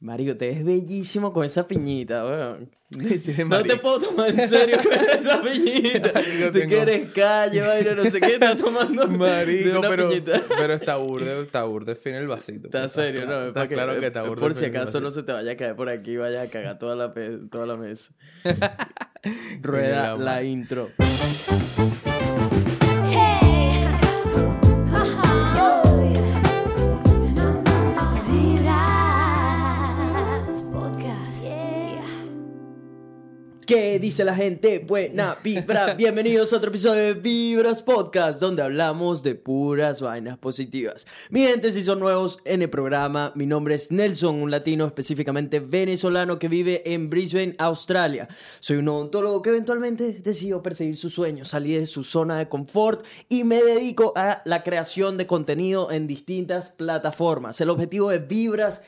Marico, te ves bellísimo con esa piñita, weón. No te puedo tomar en serio con esa piñita. Marico, Tú tengo- que eres calle, vaina, no sé qué, estás tomando de Marico, una pero, piñita. pero está burde, está burde fin el vasito. Está serio, claro, ¿no? Está claro que está burde Por si acaso no se te vaya a caer por aquí y vaya a cagar toda la, toda la mesa. Rueda la intro. ¿Qué dice la gente? Buena vibra. Bienvenidos a otro episodio de Vibras Podcast, donde hablamos de puras vainas positivas. Mi gente, si son nuevos en el programa, mi nombre es Nelson, un latino específicamente venezolano que vive en Brisbane, Australia. Soy un odontólogo que eventualmente decidió perseguir sus sueños, salir de su zona de confort y me dedico a la creación de contenido en distintas plataformas. El objetivo de Vibras es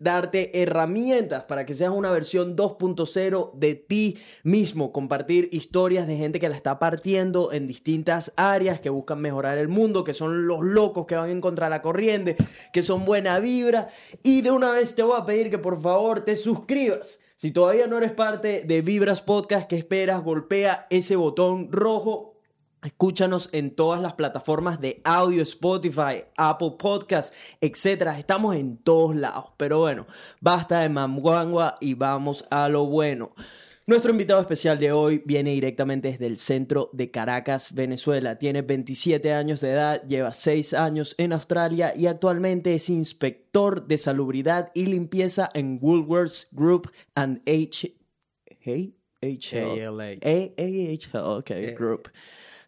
darte herramientas para que seas una versión 2.0 de ti mismo, compartir historias de gente que la está partiendo en distintas áreas, que buscan mejorar el mundo, que son los locos que van en contra la corriente, que son buena vibra. Y de una vez te voy a pedir que por favor te suscribas. Si todavía no eres parte de Vibras Podcast, ¿qué esperas? Golpea ese botón rojo Escúchanos en todas las plataformas de audio, Spotify, Apple Podcasts, etc. Estamos en todos lados. Pero bueno, basta de mamguangua y vamos a lo bueno. Nuestro invitado especial de hoy viene directamente desde el centro de Caracas, Venezuela. Tiene 27 años de edad, lleva 6 años en Australia y actualmente es inspector de salubridad y limpieza en Woolworths Group and H... Hey? HL. ALH. AAHL, ok, Eh. group.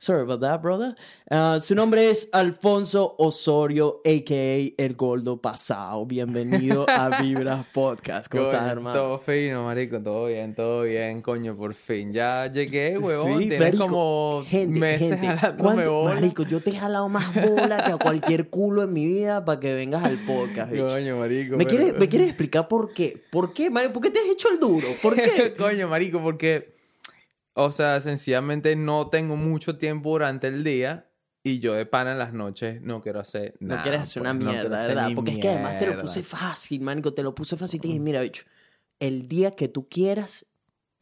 Sorry about that, brother. Uh, su nombre es Alfonso Osorio, a.k.a. El Gordo Pasado. Bienvenido a Vibras Podcast. ¿Cómo estás, hermano? Todo fino, marico, todo bien, todo bien, coño, por fin. Ya llegué, huevón, Sí, tienes marico. como gente, meses gente, jalándome ¿cuánto- bola. Marico, yo te he jalado más bola que a cualquier culo en mi vida para que vengas al podcast, bicho. Coño, marico. ¿Me, pero- quieres, ¿Me quieres explicar por qué? ¿Por qué, marico? ¿Por qué te has hecho el duro? ¿Por qué? Coño, marico, porque, o sea, sencillamente no tengo mucho tiempo durante el día y yo de pana en las noches no quiero hacer No nada. quieres hacer pues, una no quiero mierda, hacer ¿verdad? Porque es que además te lo puse fácil, manico. Te lo puse fácil. Te dije, mira, bicho, el día que tú quieras,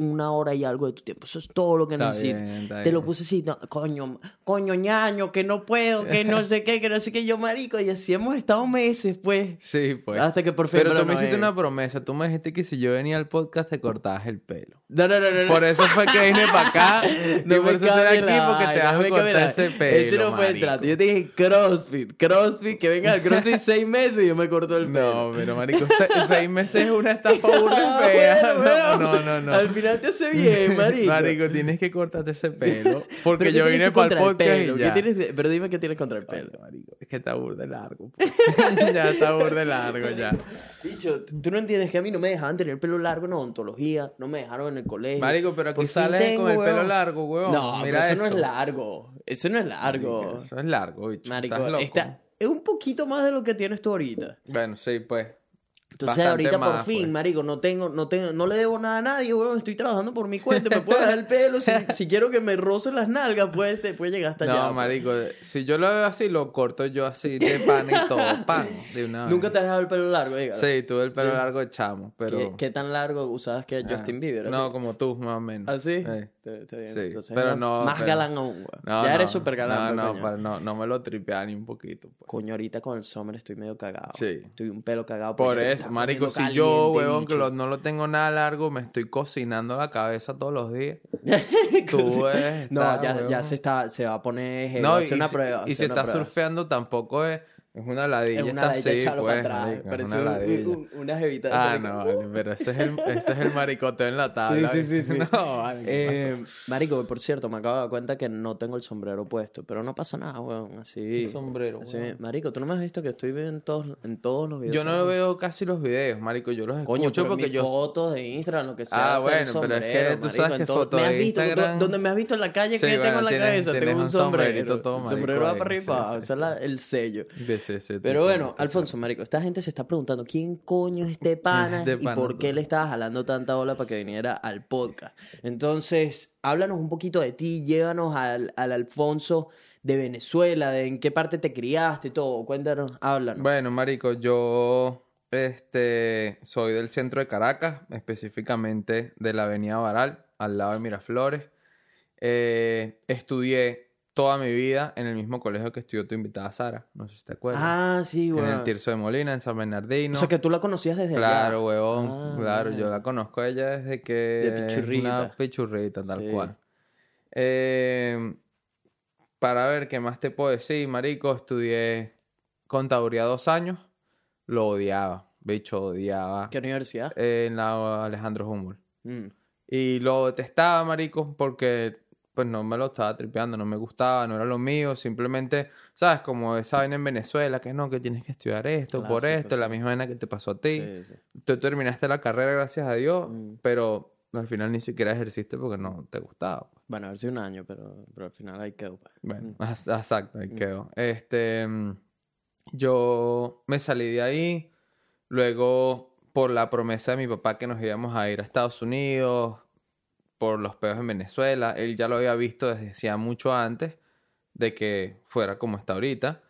una hora y algo de tu tiempo. Eso es todo lo que Está necesito. bien, Te lo puse así, no, coño, coño, ñaño, que no puedo, que no sé qué, que no sé qué, yo, marico. Y así hemos estado meses, pues. Sí, pues. Hasta que por fin. Pero tú no me hiciste es. una promesa. Tú me dijiste que si yo venía al podcast te cortabas el pelo. No, no, no. Por eso fue que vine para acá. No y por eso estoy aquí la porque te vas no a cortar la- ese pelo. Ese no fue el trato. Yo te dije CrossFit, CrossFit, que venga al CrossFit seis meses y yo me corto el pelo. No, pero marico, se- seis meses es una estafa burda fea. Ah, Bueno, no, bueno. no, no, no. Al final te hace bien, marico. Marico, tienes que cortarte ese pelo. Porque ¿Pero qué yo vine para el podcast pelo? y ¿Qué ya. tienes- Pero dime qué tienes contra el pelo. Marico, es que está burda largo. ya está burda largo, ya. Bicho, tú no entiendes que a mí no me dejaban tener pelo largo en odontología, no me dejaron en el colegio. Marico, pero aquí sales tengo, con el pelo largo, weón. No, Mira pero eso, no es largo. Eso no es largo. Marico, Eso es largo, bicho. Marico, Estás loco. está- es un poquito más de lo que tienes tú ahorita. Bueno, sí, pues. Entonces Bastante ahorita por fin, pues. marico, no tengo, no tengo, no le debo nada a nadie, weón, estoy trabajando por mi cuenta, me puedo dejar el pelo, si, si quiero que me rocen las nalgas, pues te puede llegar hasta No, allá. pues. marico, si yo lo veo así, lo corto yo así de pan y todo, pan, de una vez. Nunca te has dejado el pelo largo, dígalo. Sí, tuve el pelo Sí. largo de chamo, pero... ¿Qué, qué tan largo usabas que Ah, Justin Bieber? No, así? como tú, más o menos. ¿Ah, sí? Está- está. Sí, Entonces, pero más- no, Más pero- galán aún, güey. No, ya eres súper galán. No, pues, no, coño. para- no, no me lo tripea ni un poquito. pues. Coño, ahorita con el summer estoy medio cagado. Sí. Estoy un pelo cagado. Por eso, está marico, si yo, huevón, que lo- no lo tengo nada largo, me estoy cocinando la cabeza todos los días. Tú ves, No, está, ya, ya se está, se va a poner heavy, No, y, una prueba. y si prueba. surfeando tampoco es, es una ladilla, Es una ladilla así, pues, para atrás. Parece una un- ladilla. un- una jevita. de Ah, no, vale, pero ese es el, ese es el maricoteo en la tabla. Sí, sí, sí, sí. No, vale, ¿qué Eh, marico, por cierto, me acabo de dar cuenta que no tengo el sombrero puesto, pero no pasa nada, weón, así. sombrero, así, weón. marico, tú no me has visto que estoy en todos, en todos los videos. Yo no veo casi los videos, marico, yo los Coño, escucho pero porque mis yo... fotos de Instagram, lo que sea. Ah, bueno, pero es que sombrero, tú marico, sabes que todo- foto me has de visto, Instagram- do- donde me has visto en la calle, que tengo bueno, en la cabeza? Tengo un sombrero. sombrerito todo el marico sombrero va para arriba, sí. la- el sello. Pero bueno. Alfonso, marico, esta gente se está preguntando quién coño es este pana este y por qué le estabas jalando tanta ola para que viniera al podcast. Entonces, háblanos un poquito de ti, llévanos al, al Alfonso de Venezuela, de en qué parte te criaste y todo. Cuéntanos, háblanos. Bueno, marico, yo Este, soy del centro de Caracas, específicamente de la Avenida Baral, al lado de Miraflores. Eh, estudié toda mi vida en el mismo colegio que estudió tu invitada Sara, no sé si te acuerdas. Ah, sí, en güey. el Tirso de Molina, en San Bernardino. O sea, que tú la conocías desde allá. Claro, huevón. Ah, claro, yo la conozco a ella desde que De pichurrita. una pichurrita, tal Sí. cual. Eh, para ver qué más te puedo decir, marico, estudié contaduría dos años, lo odiaba, bicho, odiaba. ¿Qué universidad? En la Alejandro Humboldt. Mm. Y lo detestaba, marico, porque pues no me lo estaba tripeando, no me gustaba, no era lo mío, simplemente, ¿sabes? Como esa vaina en Venezuela, que no, que tienes que estudiar esto, por esto, la misma vaina que te pasó a ti. Sí, sí. Tú terminaste la carrera, gracias a Dios, Mm. pero al final ni siquiera ejerciste porque no te gustaba. pues. Bueno, a ver si un año, pero, pero al final ahí quedó. pues. Bueno, Mm. exacto, ahí Mm. quedó. Este, yo me salí de ahí, luego por la promesa de mi papá que nos íbamos a ir a Estados Unidos, por los peos en Venezuela, él ya lo había visto desde hacía mucho antes de que fuera como está ahorita.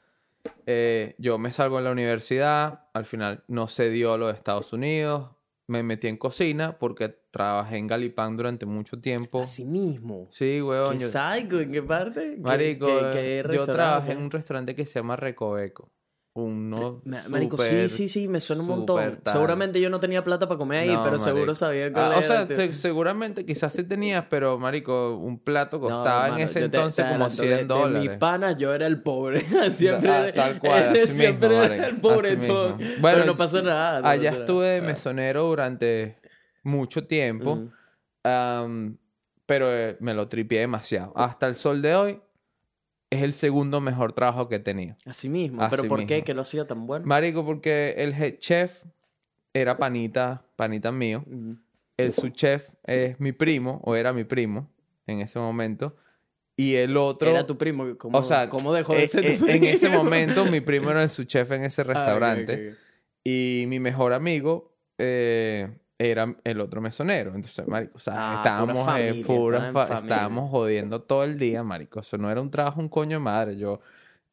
Eh, yo me salgo de la universidad, al final no se dio lo de Estados Unidos, me metí en cocina porque trabajé en Galipán durante mucho tiempo. Así mismo. Sí, huevón. ¿Qué yo- psycho? ¿En qué parte? ¿Qué- Marico, qué- qué yo trabajé en un restaurante que se llama Recoveco. Uno Ma- Marico, sí, sí, sí, me suena un montón. tal. Seguramente yo no tenía plata para comer ahí, No, pero seguro sabía cuál Ah, o sea, se- seguramente quizás sí tenías, pero marico, un plato No, costaba en ese entonces como adelanto, 100 de- De dólares. mis panas yo era el pobre. siempre Ah, tal cual, así siempre mismo, era el pobre todo. Bueno, pero no pasa nada. no Allá pasa estuve nada. mesonero durante mucho tiempo, Mm. pero eh, me lo tripié demasiado. Hasta el sol de hoy es el segundo mejor trabajo que he tenido. Así mismo. Así ¿Pero por qué? ¿Que lo hacía tan bueno? Marico, porque el head chef era panita, panita mío. Mm. El subchef es mi primo, o era mi primo en ese momento. Y el otro. Era tu primo. ¿Cómo, o sea, ¿cómo dejó de eh, ser eh, tu en ese primo? momento mi primo era el subchef en ese Ah, restaurante. Y mi mejor amigo eh, era el otro mesonero. Entonces, marico, o sea, Ah, estábamos pura eh, pura fa- familia. estábamos jodiendo todo el día, marico. Eso no era un trabajo un coño de madre. Yo,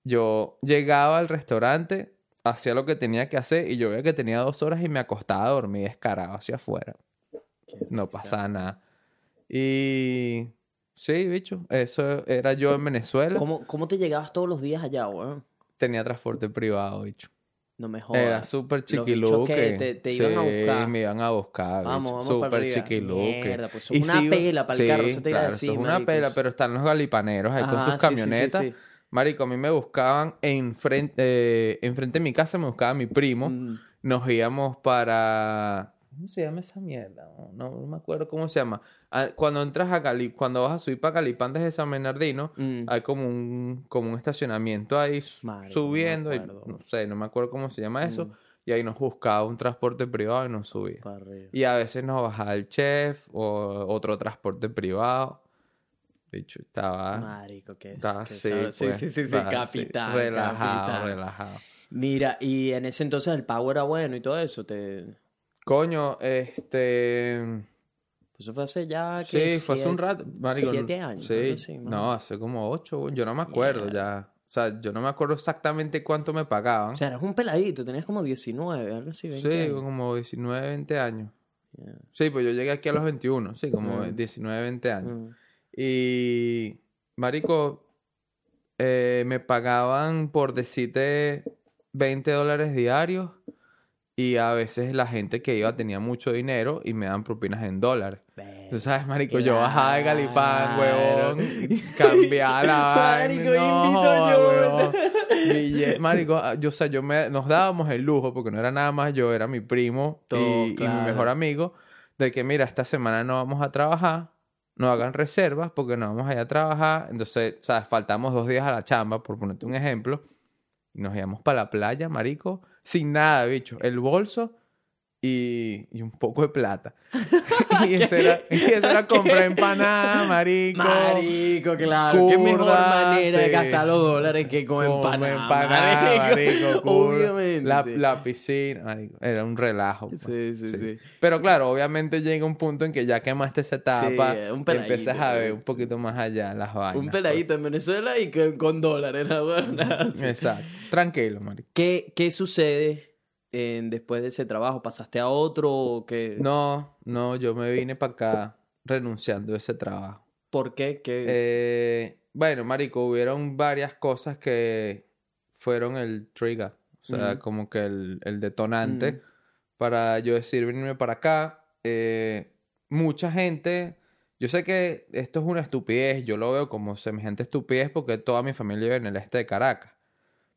yo llegaba al restaurante, hacía lo que tenía que hacer y yo veía que tenía dos horas y me acostaba a dormir descarado hacia afuera. No pasaba nada. Y sí, bicho, eso era yo en Venezuela. ¿Cómo, ¿Cómo te llegabas todos los días allá, weón? Tenía transporte privado, bicho. No me jodas. Era súper chiquiluque. que te- te iban a buscar. me iban a buscar. Vamos, vamos Súper chiquiluque. Mierda, pues son una sí, pela para el carro, eso te iba a decir, una pela, pero están los galipaneros ahí con sus sí, camionetas. Marico, a mí me buscaban enfrente, eh, enfrente de mi casa, me buscaba mi primo. Mm. Nos íbamos para... ¿Cómo se llama esa mierda? No, no me acuerdo cómo se llama. Ah, Cuando entras a Cali, cuando vas a subir para Calipán desde San Bernardino, Mm. hay como un, como un estacionamiento ahí s- Marico, no subiendo. y no sé, no me acuerdo cómo se llama eso. Mm. Y ahí nos buscaba un transporte privado y nos subía. Y a veces nos bajaba el chef o otro transporte privado. De hecho, estaba, Marico, que es. estaba que así, sabe- pues, sí, sí, sí, sí, así, capitán. relajado, capitán. relajado. Mira, y en ese entonces el pago era bueno y todo eso. Te... Coño, este... Eso fue hace ya. Sí, que fue hace un rato. marico, siete años, Sí, algo así, más o no, hace como ocho. Yo no me acuerdo Mierda. ya. O sea, yo no me acuerdo exactamente cuánto me pagaban. O sea, eras un peladito, tenías como 19, algo así, 20 sí, años. como 19, 20 años. Yeah. Sí, pues yo llegué aquí a los 21. Sí, como Mm. 19, 20 años. Mm. Y, marico, eh, me pagaban por decirte 20 dólares diarios y a veces la gente que iba tenía mucho dinero y me dan propinas en dólares. Tú sabes, marico, yo bajaba de Galipán, huevón, cambiaba la vaina. Marico, no, invito yo. huevón. Bille- Marico, ah, yo, o sea, yo me, nos dábamos el lujo, porque no era nada más yo, era mi primo y, mi mejor amigo, de que, mira, esta semana no vamos a trabajar, no hagan reservas porque no vamos a ir a trabajar. Entonces, o sea, faltamos dos días a la chamba, por ponerte un ejemplo, y nos íbamos para la playa, marico, sin nada, bicho. El bolso y, y un poco de plata. y eso era, y eso era comprar empanadas, marico. Marico, claro. Qué mejor curda, manera de gastar los dólares que con empanadas. empanada, marico, curda. Obviamente. La, sí. la piscina, marico, era un relajo. pues. Sí, sí, sí. Pero claro, obviamente llega un punto en que ya quemaste esa etapa un y peladito, empiezas a ver pues. un poquito más allá las vainas. Un peladito en Venezuela y que, con dólares, la pues. Exacto. Tranquilo, marico. ¿Qué, ¿Qué sucede en- después de ese trabajo? ¿Pasaste a otro o qué? No, no, yo me vine para acá renunciando a ese trabajo. ¿Por qué? ¿Qué? Eh, bueno, marico, hubieron varias cosas que fueron el trigger, o sea, como que el, el detonante Ujú. para yo decir venirme para acá. Eh, mucha gente, yo sé que esto es una estupidez, yo lo veo como semejante estupidez porque toda mi familia vive en el este de Caracas,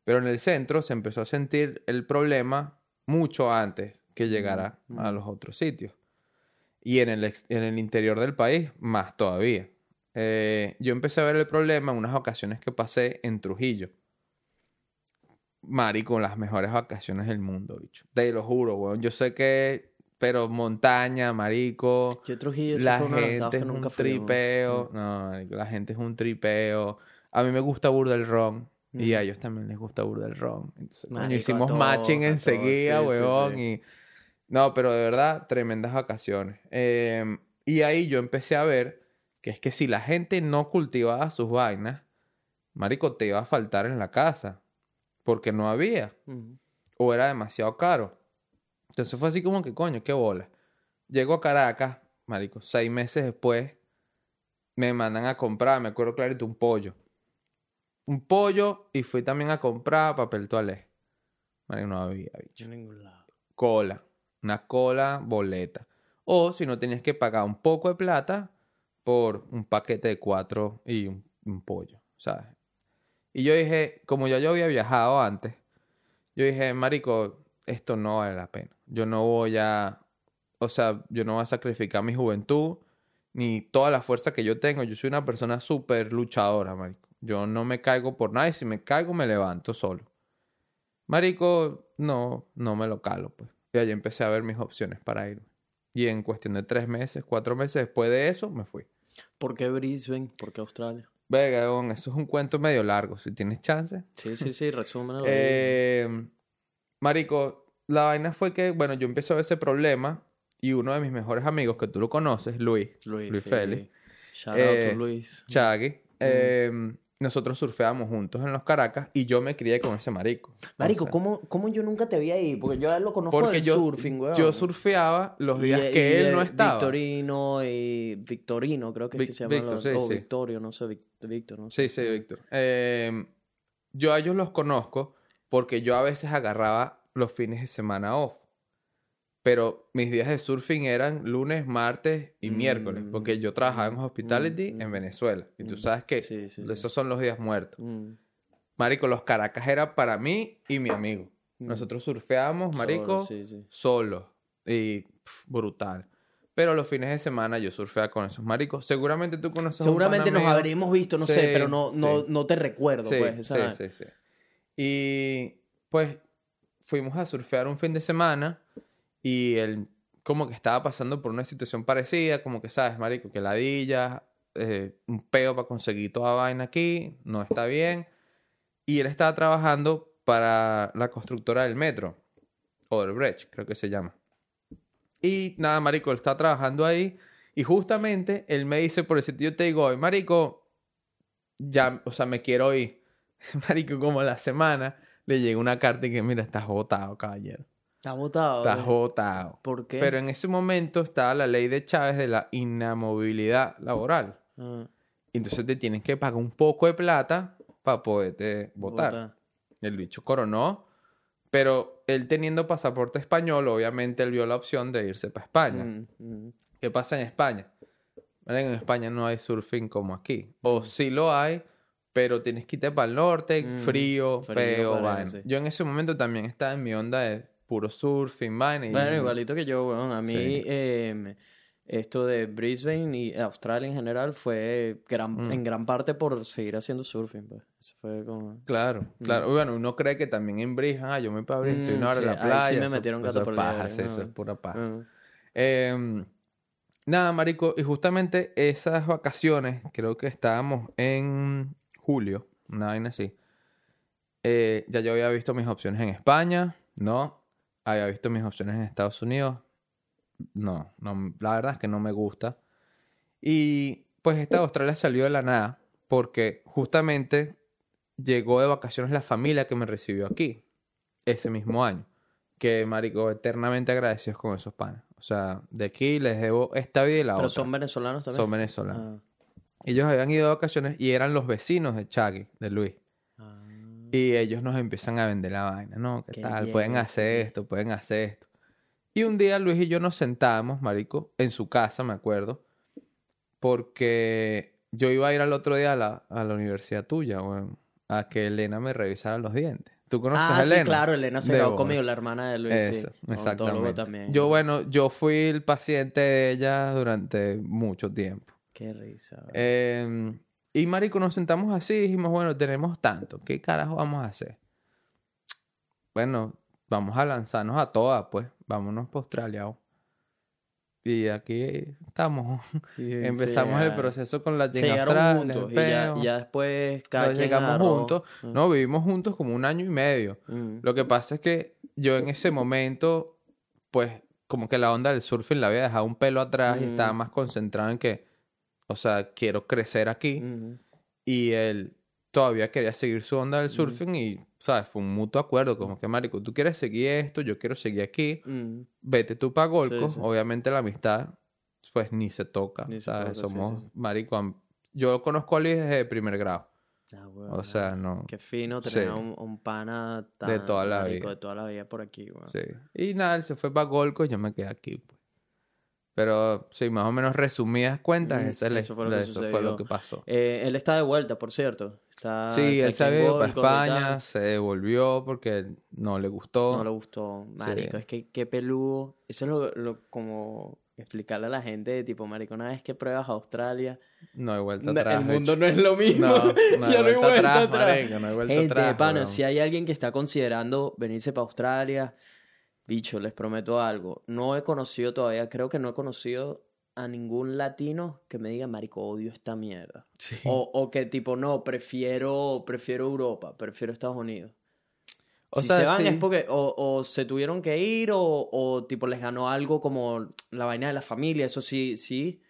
pero en el centro se empezó a sentir el problema mucho antes que llegara a los otros sitios. Y en el, ex- en el interior del país, más todavía. Eh, yo empecé a ver el problema en unas vacaciones que pasé en Trujillo. Marico, las mejores vacaciones del mundo, bicho. Te lo juro, weón. Yo sé que, pero montaña, marico. Yo Trujillo La gente es un nunca tripeo. Mm. No, la gente es un tripeo. A mí me gusta burda el ron. Y a ellos también les gusta burda el ron. Entonces, Marico, hicimos matching enseguida, sí, weón. sí. Y... No, pero de verdad, tremendas vacaciones. Eh, y ahí yo empecé a ver que es que si la gente no cultivaba sus vainas, marico, te iba a faltar en la casa. Porque no había o era demasiado caro. Entonces fue así como que, coño, qué bola. Llego a Caracas, marico, seis meses después, me mandan a comprar, me acuerdo clarito, un pollo. Un pollo y fui también a comprar papel toalé. Marico, no había, bicho. En ningún lado. Cola. Una cola, boleta. O si no tenías que pagar un poco de plata por un paquete de cuatro y un, un pollo, ¿sabes? Y yo dije, como ya yo había viajado antes, yo dije, marico, esto no vale la pena. Yo no voy a, o sea, yo no voy a sacrificar mi juventud ni toda la fuerza que yo tengo. Yo soy una persona súper luchadora, marico. Yo no me caigo por nada y si me caigo me levanto solo. Marico, no, no me lo calo, pues. Y ahí empecé a ver mis opciones para irme. Y en cuestión de tres meses, cuatro meses después de eso, me fui. ¿Por qué Brisbane? ¿Por qué Australia? Venga, Gon, eso es un cuento medio largo, si tienes chance. Sí, sí, sí, resúmenlo. Eh, marico, la vaina fue que, bueno, yo empecé a ver ese problema y uno de mis mejores amigos, que tú lo conoces, Luis, Luis, Luis sí. Félix, Shout out Eh, to Luis. Chagui, eh, nosotros surfeábamos juntos en los Caracas y yo me crié con ese marico. Marico, O sea, ¿cómo, ¿cómo yo nunca te vi ahí? Porque yo a él lo conozco Porque del yo, surfing, weón. yo surfeaba los días y que él no estaba. Victorino y Victorino, creo que es que se llama. Los- sí, o sí. Victorio, no sé, Víctor, no sé. Sí, sí, Víctor. Eh, yo a ellos los conozco porque yo a veces agarraba los fines de semana off. Pero mis días de surfing eran lunes, martes y Mm, miércoles. Porque yo trabajaba en mm, hospitality mm, en mm. Venezuela. Y tú sabes que Sí, sí, sí. esos son los días muertos. Mm, Marico, los Caracas era para mí y mi amigo. Nosotros surfeábamos, marico, Solo, solos. Y brutal. Pero los fines de semana yo surfeaba con esos maricos. Seguramente tú conoces a un Seguramente nos mío. habremos visto, no sé, pero no, no, no te recuerdo, Sí, pues. esa- sí, sí, sí. Y pues fuimos a surfear un fin de semana y él como que estaba pasando por una situación parecida, como que sabes, marico, que ladilla, eh, un peo para conseguir toda vaina aquí, no está bien. Y él estaba trabajando para la constructora del metro, o del bridge, creo que se llama. Y nada, marico, él está trabajando ahí y justamente él me dice por ese tío te digo, "Oye, marico, ya, o sea, me quiero ir. Marico, como la semana le llega una carta y que, mira, estás votado, caballero. Está votado. Estás eh. votado. ¿Por qué? Pero en ese momento estaba la ley de Chávez de la inamovilidad laboral. Ah, Y entonces te tienes que pagar un poco de plata para poderte votar. vota. El bicho coronó. Pero él teniendo pasaporte español, obviamente él vio la opción de irse para España. Mm, mm. ¿Qué pasa en España? En España no hay surfing como aquí. O sí lo hay, pero tienes que irte para el norte, Mm, frío, frío, peo, vaina. sí. Yo en ese momento también estaba en mi onda de puro surfing, vaina. y- Bueno, igualito que yo, weón. A mí, Sí. eh, esto de Brisbane y Australia en general fue gran, Mm. en gran parte por seguir haciendo surfing, pues. Eso fue como... Claro, claro. Y Bueno, uno cree que también en Brisbane, ah, yo me voy para Brisbane, estoy Mm, una hora en sí, la ahí sí playa. me eso- metieron eso por paja, eso es pura paja. Em, nada, marico, y justamente esas vacaciones, creo que estábamos en julio, una vaina así. Eh, ya yo había visto mis opciones en España, no. Había visto mis opciones en Estados Unidos, no, no, la verdad es que no me gusta. Y pues esta de Australia salió de la nada, porque justamente llegó de vacaciones la familia que me recibió aquí, ese mismo año. que, marico, eternamente agradecidos con esos panes. O sea, de aquí les debo esta vida y la Pero otra. son venezolanos también. Son venezolanos. Ah. Ellos habían ido de vacaciones y eran los vecinos de Chagui, de Luis. Ah. Y ellos nos empiezan a vender la vaina, ¿no? ¿Qué, Qué tal? bien, pueden hacer bien. esto, pueden hacer esto. Y un día Luis y yo nos sentábamos, marico, en su casa, me acuerdo, porque yo iba a ir al otro día a la, a la universidad tuya, weón, a que Elena me revisara los dientes. ¿Tú conoces Ah, a Elena? sí, claro, Elena se quedó conmigo, la hermana de Luis, Eso, sí. Exactamente. también. Yo, bueno, yo fui el paciente de ella durante mucho tiempo. Qué risa. Eh, y marico, nos sentamos así y dijimos, bueno, tenemos tanto, ¿qué carajo vamos a hacer? Bueno, vamos a lanzarnos a todas, pues, vámonos para Australia. oh. Y aquí estamos. Y Empezamos el proceso con la Australia, juntos y ya, ya después cada quien llegamos agarró- juntos. Ah. No, vivimos juntos como un año y medio. Mm. Lo que pasa es que yo en ese momento, pues, como que la onda del surfing la había dejado un pelo atrás y Mm. estaba más concentrado en que, o sea, quiero crecer aquí. Mm. Y él todavía quería seguir su onda del surfing y, ¿sabes? Fue un mutuo acuerdo, como que, marico, tú quieres seguir esto, yo quiero seguir aquí, vete tú para Golco. Sí, sí. Obviamente la amistad, pues, ni se toca, Ni se ¿sabes? toca, Somos, sí, marico, yo conozco a Luis desde primer grado. Ah, bueno, O sea, no... Qué fino tener Sí. un, pana tan De toda la marico, vida. de toda la vida por aquí, weón. Sí. Y nada, él se fue para Golco y yo me quedé aquí, pues. Pero, sí, más o menos resumidas cuentas, Mm, esa es eso fue lo que eso fue lo que pasó. Eh, él está de vuelta, por cierto. Está, Sí, está él se había ido para. España, se devolvió porque no le gustó. No le gustó. Marico, Sí. es que qué peludo. Eso es lo, lo- como explicarle a la gente, tipo, marico, una vez que pruebas Australia, No hay vuelta atrás. el mundo no es lo mismo. No, no hay ya no hay vuelta vuelta atrás, atrás. marico, no hay vuelta Gente, atrás, pana, si hay alguien que está considerando venirse para Australia, bicho, les prometo algo. No he conocido todavía, creo que no he conocido a ningún latino que me diga, marico, odio esta mierda. Sí. O, o que tipo, no, prefiero, prefiero Europa, prefiero Estados Unidos. O si sea, se van sí. es porque o, o se tuvieron que ir o, o tipo les ganó algo como la vaina de la familia, eso sí, sí,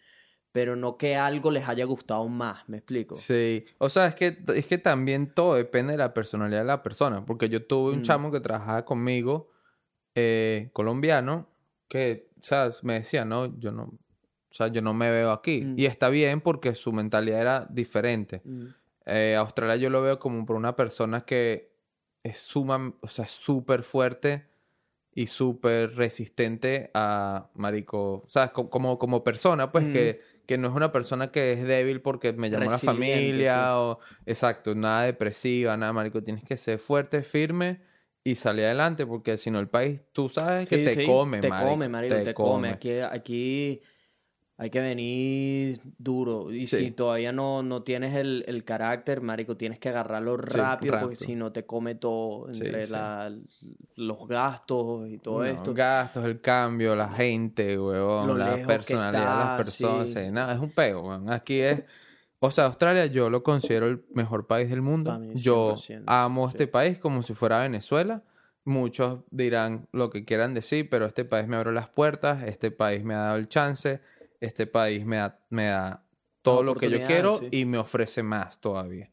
pero no que algo les haya gustado más, ¿me explico? Sí, o sea, es que, es que también todo depende de la personalidad de la persona, porque yo tuve un Mm. chamo que trabajaba conmigo, eh, colombiano, que, sea, me decía, no, yo no, o sea, yo no me veo aquí. Mm. Y está bien porque su mentalidad era diferente. Mm, Eh, Australia yo lo veo como por una persona que es suma, o sea, súper fuerte y súper resistente a, marico, ¿sabes? Co- Como, como persona, pues Mm. que, que no es una persona que es débil porque me llamó la familia o, exacto, nada depresiva, nada, marico, tienes que ser fuerte, firme y salir adelante porque si no el país, tú sabes que te sí, come, te come, marico, te, come. Aquí, aquí hay que venir duro. Y Sí. si todavía no, no tienes el, el carácter, marico, tienes que agarrarlo rápido, porque si no te come todo entre sí. la- los gastos y todo No, esto. gastos, el cambio, la gente, huevón, Lo la personalidad de las personas. nada, es un peo, weón. Aquí es. O sea, Australia yo lo considero el mejor país del mundo. Mí, yo 100%, amo sí. este país como si fuera Venezuela. Muchos dirán lo que quieran decir, pero este país me abrió las puertas, este país me ha dado el chance, este país me da, me da todo lo que yo quiero sí. y me ofrece más todavía.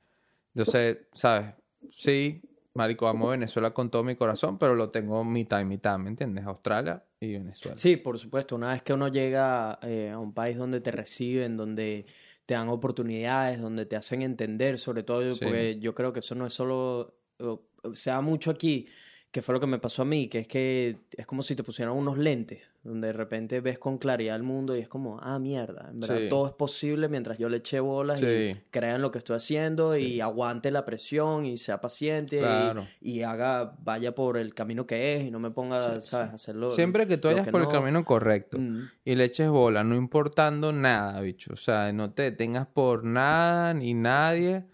Entonces, ¿sabes? Sí, marico, amo Venezuela con todo mi corazón, pero lo tengo mitad y mitad, ¿me entiendes? Australia y Venezuela. Sí, por supuesto. Una vez que uno llega eh, a un país donde te reciben, donde te dan oportunidades, donde te hacen entender, sobre todo, Sí. porque yo creo que eso no es solo, o- se da mucho aquí, que fue lo que me pasó a mí, que es que es como si te pusieran unos lentes, donde de repente ves con claridad el mundo y es como, ah, mierda, en verdad Sí. todo es posible mientras yo le eché bolas y Sí. crea en lo que estoy haciendo Sí. y aguante la presión y sea paciente y- Claro. y, haga, vaya por el camino que es y no me ponga, ¿sabes?, hacerlo. Siempre que tú vayas que por el no. camino correcto Mm. y le eches bola, no importando nada, bicho. O sea, no te detengas por nada ni nadie,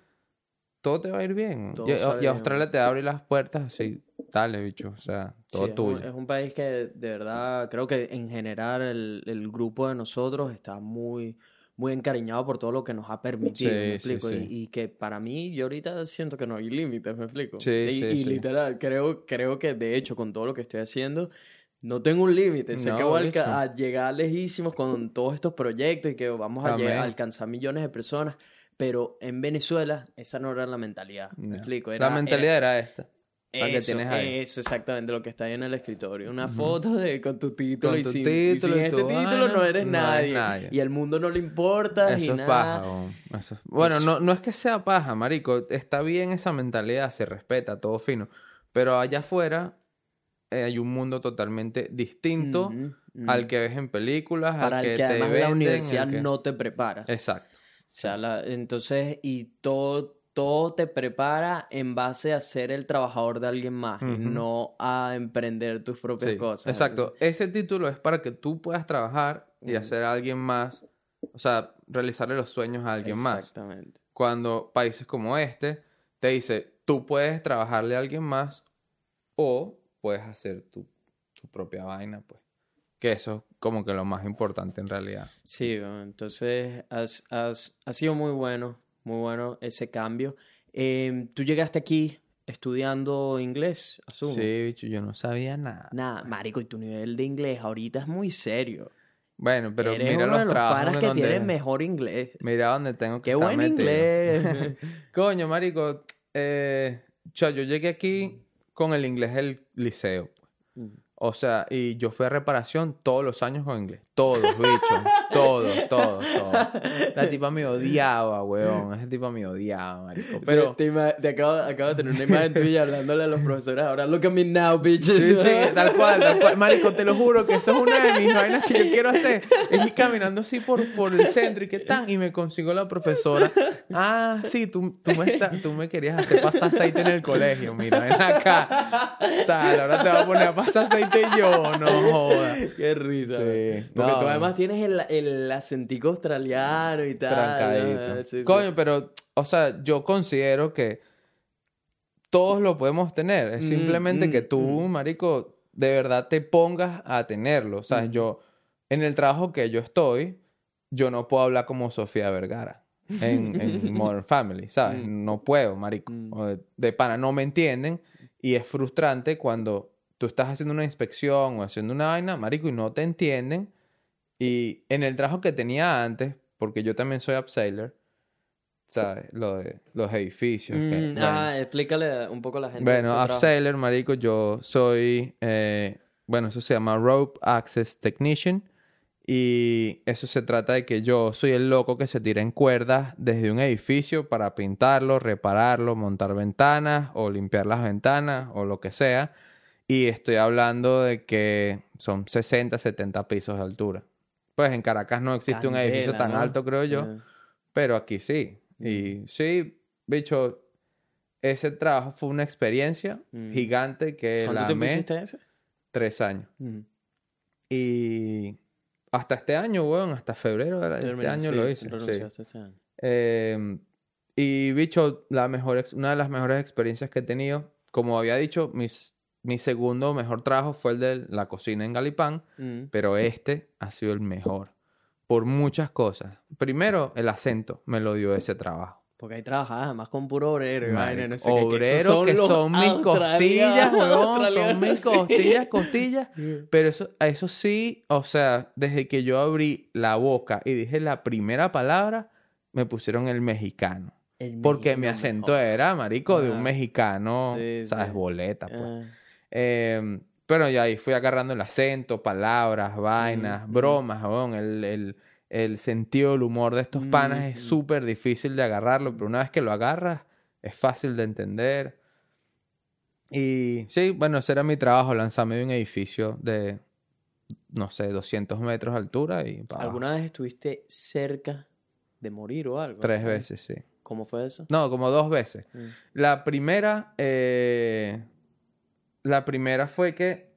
todo te va a ir bien. Todo Y, y bien. Australia te abre las puertas así, dale, bicho. O sea, todo Sí, es tuyo. un, es un país que de verdad creo que en general el, el grupo de nosotros está muy, muy encariñado por todo lo que nos ha permitido, Sí, ¿me explico? sí. Y, y que para mí yo ahorita siento que no hay límites, ¿me explico? Sí, y, sí, y literal, creo, creo que de hecho con todo lo que estoy haciendo no tengo un límite, sé No, que voy a, llegar lejísimos con todos estos proyectos y que vamos a, llegar- a alcanzar millones de personas, pero en Venezuela esa no era la mentalidad, ¿me No. explico? La Era- mentalidad era esta. La que Eso, tienes ahí. eso exactamente lo que está ahí en el escritorio. Una foto de con tu título Con y tu sin, título y sin y este título vaina, no eres no nadie. nadie. Y al mundo no le importa y Eso es nada. paja. Eso es- Bueno, Eso. no, no es que sea paja, marico. Está bien esa mentalidad, se respeta, todo fino. Pero allá afuera eh, hay un mundo totalmente distinto al que ves en películas, Para al el que, que te además venden, la universidad que- no te prepara. Exacto. O sea, la- entonces, y todo, todo te prepara en base a ser el trabajador de alguien más y no a emprender tus propias Sí, cosas. Exacto. Ese título es para que tú puedas trabajar y hacer a alguien más, o sea, realizarle los sueños a alguien más. Exactamente. Cuando países como este te dice, tú puedes trabajarle a alguien más o puedes hacer tu, tu propia vaina, pues. Que eso es como que lo más importante en realidad. Sí, entonces has, has- ha sido muy bueno, muy bueno ese cambio. Eh, Tú llegaste aquí estudiando inglés, asumo. Sí, bicho, yo no sabía nada. Nada, marico, y tu nivel de inglés ahorita es muy serio. Bueno, pero Eres mira uno los de los trabajos panas en que donde- tiene mejor inglés. Mira dónde tengo que Qué estar buen metido. inglés. Coño, marico, eh, yo llegué aquí con el inglés del liceo. O sea, y yo fui a reparación todos los años con inglés. Todos, bicho. todos, todos, todos. La tipa me odiaba, weón. Esa tipa me odiaba, marico. Pero... Te, te te acabo, acabo de tener una imagen tuya hablándole a los profesores. Ahora, look at me now, bitches. Sí, sí, tal cual, tal cual. Marico, te lo juro que eso es una de mis vainas que yo quiero hacer. Es ir caminando así por, por el centro y que tan, y me consigo la profesora. Ah, sí, tú, tú, me, está- tú me querías hacer pasar aceite en el colegio. Mira, ven acá. Tal, ahora te voy a poner a pasar aceite yo. No jodas. Qué risa. Sí. Porque No. tú además tienes el, el acentico australiano y tal. Trancadito. ¿no? Sí, sí. Coño, pero, o sea, yo considero que todos lo podemos tener. Es Mm, simplemente mm, que tú, mm. marico, de verdad te pongas a tenerlo. O sea, yo, en el trabajo que yo estoy, yo no puedo hablar como Sofía Vergara en, en Modern Family, ¿sabes? No puedo, marico. De, de pana no me entienden y es frustrante cuando tú estás haciendo una inspección o haciendo una vaina, marico, y no te entienden. Y en el trabajo que tenía antes, porque yo también soy upseller, ¿sabes? Lo de los edificios. que- Mm, bueno. Ah, explícale un poco a la gente. Bueno, upseller, marico, yo soy, eh, bueno, eso se llama Rope Access Technician. Y eso se trata de que yo soy el loco que se tira en cuerdas desde un edificio para pintarlo, repararlo, montar ventanas o limpiar las ventanas o lo que sea. Y estoy hablando de que son 60, 70 pisos de altura. Pues en Caracas no existe un edificio tan ¿no? alto, creo yo. Pero aquí sí. Y sí, bicho, ese trabajo fue una experiencia Mm. gigante que ¿Cuánto la tiempo hiciste ese? tres años. Mm. Y hasta este año, weón, hasta febrero de este año sí, lo hice. sí. este año. Eh, y bicho, la mejor una de las mejores experiencias que he tenido, como había dicho, mis, mi segundo mejor trabajo fue el de la cocina en Galipán. Mm. pero este ha sido el mejor por muchas cosas. Primero, el acento me lo dio ese trabajo. Porque ahí trabajas además con puro obrero no sé qué, que Obrero que son mis costillas, weón, son mis sí. costillas, costillas. Pero eso, eso sí, o sea, desde que yo abrí la boca y dije la primera palabra, me pusieron el mexicano. El Porque mi mexicano acento mejor. era, marico, de un mexicano, Sí, ¿sabes? sí. Boleta, pues. Ah. Eh, pero ya ahí fui agarrando el acento, palabras, vainas, Mm, mm. bromas. El, el, el sentido del humor de estos panas es súper difícil de agarrarlo, pero una vez que lo agarras, es fácil de entender. Y sí, bueno, ese era mi trabajo, lanzarme de un edificio de, no sé, 200 metros de altura y pa'. ¿Alguna vez estuviste cerca de morir o algo? Tres veces, sí. ¿Cómo fue eso? No, como dos veces. Mm. La primera, eh, la primera fue que,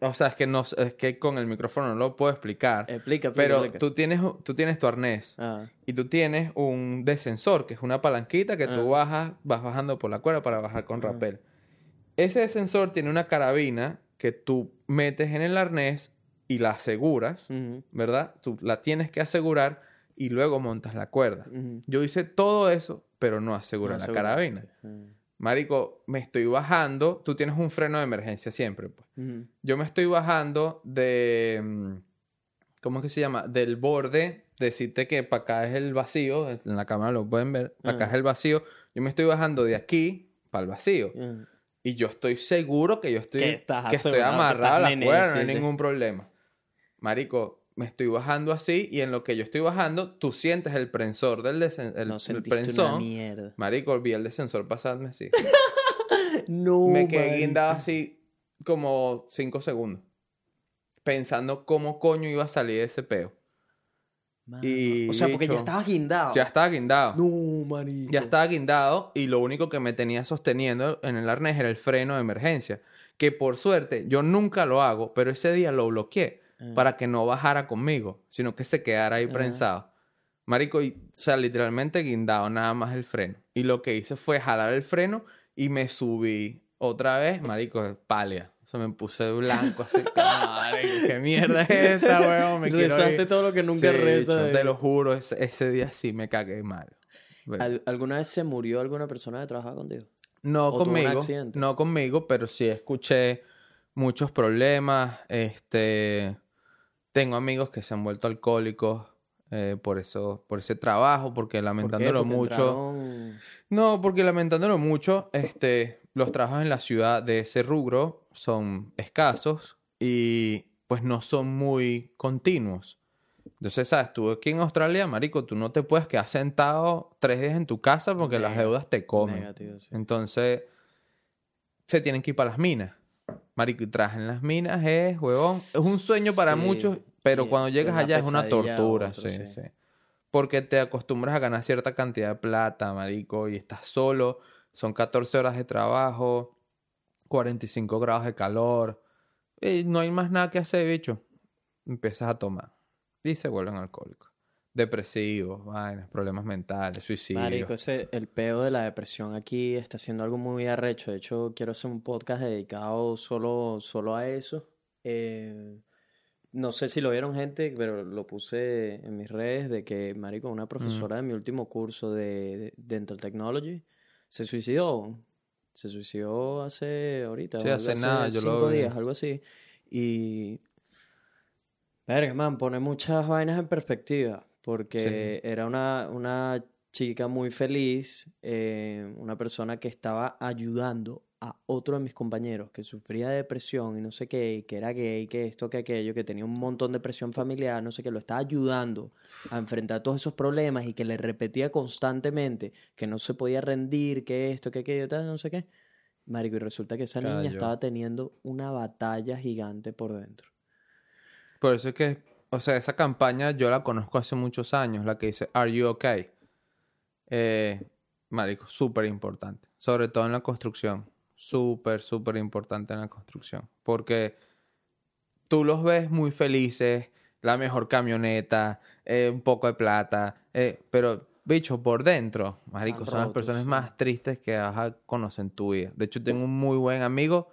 o sea, es que no, es que con el micrófono no lo puedo explicar, Explica, explica, pero explica. tú tienes, tú tienes tu arnés Ah, y tú tienes un descensor, que es una palanquita que tú Ah. bajas, vas bajando por la cuerda para bajar con Ah. rapel. Ese descensor tiene una carabina que tú metes en el arnés y la aseguras, ¿verdad? Tú la tienes que asegurar y luego montas la cuerda. Yo hice todo eso, pero no aseguré No la carabina. Marico, me estoy bajando. Tú tienes un freno de emergencia siempre. Pues. Yo me estoy bajando de. mm, ¿Cómo es que se llama? Del borde. Decirte que para acá es el vacío. En la cámara lo pueden ver. Para acá es el vacío. Yo me estoy bajando de aquí para el vacío. Y yo estoy seguro que yo estoy, Que que estoy que amarrado a la cuerda, no hay sí. ningún problema. Marico, me estoy bajando así y en lo que yo estoy bajando, tú sientes el prensor del el, no el sentiste una mierda. Marico, vi el descensor pasarme así. No, me quedé marico. guindado así como cinco segundos. Pensando cómo coño iba a salir ese peo. Y, o sea, porque ya bicho, estabas guindado. Ya estaba guindado. No, marico. Ya estaba guindado y lo único que me tenía sosteniendo en el arnés era el freno de emergencia. Que por suerte yo nunca lo hago, pero ese día lo bloqueé Para que no bajara conmigo, sino que se quedara ahí prensado. Marico, y, o sea, literalmente guindado nada más el freno. Y lo que hice fue jalar el freno y me subí otra vez, marico, pálida. O sea, me puse blanco así. marico, ¿qué mierda es esta, weón? Me Rezaste todo lo que nunca Sí, te lo juro, ese, ese día sí me cagué mal. Bueno. ¿Al- ¿Alguna vez se murió alguna persona que trabajaba contigo? No ¿O tuvo un conmigo, no conmigo, pero sí escuché muchos problemas. Este, tengo amigos que se han vuelto alcohólicos eh, por eso, por ese trabajo, porque ¿Por lamentándolo Porque mucho. entraron- No, porque lamentándolo mucho, este, los trabajos en la ciudad de ese rubro son escasos y pues no son muy continuos. Entonces, ¿sabes? Tú aquí en Australia, marico, tú no te puedes quedar sentado tres días en tu casa porque las Nega- deudas te comen. Negativo, sí. Entonces, se tienen que ir para las minas. Marico, y trabajar en las minas es, huevón, es un sueño para Sí, muchos, pero y cuando llegas allá es una tortura, otro, sí, sí. sí. Porque te acostumbras a ganar cierta cantidad de plata, marico, y estás solo, son 14 horas de trabajo, 45 grados de calor, y no hay más nada que hacer, bicho. Empiezas a tomar y se vuelven alcohólicos. Depresivos, vainas, problemas mentales, suicidio. Marico, ese, el peo de la depresión aquí está haciendo algo muy arrecho. De hecho, quiero hacer un podcast dedicado solo, solo a eso. Eh, no sé si lo vieron gente, pero lo puse en mis redes de que, marico, una profesora de mi último curso de, de Dental Technology se suicidó. Se suicidó hace ahorita, Sí, hace algo nada, yo lo cinco días, algo así. Y Verga, man, pone muchas vainas en perspectiva, porque era una, una chica muy feliz, eh, una persona que estaba ayudando a otro de mis compañeros que sufría de depresión y no sé qué, y que era gay, que esto, que aquello, que tenía un montón de presión familiar, no sé qué, lo estaba ayudando a enfrentar todos esos problemas y que le repetía constantemente que no se podía rendir, que esto, que aquello, tal, no sé qué. Marico, y resulta que esa niña estaba teniendo una batalla gigante por dentro. Por eso es que, o sea, esa campaña yo la conozco hace muchos años, la que dice Are You Okay? Eh, marico, súper importante. Sobre todo en la construcción. Súper, súper importante en la construcción. Porque tú los ves muy felices, la mejor camioneta, eh, un poco de plata, eh, pero, bicho, por dentro, marico, son las personas más tristes que vas a conocer en tu vida. De hecho, tengo un muy buen amigo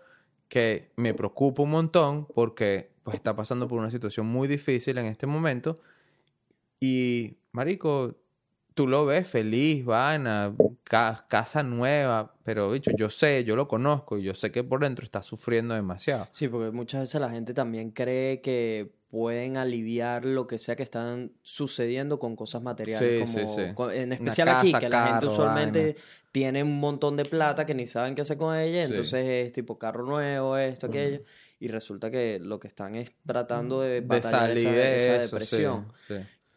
que me preocupa un montón porque pues está pasando por una situación muy difícil en este momento y marico tú lo ves feliz, vaina, ca- casa nueva, pero bicho, yo sé, yo lo conozco y yo sé que por dentro está sufriendo demasiado. Sí, porque muchas veces la gente también cree que pueden aliviar lo que sea que están sucediendo con cosas materiales, Sí, sí, como sí. co- en especial aquí, que la gente usualmente vaina. tiene un montón de plata que ni saben qué hacer con ella, Sí. entonces es tipo carro nuevo, esto, aquello, y resulta que lo que están es tratando de De salir esa, de esa eso, sí, depresión.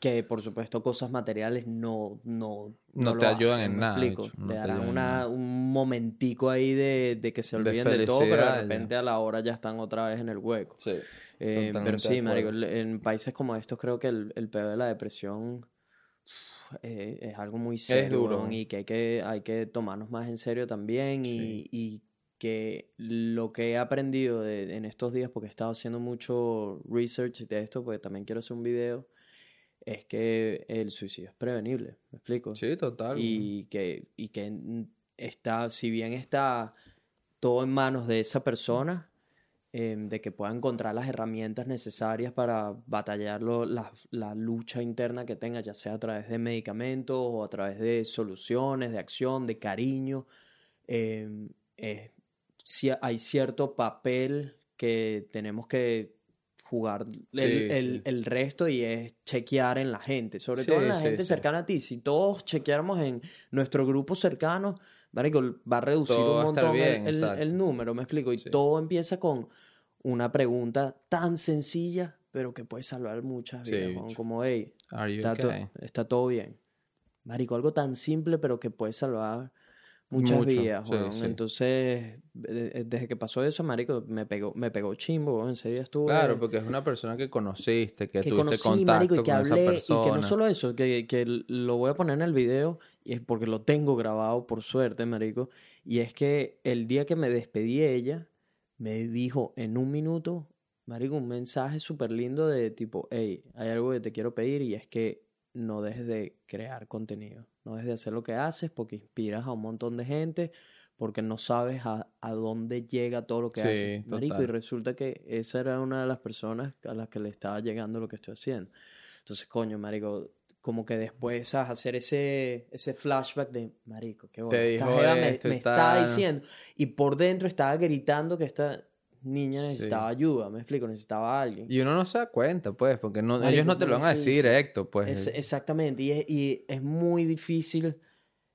Que por supuesto cosas materiales no, no, No te ayudan hacen, en ¿me nada, explico? no Le darán una, un momentico ahí de, de que se De olviden de todo, pero de ya. repente a la hora ya están otra vez en el hueco. Sí. Eh, pero sí, marico, en países como estos creo que el, el peor de la depresión eh, es algo muy serio, duro. y que hay, que hay que tomarnos más en serio también y, Sí. y que lo que he aprendido de- en estos días, porque he estado haciendo mucho research de esto, porque también quiero hacer un video, es que el suicidio es prevenible, ¿me explico? Sí, total. y que, y que está, si bien está todo en manos de esa persona, em, de que pueda encontrar las herramientas necesarias para batallar la, la lucha interna que tenga, ya sea a través de medicamentos o a través de soluciones, de acción, de cariño, eh, si hay cierto papel que tenemos que jugar el, Sí, el- sí. el resto y es chequear en la gente, sobre Sí, todo en la gente cercana a ti. Si todos chequeáramos en nuestro grupo cercano, marico, va a reducir Todo un montón el- bien, el, el número, me explico. Y todo empieza con una pregunta tan sencilla, pero que puede salvar muchas vidas, como, hey, está, to- okay? está todo bien. Marico, algo tan simple, pero que puede salvar muchas Mucho, sí, sí. Entonces, desde que pasó eso, marico, me pegó, me pegó chimbo, weón. Ese día estuve... Claro, porque es una persona que conociste, que, que tuviste conocí, contacto marico, y que con esa hablé, y persona. que no solo eso, que, que lo voy a poner en el video, y es porque lo tengo grabado, por suerte, marico, y es que el día que me despedí de ella, me dijo en un minuto, marico, un mensaje súper lindo de tipo, hey, hay algo que te quiero pedir, y es que no dejes de crear contenido, no dejes de hacer lo que haces, porque inspiras a un montón de gente, porque no sabes a, a dónde llega todo lo que Sí, haces, marico, y resulta que esa era una de las personas a las que le estaba llegando lo que estoy haciendo. Entonces, coño, marico, como que después ¿sabes? hacer ese, ese flashback de, marico, qué bueno. Esta jeva me, estaba tal. diciendo. Y por dentro estaba gritando que esta niña necesitaba ayuda, me explico, necesitaba a alguien. Y uno no se da cuenta, pues, porque no, Marico, ellos no te lo van a decir directo, pues. Es- exactamente, y es, y es muy difícil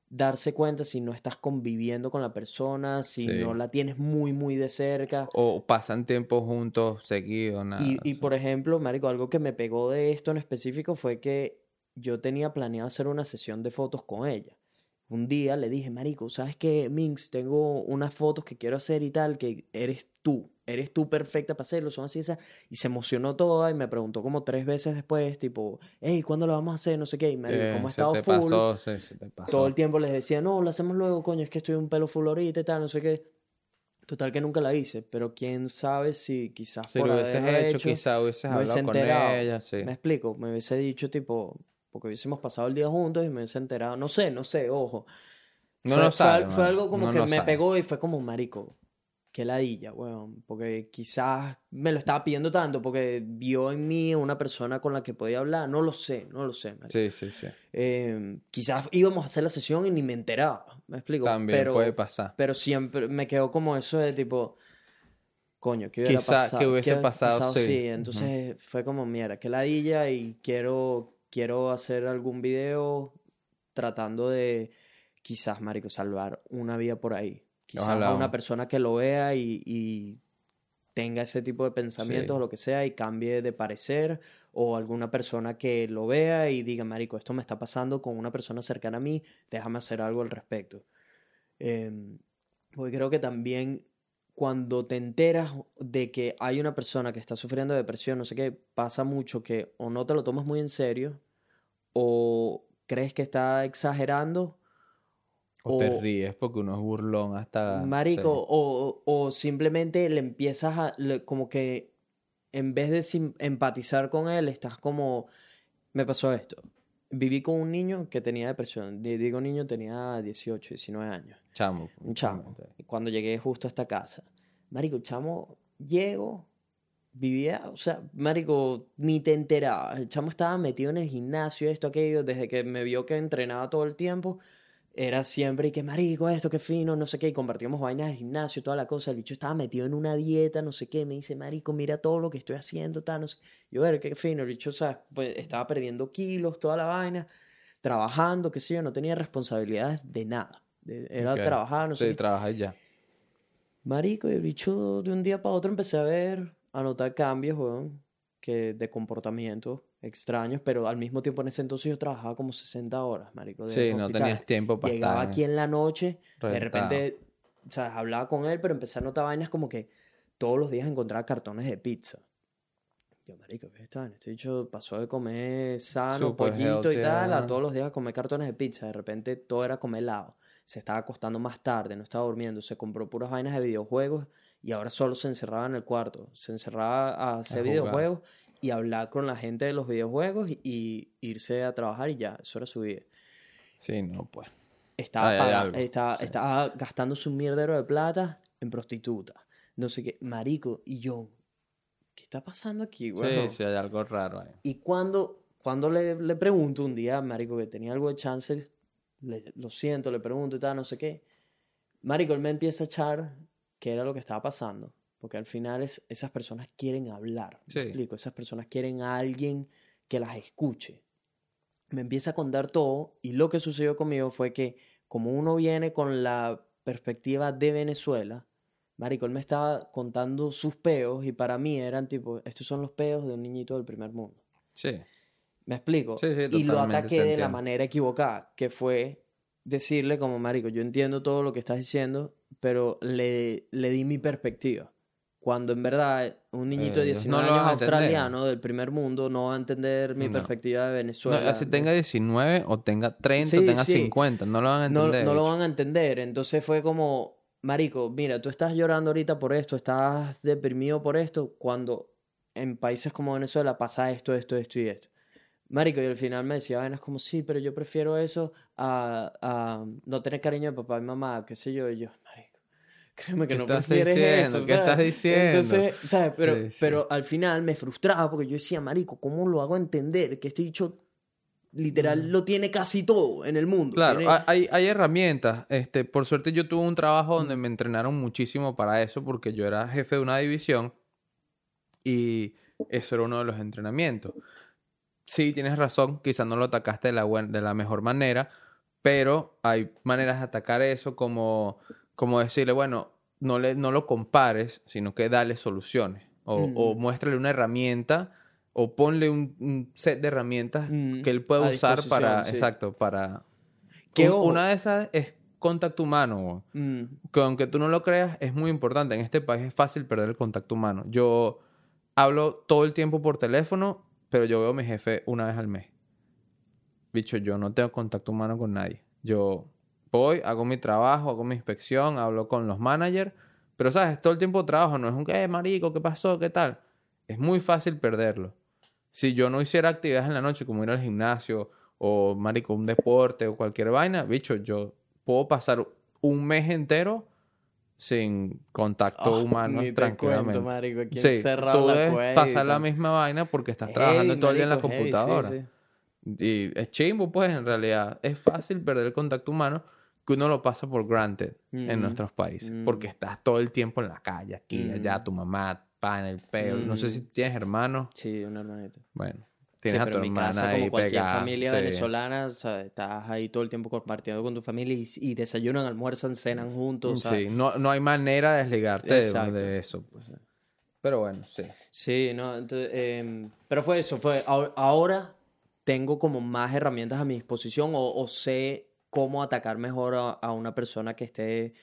darse cuenta si no estás conviviendo con la persona, si Sí. no la tienes muy, muy de cerca. O pasan tiempo juntos, seguidos, nada. Y, y por ejemplo, Marico, algo que me pegó de esto en específico fue que yo tenía planeado hacer una sesión de fotos con ella. Un día le dije, Marico, ¿sabes qué, Minx? Tengo unas fotos que quiero hacer y tal, que eres tú, eres tú perfecta para hacerlo, son así, esas. Y se emocionó toda y me preguntó como tres veces después, tipo, hey, ¿cuándo lo vamos a hacer? No sé qué. Y Marico, Sí, como ha estado full, pasó, sí, se te pasó. todo el tiempo les decía, no, lo hacemos luego, coño, es que estoy un pelo full ahorita y tal, no sé qué. Total que nunca la hice, pero quién sabe si quizás Si por lo hubieses haberlo hecho, quizá hubieses hablado con enterado. ella, sí. Me explico, me hubiese dicho tipo, porque hubiésemos pasado el día juntos y me hubiese enterado, no sé, no sé, ojo. No fue, lo fue sabe, fue mano, algo como uno que no me sabe. pegó y fue como marico, qué ladilla, weón, porque quizás me lo estaba pidiendo tanto porque vio en mí una persona con la que podía hablar, no lo sé, no lo sé, marico. Sí, sí, sí. Eh, quizás íbamos a hacer la sesión y ni me enteraba, me explico, También pero, puede pasar. pero siempre me quedó como eso de tipo, coño, ¿qué hubiera Quizá- pasado? que hubiese hubiera pasado, sí. Sí, entonces fue como, mierda, qué ladilla y quiero, quiero hacer algún video tratando de, quizás, marico, salvar una vida por ahí. Quizás Ojalá. a una persona que lo vea y, y tenga ese tipo de pensamientos Sí. o lo que sea y cambie de parecer o alguna persona que lo vea y diga, marico, esto me está pasando con una persona cercana a mí, déjame hacer algo al respecto. Em, porque creo que también cuando te enteras de que hay una persona que está sufriendo de depresión, no sé qué, pasa mucho que o no te lo tomas muy en serio o crees que está exagerando O te ríes porque uno es burlón hasta... Marico, sí. o, o simplemente le empiezas a, le- como que en vez de empatizar con él, estás como, me pasó esto. Viví con un niño que tenía depresión. Di- Digo niño, tenía 18, 19 años. Chamo. Un chamo. Cuando llegué justo a esta casa. Marico, el chamo, llego, vivía, o sea, Marico, ni te enterabas. El chamo estaba metido en el gimnasio, esto, aquello, desde que me vio que entrenaba todo el tiempo. Era siempre y que, Marico, esto, qué fino, no sé qué. Y compartíamos vainas del gimnasio, toda la cosa. El bicho estaba metido en una dieta, no sé qué. Me dice, Marico, mira todo lo que estoy haciendo, tal, no sé. Yo, ver, qué fino. El bicho, o sea, pues, estaba perdiendo kilos, toda la vaina, trabajando, qué sé yo, no tenía responsabilidades de nada. De- Era Ok. trabajar, no sé Sí, qué. trabaja y ya. Marico, y el bicho de un día para otro empecé a ver, a notar cambios, weón, que de comportamiento extraños, pero al mismo tiempo en ese entonces yo trabajaba como 60 horas, marico. de Sí, no tenías tiempo para Llegaba estar... aquí en la noche, de repente, o sea, hablaba con él, pero empecé a notar vainas como que todos los días encontraba cartones de pizza. Yo, marico, ¿qué está? Este bicho pasó de comer sano, Súper pollito y tal, a todos los días a comer cartones de pizza. De repente todo era comer helado. Se estaba acostando más tarde, no estaba durmiendo. Se compró puras vainas de videojuegos y ahora solo se encerraba en el cuarto. Se encerraba a hacer jugar. videojuegos y hablar con la gente de los videojuegos y, irse a trabajar y ya, eso era su vida. Sí, no, pues. Estaba, estaba, sí. estaba gastándose un mierdero de plata en prostituta. No sé qué, marico. Y yo, ¿qué está pasando aquí, weón? Sí, sí, hay algo raro ahí. Y cuando, cuando le, le pregunto un día, marico, que tenía algo de chance, le- lo siento, le pregunto y tal, no sé qué. Marico, él me empieza a echar qué era lo que estaba pasando. Porque al final es, esas personas quieren hablar. ¿me Sí. explico? Esas personas quieren a alguien que las escuche. Me empieza a contar todo y lo que sucedió conmigo fue que como uno viene con la perspectiva de Venezuela, Marico, él me estaba contando sus peos y para mí eran tipo, estos son los peos de un niñito del primer mundo. Sí. ¿Me explico? Sí, sí, y lo ataqué de la manera equivocada, que fue decirle como, Marico, yo entiendo todo lo que estás diciendo, pero le, le di mi perspectiva. Cuando en verdad un niñito de Eh, ellos no 19 lo años australiano del primer mundo no va a entender mi No. perspectiva de No, Venezuela. así tenga 19 o tenga 30 o Sí, tenga sí. 50, no lo van a no, entender. no lo van a entender. Entonces fue como, Marico, mira, tú estás llorando ahorita por esto, estás deprimido por esto, cuando en países como Venezuela pasa esto, esto, esto y esto. Marico, y al final me decía, vainas como, sí, pero yo prefiero eso a, a no tener cariño de papá y mamá, qué sé yo, y yo, Marico, créeme que ¿Qué no prefieres diciendo? eso, ¿Qué ¿sabes? estás diciendo? Entonces, ¿sabes? Pero, Sí, sí. pero al final me frustraba porque yo decía, Marico, ¿cómo lo hago entender? Que este dicho literal lo tiene casi todo en el mundo. Mm. Claro, Tiene- hay- hay, herramientas. Este, por suerte yo tuve un trabajo donde me entrenaron muchísimo para eso porque yo era jefe de una división y eso era uno de los entrenamientos. Sí, tienes razón, quizás no lo atacaste de la, de la mejor manera, pero hay maneras de atacar eso como, como decirle, bueno, no, le, no lo compares, sino que dale soluciones o, o Mm. muéstrale una herramienta o ponle un, un set de herramientas Mm, que él pueda usar para, sí. exacto, para... Que, una de esas es contacto humano, mm, que aunque tú no lo creas, es muy importante. En este país es fácil perder el contacto humano. Yo hablo todo el tiempo por teléfono, pero yo veo a mi jefe una vez al mes. Bicho, yo no tengo contacto humano con nadie. Yo voy, hago mi trabajo, hago mi inspección, hablo con los managers, pero sabes, todo el tiempo trabajo, no es un, eh, marico, ¿qué pasó? ¿Qué tal? Es muy fácil perderlo. Si yo no hiciera actividades en la noche, como ir al gimnasio o, marico, un deporte o cualquier vaina, bicho, yo puedo pasar un mes entero sin contacto ah, humano ni te tranquilamente. cuento, marico, aquí Sí, tú la debes pasar la misma vaina porque estás Heavy, trabajando todo el día en la marico, heavy, sí, computadora. sí. Y es chimbo, pues, en realidad. Es fácil perder el contacto humano que uno lo pasa por granted en Mm, nuestros países. mm. Porque estás todo el tiempo en la calle, aquí, allá, tu mamá, pa, en el peo. No sé si tienes hermanos. Sí, un hermanito. Bueno, Sí, tienes a pero tu en mi hermana casa, ahí como cualquier pegada. familia sí. venezolana, ¿sabes? estás ahí todo el tiempo compartiendo con tu familia y, y desayunan, almuerzan, cenan juntos, ¿sabes? Sí, no, no hay manera de desligarte de- eso. Pues. Pero bueno, sí. Sí, no, entonces, em, pero fue eso, fue, ahor- ahora tengo como más herramientas a mi disposición o, o sé cómo atacar mejor a, a una persona que esté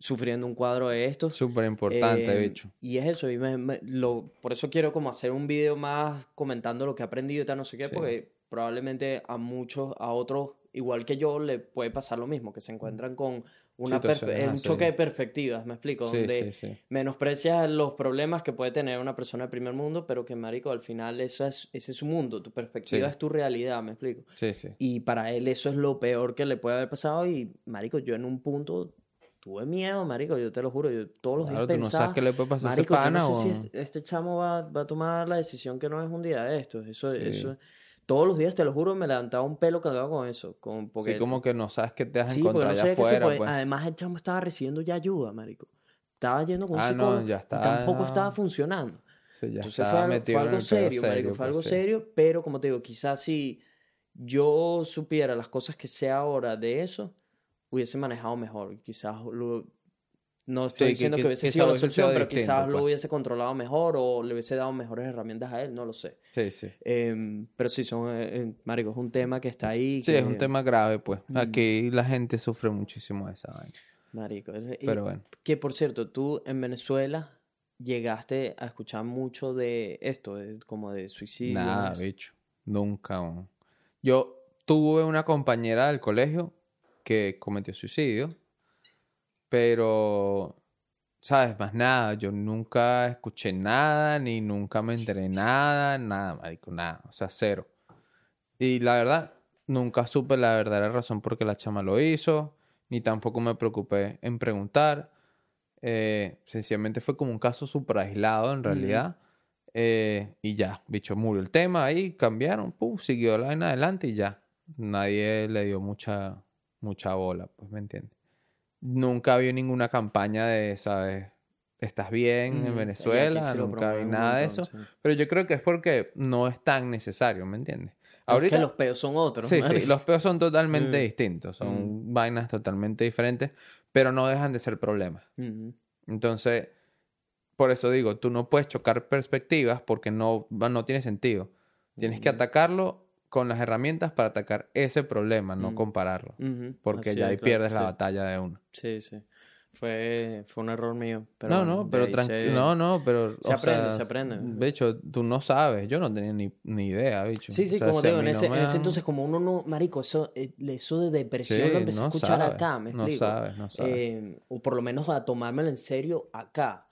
sufriendo un cuadro de estos. Súper importante, Eh, bicho. Y es eso, y me- me- lo, por eso quiero como hacer un video más comentando lo que he aprendido y tal, no sé qué, Sí. porque probablemente a muchos, a otros, igual que yo, le puede pasar lo mismo, que se encuentran con una un así. choque de perspectivas, ¿me explico? Sí, Donde sí, sí. menosprecias los problemas que puede tener una persona del primer mundo, pero que, marico, al final es, ese es su mundo, tu perspectiva es tu realidad, ¿me explico? Sí, sí. Y para él eso es lo peor que le puede haber pasado y, marico, yo en un punto tuve miedo, marico, yo te lo juro, yo todos los Claro, días tú no pensaba, sabes qué le puede pasar a ese marico, yo pana no sé o... si este, chamo va, va a tomar la decisión que no es un día de estos, eso, eso, todos los días, te lo juro, me levantaba un pelo cagado con eso, con, porque, Sí, como que no sabes qué te vas a sí, no allá hacer, afuera, porque pues. además el chamo estaba recibiendo ya ayuda, marico, estaba yendo con un Ah, no, psicólogo ya y está. tampoco estaba funcionando. Sí, ya Entonces fue algo, metido fue en algo serio, marico, fue pues, algo sí. serio, pero como te digo, quizás si yo supiera las cosas que sé ahora de eso, hubiese manejado mejor. Quizás lo- no estoy Sí, diciendo que, que- hubiese sido la solución, pero distinto, quizás lo pues. hubiese controlado mejor o le hubiese dado mejores herramientas a él, no lo sé. Sí, sí. Em, pero sí, son, eh, eh, marico, es un tema que está ahí. Sí, que- es un tema grave, pues. Mm. Aquí la gente sufre muchísimo de esa vaina. Marico, es- y- Pero bueno. Que por cierto, tú en Venezuela llegaste a escuchar mucho de esto, de- como de suicidio. Nada, bicho. Nunca. Yo tuve una compañera del colegio que cometió suicidio, pero, ¿sabes? Más nada. Yo nunca escuché nada, ni nunca me enteré nada, nada, marico, nada. O sea, cero. Y la verdad, nunca supe la verdadera razón por qué la chama lo hizo, ni tampoco me preocupé en preguntar. Eh, sencillamente fue como un caso súper aislado en realidad. Eh, y ya, bicho, murió el tema ahí, cambiaron, pum, siguió la vaina adelante y ya. Nadie le dio mucha, mucha bola, pues, ¿me entiendes? Nunca vi ninguna campaña de, ¿sabes? ¿Estás bien Mm, en Venezuela? Nunca vi nada de eso. sí. Pero yo creo que es porque no es tan necesario, ¿me entiendes? Ahorita, que los peos son otros. sí, sí, los peos son totalmente Mm. distintos, son vainas totalmente diferentes, pero no dejan de ser problemas. Entonces, por eso digo, tú no puedes chocar perspectivas porque no, no tiene sentido. Tienes que atacarlo con las herramientas para atacar ese problema, no Mm. compararlo. Porque Así ya ahí claro, pierdes la sí. batalla de uno. Sí, sí. Fue, fue un error mío. Pero no, no, de pero se- No, no, pero. se aprende, sea, se aprende. Bicho, tú no sabes. Yo no tenía ni, ni idea, bicho. Sí, sí, O sea, como te a digo, en no ese, en ese entonces, como uno no, marico, eso, eh, eso de depresión Sí, lo empecé a no escuchar sabes, acá, me no explico. sabes, no sabes. Eh, o por lo menos a tomármelo en serio acá.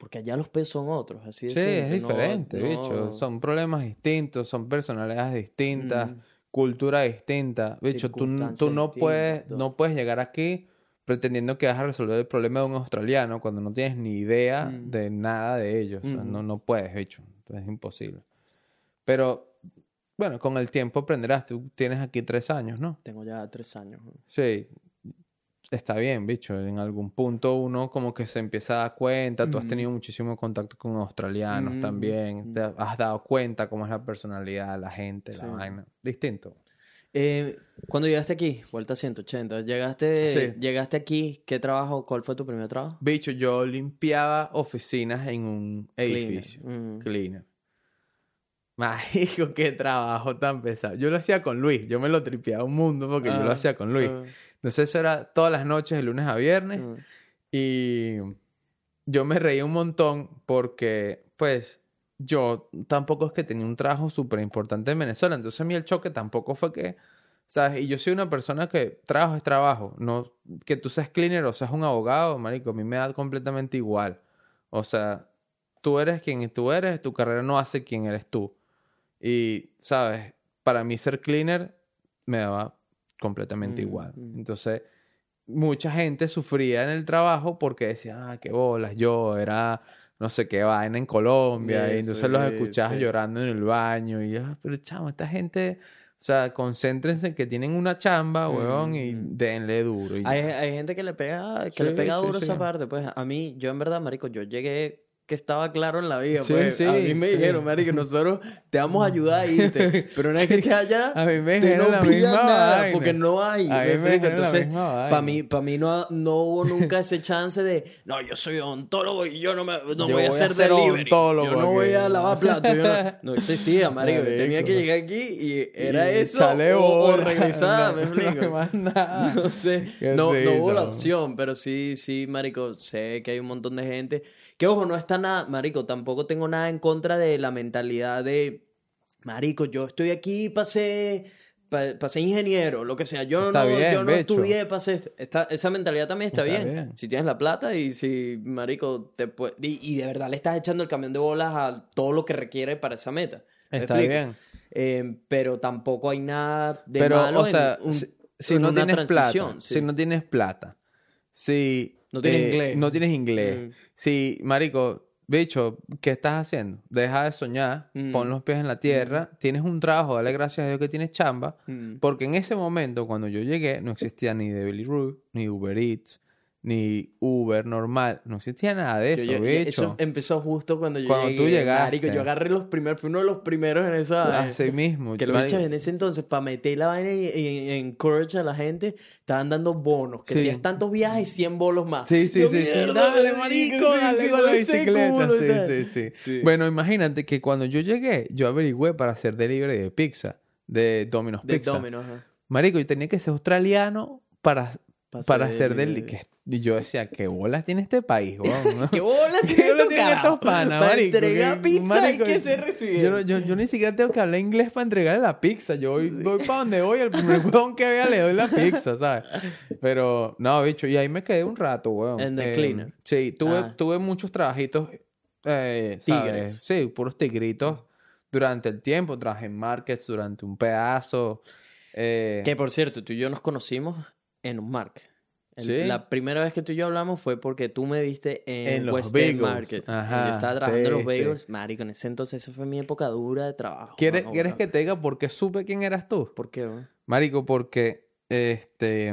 Porque allá los peos son otros, así de Sí, es simple, diferente, no- bicho. Son problemas distintos, son personalidades distintas, Mm. cultura distinta. Bicho, tú, tú no puedes, no puedes llegar aquí pretendiendo que vas a resolver el problema de un australiano cuando no tienes ni idea Mm. de nada de ellos. O sea, no, no puedes, bicho. Es imposible. Pero, bueno, con el tiempo aprenderás. Tú tienes aquí tres años, ¿no? Tengo ya tres años. Sí, está bien, bicho. En algún punto uno como que se empieza a dar cuenta. Tú has tenido muchísimo contacto con australianos Ujú, también. Te ujú. has dado cuenta cómo es la personalidad, la gente, la vaina. Distinto. Eh, cuando llegaste aquí, vuelta a 180, llegaste, Sí. llegaste aquí, ¿qué trabajo, cuál fue tu primer trabajo? Bicho, yo limpiaba oficinas en un Cleaner. edificio. Mm. Cleaner. Mágico, qué trabajo tan pesado. Yo lo hacía con Luis. Yo me lo tripeaba un mundo porque yo lo Ah, hacía con Luis. ah, Entonces eso era todas las noches, de lunes a viernes. ah. Y yo me reí un montón porque, pues, yo tampoco es que tenía un trabajo súper importante en Venezuela. Entonces a mí el choque tampoco fue que, ¿sabes? Y yo soy una persona que trabajo es trabajo. No, que tú seas cleaner o seas un abogado, marico, a mí me da completamente igual. O sea, tú eres quien tú eres, tu carrera no hace quién eres tú. Y, ¿sabes? Para mí ser cleaner me daba completamente Mm, igual. mm. Entonces, mucha gente sufría en el trabajo porque decía, ah, qué bolas, yo era no sé qué vaina en Colombia. y entonces los escuchabas sí. llorando en el baño. Y, ah, pero chamo, esta gente, o sea, concéntrense en que tienen una chamba, y Mm. denle duro. y Hay, hay gente que le pega, que le pega duro esa parte, pues a mí, yo en verdad, marico, yo llegué que estaba claro en la vida, Sí, pues. sí, a mí me sí. dijeron, marico, nosotros te vamos a ayudar a irte, pero una vez que estés allá, A mí me te no la misma nada, vaina. porque no hay, A ¿me mí me Entonces, para mí, para mí no, no hubo nunca ese chance de, no, yo soy odontólogo y yo no me no Yo voy a hacer ser delivery, yo no voy que- a lavar platos, no, no existía, marico, yo tenía que llegar aquí y era Y eso o, o regresar, ¿me explico? No sé, no, no hubo la opción, pero sí, sí, marico, sé que hay un montón de gente. Que ojo, no está nada, marico, tampoco tengo nada en contra de la mentalidad de, marico, yo estoy aquí para ser, para ser ingeniero, lo que sea. Yo Está no, bien, yo no estudié para ser esa mentalidad también está, Está bien. bien. Si tienes la plata y si, marico, te pue- y, y de verdad le estás echando el camión de bolas a todo lo que requiere para esa meta. ¿Me Está bien. Eh, pero tampoco hay nada de Pero, malo o sea, en un- si, si en no una tienes plata, sí. si no tienes plata, si No tienes eh, inglés. no tienes inglés, Mm. si, marico, bicho, ¿qué estás haciendo? Deja de soñar, Mm. pon los pies en la tierra, tienes un trabajo, dale gracias a Dios que tienes chamba, Mm. porque en ese momento, cuando yo llegué, no existía ni Deliveroo, ni Uber Eats, ni Uber normal, no existía nada de eso, Yo- eso empezó justo cuando yo Cuando llegué. tú llegaste. Marico, yo agarré los primeros, fui uno de los primeros en esa... Así mismo. Que lo bichos en ese entonces, para meter la vaina y, y- y encourage a la gente, estaban dando bonos. Que Sí. si es tantos viajes, 100 bolos más. Sí, sí, Yo, sí, sí. "Mierda, Dale, marico, dale con la bicicleta. culo", Sí, sí, sí. Bueno, imagínate que cuando yo llegué, yo averigüé para hacer delivery de pizza, de Domino's De Pizza. Domino's. Marico, yo tenía que ser australiano para, Pa' para hacer delivery. Y yo decía, ¿qué bolas tiene este país, weón? ¿Qué bola ¿Qué tiene bolas tu tienen carajo? estos panas, Para marico? entregar pizza marico, hay que ser residente. Yo, no- yo, yo ni siquiera tengo que hablar inglés para entregarle la pizza. Yo voy, voy para donde voy, el primer huevón que vea le doy la pizza, ¿sabes? Pero, no, bicho, y ahí me quedé un rato, weón. En The Cleaner. Sí, tuve, Ah. tuve muchos trabajitos, eh, ¿sabes? Tigres. Sí, puros tigritos durante el tiempo. Trabajé en markets durante un pedazo. eh, Que por cierto, tú y yo nos conocimos en un market. El- Sí. La primera vez que tú y yo hablamos fue porque tú me viste en, En los West End. Market. Ajá, yo estaba trabajando en los sí, bagels. Marico, en ese entonces esa fue mi época dura de trabajo. ¿Quieres, mano, ¿Quieres que te diga por qué supe quién eras tú? ¿Por qué? Marico, porque, este,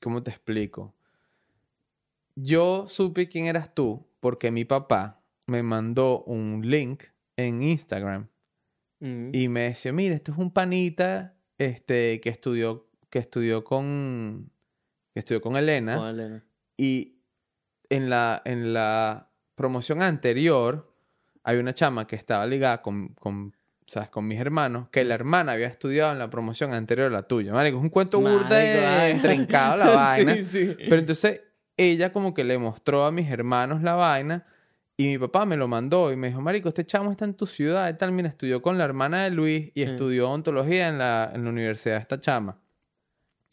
¿cómo te explico? Yo supe quién eras tú porque mi papá me mandó un link en Instagram Ujú. y me decía, mira, este es un panita este, que estudió, que estudió con, que estudió con Elena. Con Elena. Y en la, en la promoción anterior, hay una chama que estaba ligada con, con, ¿sabes? con mis hermanos, que la hermana había estudiado en la promoción anterior a la tuya. Marico, es un cuento burda intrincado la vaina. Sí, sí. Pero entonces ella como que le mostró a mis hermanos la vaina y mi papá me lo mandó y me dijo, Marico, este chamo está en tu ciudad y tal. Mira, estudió con la hermana de Luis y Mm. estudió ontología en la, en la universidad de esta chama.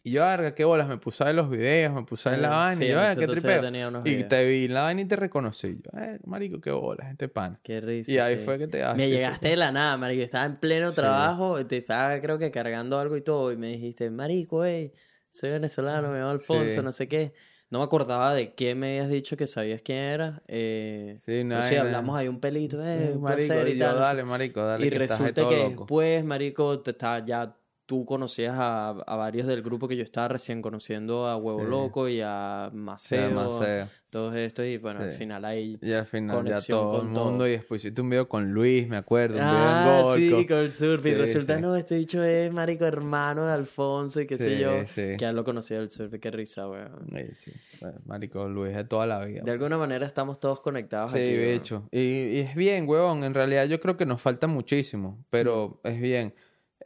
Y yo, verga, qué bolas, me puse a ver los videos, me puse a ver la Ah, vaina sí, y yo, verga, qué tripeo. Y te vi en la vaina y te reconocí. Yo, eh, marico, qué bolas, este pan. Qué risa. Y ahí sí. fue que te... así Me fue. llegaste de la nada, marico. Estaba en pleno trabajo, te estaba creo que cargando algo y todo, y me dijiste, marico, hey, soy venezolano, me llamo Alfonso, no sé qué. No me acordaba de quién me habías dicho que sabías quién era. Eh, Sí, no o sea, hablamos ahí un pelito, eh, marico, y yo, tal. sé dale, marico, dale, y que resulta que después, marico, te está, ya tú conocías a, a varios del grupo que yo estaba recién conociendo, a Huevo Sí. Loco y a Sí, Maceo, todos estos, y bueno, al Sí. final ahí... Y al final ya todo el mundo. todo. Y después hiciste un video con Luis, me acuerdo. Un Ah, video en sí, con el surf. Y Sí, resulta, sí. no, este dicho es marico hermano de Alfonso y qué sé Sí, yo. sí. Que ya lo conocía del surf, qué risa, weón. Sí. Bueno, marico, Luis de toda la vida. De alguna manera estamos todos conectados Sí, aquí, de weón. hecho. Y, y es bien, huevón. En realidad yo creo que nos falta muchísimo, pero es bien.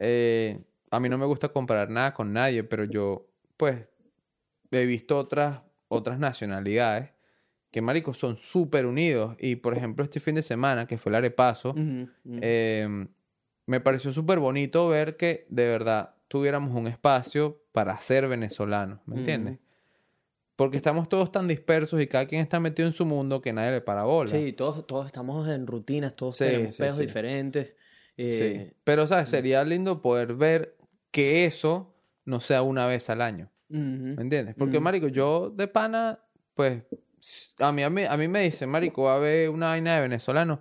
Eh, a mí no me gusta comparar nada con nadie, pero yo, pues, he visto otras, otras nacionalidades que, marico, son súper unidos. Y, por ejemplo, este fin de semana, que fue el arepaso, eh, me pareció súper bonito ver que, de verdad, tuviéramos un espacio para ser venezolanos, ¿me entiendes? Porque estamos todos tan dispersos y cada quien está metido en su mundo que nadie le para bola. Sí, todos, todos estamos en rutinas, todos Sí, tenemos sí, diferentes. Sí. Eh, Pero, ¿sabes? Sería lindo poder ver que eso no sea una vez al año. ¿Me entiendes? Porque, marico, yo de pana, pues, a mí, a mí, a mí me dicen, marico, va a haber una vaina de venezolanos.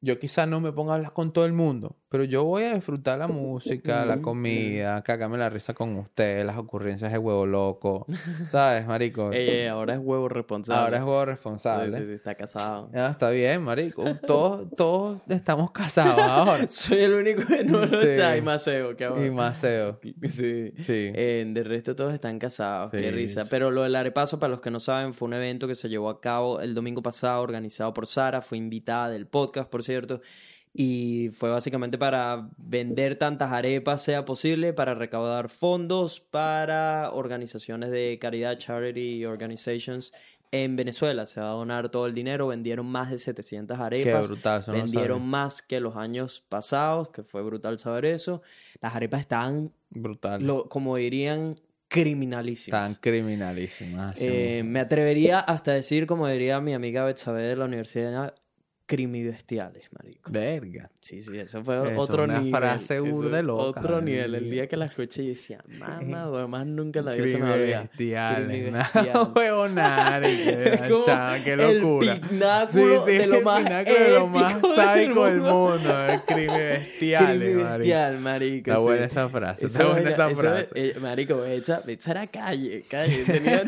Yo quizás no me ponga a hablar con todo el mundo, pero yo voy a disfrutar la música, la comida, cagarme la risa con ustedes, las ocurrencias de huevo loco, ¿sabes, marico? Ey, ey, ahora es huevo responsable. Ahora es huevo responsable. sí, sí, está casado. Ah, está bien, marico. Todos, todos estamos casados ahora. Soy el único que no lo Sí. está. Y Maceo, que Y Maceo. Sí. Sí. Eh, de resto todos están casados, qué risa. Pero lo del arepaso, para los que no saben, fue un evento que se llevó a cabo el domingo pasado, organizado por Sara, fue invitada del podcast, por cierto, y fue básicamente para vender tantas arepas sea posible, para recaudar fondos para organizaciones de caridad, charity organizations en Venezuela. Se va a donar todo el dinero, vendieron más de 700 Qué arepas. brutal. eso no Vendieron más que los años pasados, que fue brutal saber eso. Las arepas estaban Brutal. lo, como dirían, criminalísimas. Tan criminalísimas. Eh, me atrevería hasta decir, como diría mi amiga Betsabe de la universidad, crimibestiales, marico. Verga. Sí, sí, eso fue Eso, otro una nivel. frase burda loca, Otro nivel. El día que la escuché, yo decía, mamá, güey, más nunca la vida se me olvida. Bestiales. Criminalbestial. No, huevonare, como qué locura. El pináculo Sí, sí, de lo el más pináculo de lo más sádico del mundo. mundo. El crimen bestial, marico. Criminbestial, marico. Está sí. buena esa frase. Está buena esa frase. eh, marico, esa, esa era calle, calle. Tenía-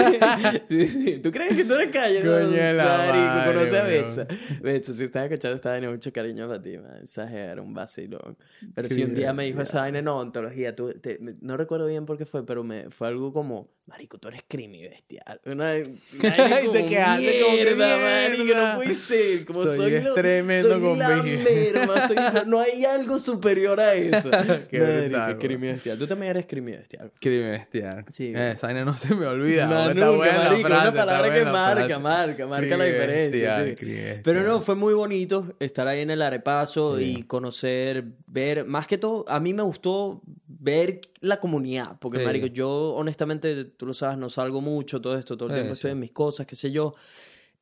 sí, sí. ¿Tú crees que tú eres calle? Coño marico, madre, conoce a. Betsa. Betsa, si estás escuchando esta vaina, mucho cariño para ti, man. Esa era un vacilón. Pero si un día me dijo esa vaina, no, ontología, tú, te- no recuerdo bien por qué fue, pero me, fue algo como, marico, tú eres crimi bestial. Una, te quedaste como que marico, no puede ser. Como Soy soy, lo- tremendo soy con la merma, soy- no, no hay algo superior a eso. Qué Marico, brutal, bestial. Tú también eres crimi bestial. Crimen bestial. Sí. Eh, esa no se me olvida. Está nunca, buena marico, frase, una palabra que marca, frase. marca, marca la diferencia. bestial, sí. crimen Pero no, fue muy bonito estar ahí en el arepaso Sí. y conocer, ver, más que todo, a mí me gustó ver la comunidad, porque Sí. marico, yo honestamente, tú lo sabes, no salgo mucho, todo esto, todo el Sí, tiempo estoy sí. en mis cosas, qué sé yo.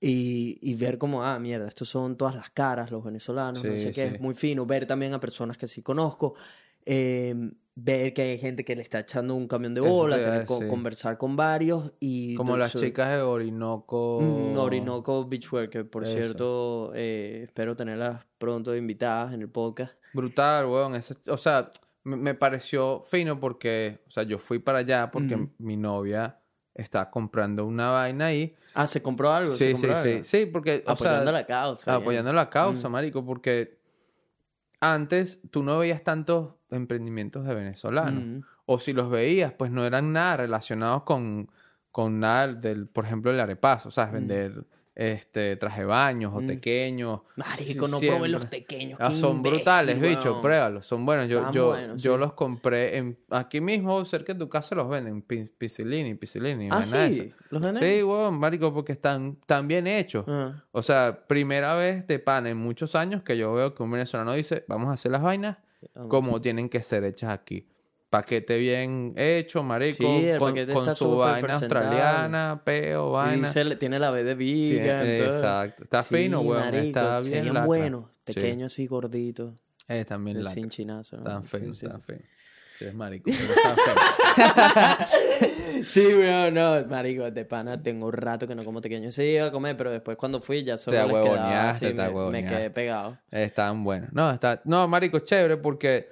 Y, y ver como, ah, mierda, estos son todas las caras, los venezolanos, no Sí, sé qué, es muy fino. Ver también a personas que sí conozco. eh, ver que hay gente que le está echando un camión de bola, a tener, co- decir. conversar con varios y... Como las chicas de Orinoco. Mm, Orinoco Beachwear, que por Eso. cierto eh, espero tenerlas pronto invitadas en el podcast. Brutal, weón. ese- o sea, me, pareció fino porque, o sea, yo fui para allá porque mi novia está comprando una vaina ahí. Ah, ¿se compró algo? ¿Se Sí, sí, compró sí. algo? Sí, porque, o Apoyando sea, la causa. apoyando la causa, Mm. marico, porque antes tú no veías tantos emprendimientos de venezolanos. Mm. O si los veías, pues no eran nada relacionados con, con nada del, por ejemplo, el arepazo, ¿sabes? Vender este traje baños o Mm. tequeños. Marico, Sí, no siempre. probé los pequeños. Ah, son imbécil, brutales, bicho, pruébalos, son buenos. Yo, Están yo, buenos, yo sí. los compré en, aquí mismo, cerca de tu casa los venden, Pi- Piscilini, Piscilini, Ah, sí. ¿Los venden? Sí, weón, marico, porque están, están bien hechos. Ah. O sea, primera vez de pan en muchos años que yo veo que un venezolano dice, vamos a hacer las vainas como tienen que ser hechas aquí. Paquete bien hecho, marico, Sí, el con, paquete con está su vaina australiana, peo, Y vaina. dice, tiene la B de Sí, vegan. todo. exacto. Está Sí, fino, weón. marico, Está bien. Sí. Pequeño así, gordito. Eh, también El sin chinazo. Tan Sí, sí, tan sí. Sí, es marico, pero está feo. Sí, weón, no, marico, de pana tengo un rato que no como pequeño. Día iba a comer, pero después cuando fui ya solo les quedaba así, me, me quedé pegado. Están buenos. No, está... no, marico, es chévere porque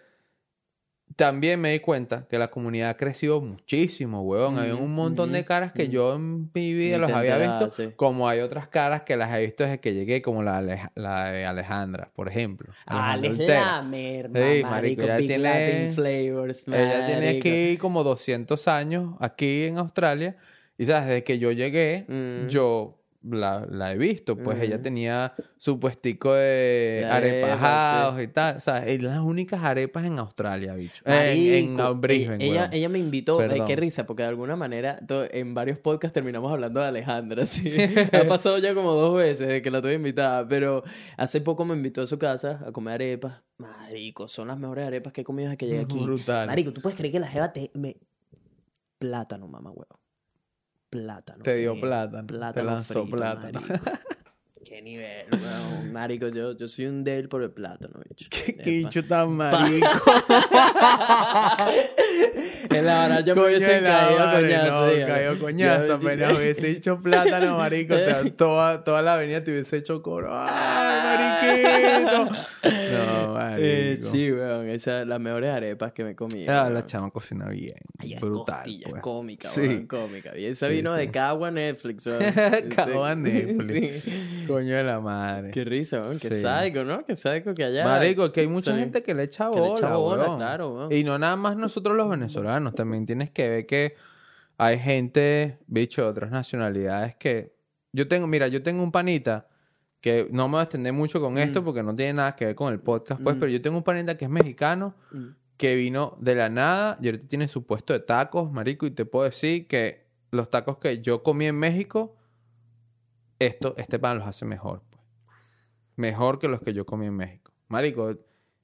también me di cuenta que la comunidad ha crecido muchísimo, weón. Hay Ujú, un montón de caras que yo en mi vida los había visto, sí. como hay otras caras que las he visto desde que llegué, como la, Alej- la de Alejandra, por ejemplo. Alex. Lamer, Sí, marico, ella Big tiene- Latin Flavors, Ella tiene aquí como 200 años, aquí en Australia, y sabes, desde que yo llegué, Mm. yo la, la he visto, pues ella tenía su puestico de arepas, arepajados y tal, o sea, es las únicas arepas en Australia, bicho. En- en, Marico, Brisbane, ella, weón. ella me invitó, eh, Perdón. qué risa, porque de alguna manera en varios podcasts terminamos hablando de Alejandra, sí. ha pasado ya como dos veces que la tuve invitada, pero hace poco me invitó a su casa a comer arepas. Marico, son las mejores arepas que he comido desde que llegué aquí. Brutal. Marico, ¿tú puedes creer que la jeva te... Me... Plátano, mamá huevo. Plátano. Te dio tenía. plátano, te lanzó frito, plátano. marico. Qué nivel, weón. Marico, yo, yo soy un débil por el plátano, bicho. Qué bicho tan marico. En la hora yo me hubiese caído coñazo. no, cayó coñazo, Yo- apenas hubiese hecho plátano, marico. O sea, toda, toda la avenida te hubiese hecho coro. ¡Ay, mariquito! No, marico. Eh, sí, weón. Esas las mejores arepas que me comido. Ah, la chama cocina bien. Ay, brutal. costilla, pues. cómica, Sí. weón, cómica. Y esa Sí, vino sí. de Cagua Netflix, weón. Cagua Sí. Netflix. Coño de la madre. Qué risa, weón. Qué Sí. sádico, ¿no? Qué sádico que haya. Marico, que hay mucha Sí. gente que le echa Que le bola, echa bola, weón. claro, weón. Y no nada más nosotros los venezolanos, también tienes que ver que hay gente, bicho, de otras nacionalidades que... Yo tengo, mira, yo tengo un panita que no me voy a extender mucho con esto Mm. porque no tiene nada que ver con el podcast, pues, Mm. pero yo tengo un panita que es mexicano Mm. que vino de la nada y ahorita tiene su puesto de tacos, marico, y te puedo decir que los tacos que yo comí en México, esto, este pan los hace mejor, pues. Mejor que los que yo comí en México. Marico,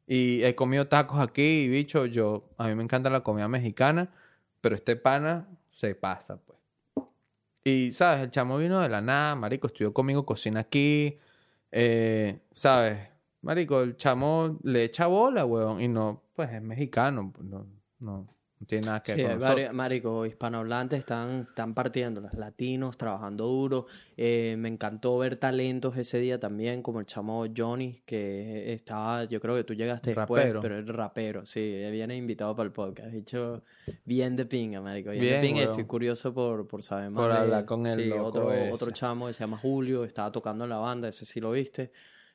y he comido tacos aquí y bicho, yo, a mí me encanta la comida mexicana, pero este pana se pasa, pues. Y, ¿sabes? El chamo vino de la nada, marico, estudió conmigo cocina aquí, eh, ¿sabes? Marico, el chamo le echa bola, weón, y no, pues es mexicano, pues, no, no, no tiene nada que ver con nosotros. varios, marico, hispanohablantes están, están partiendo, los latinos trabajando duro. Eh, me encantó ver talentos ese día también, como el chamo Johnny, que estaba, yo creo que tú llegaste después, Rapero. pero es rapero, sí, viene invitado para el podcast. De hecho, bien de pinga, marico, bien, Bien, de pinga. Estoy curioso por, por saber más. Por de hablar él. con el Sí, otro, ese. otro chamo que se llama Julio, estaba tocando en la banda, ese sí lo viste.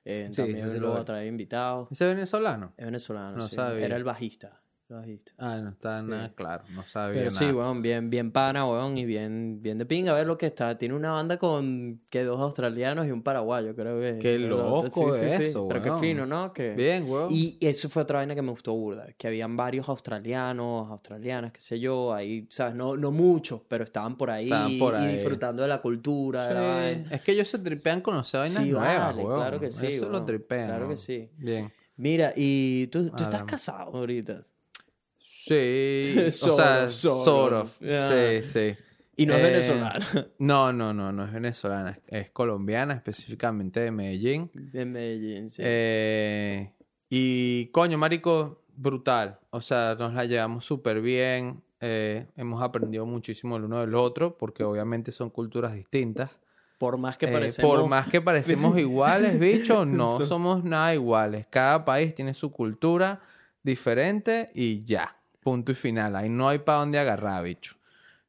Eh, Sí, también lo va a traer invitado. ¿Ese es venezolano? Es venezolano, No sí. sabía. Era el bajista. El bajista. Ah, no está Sí. nada claro, no sabía Pero nada. sí, weón, bien, bien pana, weón, y bien, bien de pinga. A ver lo que está. Tiene una banda con que dos australianos y un paraguayo, creo que. Qué creo loco eso, Pero qué weón. fino, ¿no? Que... Bien, weón. Y eso fue otra vaina que me gustó burda, que habían varios australianos, australianas, qué sé yo, ahí, ¿sabes? No, no muchos, pero estaban por ahí, Estaban por y ahí. disfrutando de la cultura, de la Sí, vaina. Es que ellos se tripean conocer vainas Sí, nuevas, vale, weón. claro que sí, Eso lo weón. tripean. Claro que sí. Bien. Mira, y tú, tú estás casado ahorita. Sí, o Sort sea, of, sort sort of. of. Yeah. Sí, sí. Y no es Eh, venezolano. No, no, no, no es venezolana, es, colombiana, específicamente de Medellín. De Medellín, sí. Eh, y coño, marico, brutal. O sea, nos la llevamos súper bien. eh, hemos aprendido muchísimo el uno del otro, porque obviamente son culturas distintas. por más que Eh, parecemos... por más que parecemos iguales, bicho, no So- somos nada iguales. Cada país tiene su cultura diferente y ya. Punto y final. Ahí no hay para dónde agarrar, bicho.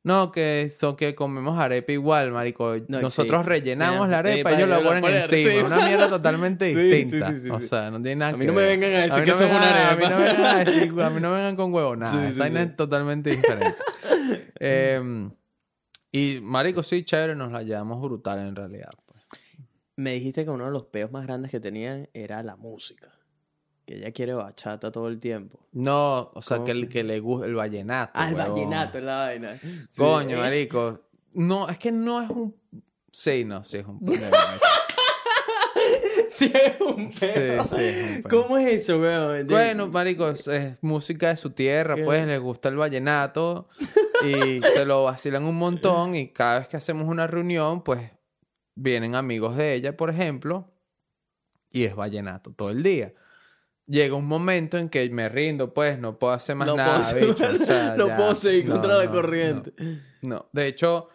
No, que son que comemos arepa igual, marico. No Nosotros rellenamos Mira, la arepa, arepa, ellos la ponen encima. sí. Una mierda totalmente Sí, distinta. o sea, no tiene nada A que mí no me vengan a decir mí que no me una vengan- A mí arepa. no me vengan a decir, a mí no me vengan con huevo, nada. Esa es totalmente diferente. Em, y, marico, sí, chévere, nos la llevamos brutal en realidad. pues. Me dijiste que uno de los peos más grandes que tenían era la música. Que ella quiere bachata todo el tiempo. No, o sea, ¿Cómo que el que? le gusta el vallenato. Ah, el huevón. vallenato es la vaina. Sí. Coño, marico. No, es que no es un... Sí, no, sí es un... peo. Sí, es un Sí, peo. sí, es un peo. ¿Cómo es eso, weón? Bueno, marico, es, es música de su tierra, ¿Qué? pues les gusta el vallenato y se lo vacilan un montón y cada vez que hacemos una reunión, pues vienen amigos de ella, por ejemplo, y es vallenato todo el día. Llega un momento en que me rindo, pues no puedo hacer más no nada, puedo, bicho, o sea, no ya, puedo seguir no, contra la corriente. No, de hecho,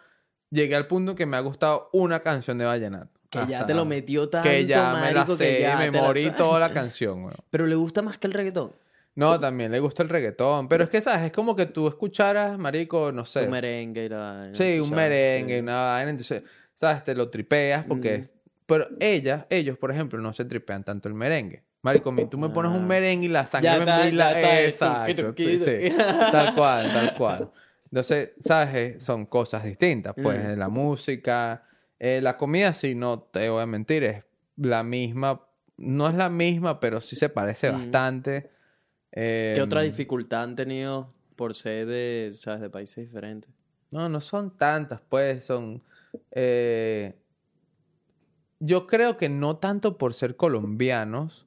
llegué al punto que me ha gustado una canción de vallenato. Que ya te lo metió tanto, Que ya me la marico, que sé, ya me la morí toda la canción, weón. Pero le gusta más que el reggaetón. No, también le gusta el reggaetón. Pero es que, ¿sabes? Es como que tú escucharas, marico, no sé. Un merengue y la vaina. sí, un sabes, merengue, sí. una vaina. Entonces, ¿sabes? Te lo tripeas porque... Mm. Pero ella, ellos, por ejemplo, no se tripean tanto el merengue. Marico, tú me pones Ah. un merengue y la sangre Ya me está, y la... ya está, Exacto. sí, sí. Tal cual, tal cual. Entonces, ¿sabes? Eh, Son cosas distintas. Pues Mm. la música, eh, la comida, sí, no te voy a mentir, es la misma. No es la misma, pero sí se parece Mm. bastante. ¿Qué otra Em, dificultad han tenido por ser de, ¿sabes? de países diferentes? No, no son tantas, pues, son... eh, Yo creo que no tanto por ser colombianos,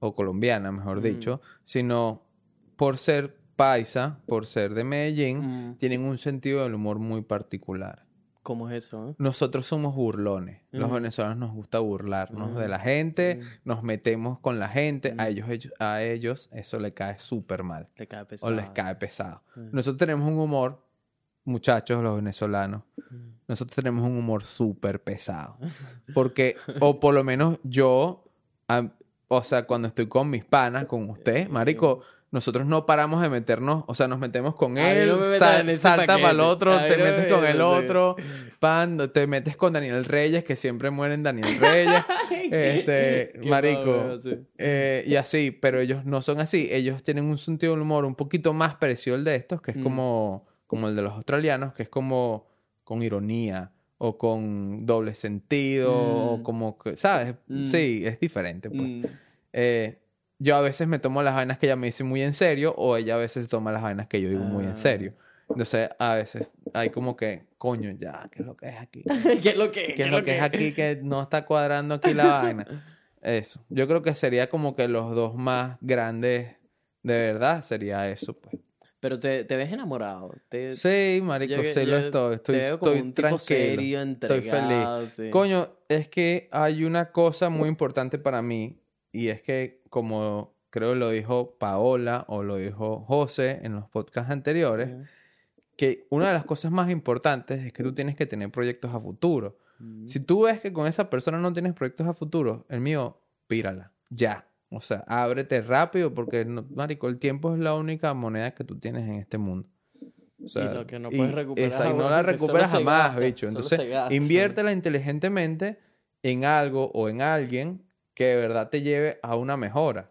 o colombiana, mejor Mm. dicho, sino por ser paisa, por ser de Medellín, Mm. tienen un sentido del humor muy particular. ¿Cómo es eso? eh? Nosotros somos burlones. Los Mm. venezolanos nos gusta burlarnos de la gente, nos metemos con la gente, a ellos, ellos- a ellos eso le cae súper mal. Le cae o pesado. les cae pesado. Nosotros tenemos un humor, muchachos, los venezolanos, nosotros tenemos un humor súper pesado. Porque, o por lo menos yo, am- o sea, cuando estoy con mis panas, con usted, marico, nosotros no paramos de meternos, o sea, nos metemos con él, no me sal- salta para el otro, te no me metes con el otro, pan, te metes con Daniel Reyes, que siempre mueren Daniel Reyes, este, Qué marico, sí. eh, y así, pero ellos no son así. Ellos tienen un sentido del humor un poquito más parecido al de estos, que es Mm. como, como el de los australianos, que es como con ironía o con doble sentido o Mm. como que, ¿sabes? Mm. Sí, es diferente. Pues. Mm. Eh, yo a veces me tomo las vainas que ella me dice muy en serio o ella a veces se toma las vainas que yo digo muy Ah. en serio. Entonces, a veces hay como que, coño, ya, ¿qué es lo que es aquí? ¿Qué es lo que, ¿Qué es lo que es aquí que no está cuadrando aquí la vaina? Eso. Yo creo que sería como que los dos más grandes de verdad sería eso, pues. Pero te, te ves enamorado. Te, Sí, marico, yo sí lo estoy. Estoy, te veo como estoy un tranquilo. serio, estoy feliz. sí. Coño, es que hay una cosa muy importante para mí y es que como creo lo dijo Paola o lo dijo José en los podcasts anteriores, que una de las cosas más importantes es que tú tienes que tener proyectos a futuro. Si tú ves que con esa persona no tienes proyectos a futuro, el mío, pírala, ya. O sea, ábrete rápido porque, no, marico, el tiempo es la única moneda que tú tienes en este mundo. O sea, lo que no puedes recuperar esa- y no la recuperas jamás, gasta, bicho. Entonces, inviértela inteligentemente en algo o en alguien que de verdad te lleve a una mejora.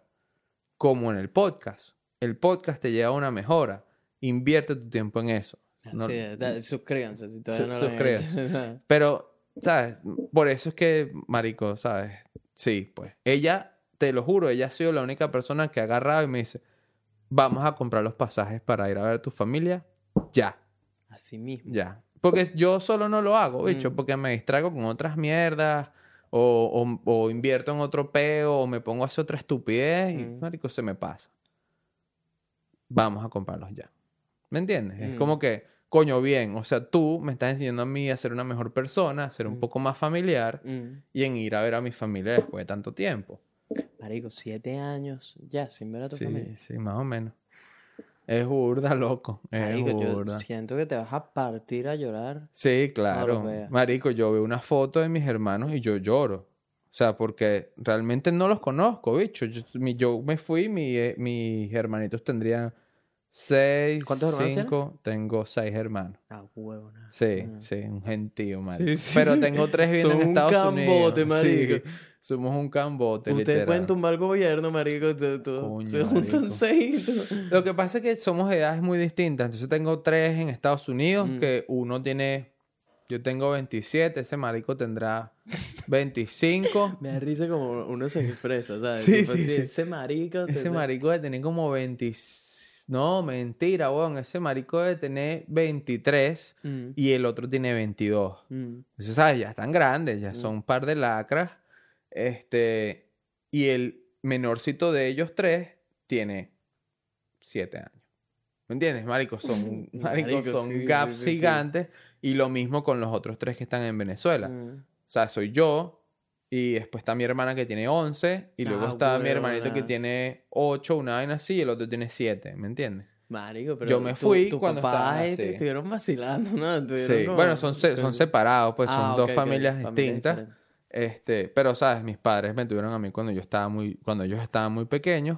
Como en el podcast. El podcast te lleva a una mejora. Invierte tu tiempo en eso. No- Sí, da- suscríbanse si todavía Su- no suscríbanse. Pero, ¿sabes? Por eso es que, marico, ¿sabes? Sí, pues. Ella, te lo juro, ella ha sido la única persona que ha agarrado y me dice, vamos a comprar los pasajes para ir a ver a tu familia. Ya, Así mismo. ya. Porque yo solo no lo hago, bicho, Mm. porque me distraigo con otras mierdas. O, o- o invierto en otro peo, o me pongo a hacer otra estupidez y, Mm. marico, se me pasa. Vamos a comprarlos ya. ¿Me entiendes? Es Mm. como que, coño, bien, o sea, tú me estás enseñando a mí a ser una mejor persona, a ser un Mm. poco más familiar y en ir a ver a mi familia después de tanto tiempo. Marico, siete años ya sin ver a tu Sí, familia. sí, más o menos. Es burda, loco. Es Marico, yo burda. siento que te vas a partir a llorar. Sí, claro. Marico, yo veo una foto de mis hermanos y yo lloro. O sea, porque realmente no los conozco, bicho. Yo, mi- yo me fui, mi, eh, mis hermanitos tendrían seis, ¿Cuántos hermanos cinco, tengo seis hermanos. Ah, huevo, nada. Sí, Ah. sí, un gentío, marico. Sí, sí, Pero sí. tengo tres Son en un Estados cambote, Unidos. marico. Sí, somos un cambote, Ustedes literal. pueden tumbar el gobierno, marico. tú- tú- Coño, se juntan seis. tú- Lo que pasa es que somos de edades muy distintas. Entonces tengo tres en Estados Unidos, Mm. que uno tiene... Yo tengo 27, ese marico tendrá 25. Me da risa como uno se expresa, ¿sabes? Sí, Tipo sí, así, sí. Ese marico. te- Ese marico debe tener como 20... No, mentira, weón. Ese marico debe tener 23 Mm, y el otro tiene 22. mm. Entonces, ¿sabes? Ya están grandes, ya son un par de lacras. Este, y el menorcito de ellos tres tiene siete años. ¿Me entiendes? Marico, son, marico, Marico, son sí, gaps sí, sí, sí. gigantes. Y lo mismo con los otros tres que están en Venezuela. Mm. O sea, soy yo. Y después está mi hermana que tiene 11. Y luego Ah, está mi hermanito que tiene 8, una vaina así. Y el otro tiene 7. ¿Me entiendes? Marico, pero Yo me tu- fui cuando estaban así. estuvieron vacilando, ¿no? Estuvieron Sí. como- Bueno, son, se- son separados, pues son Ah, dos familias distintas. Este, pero sabes, mis padres me tuvieron a mí cuando yo estaba muy, cuando ellos estaban muy pequeños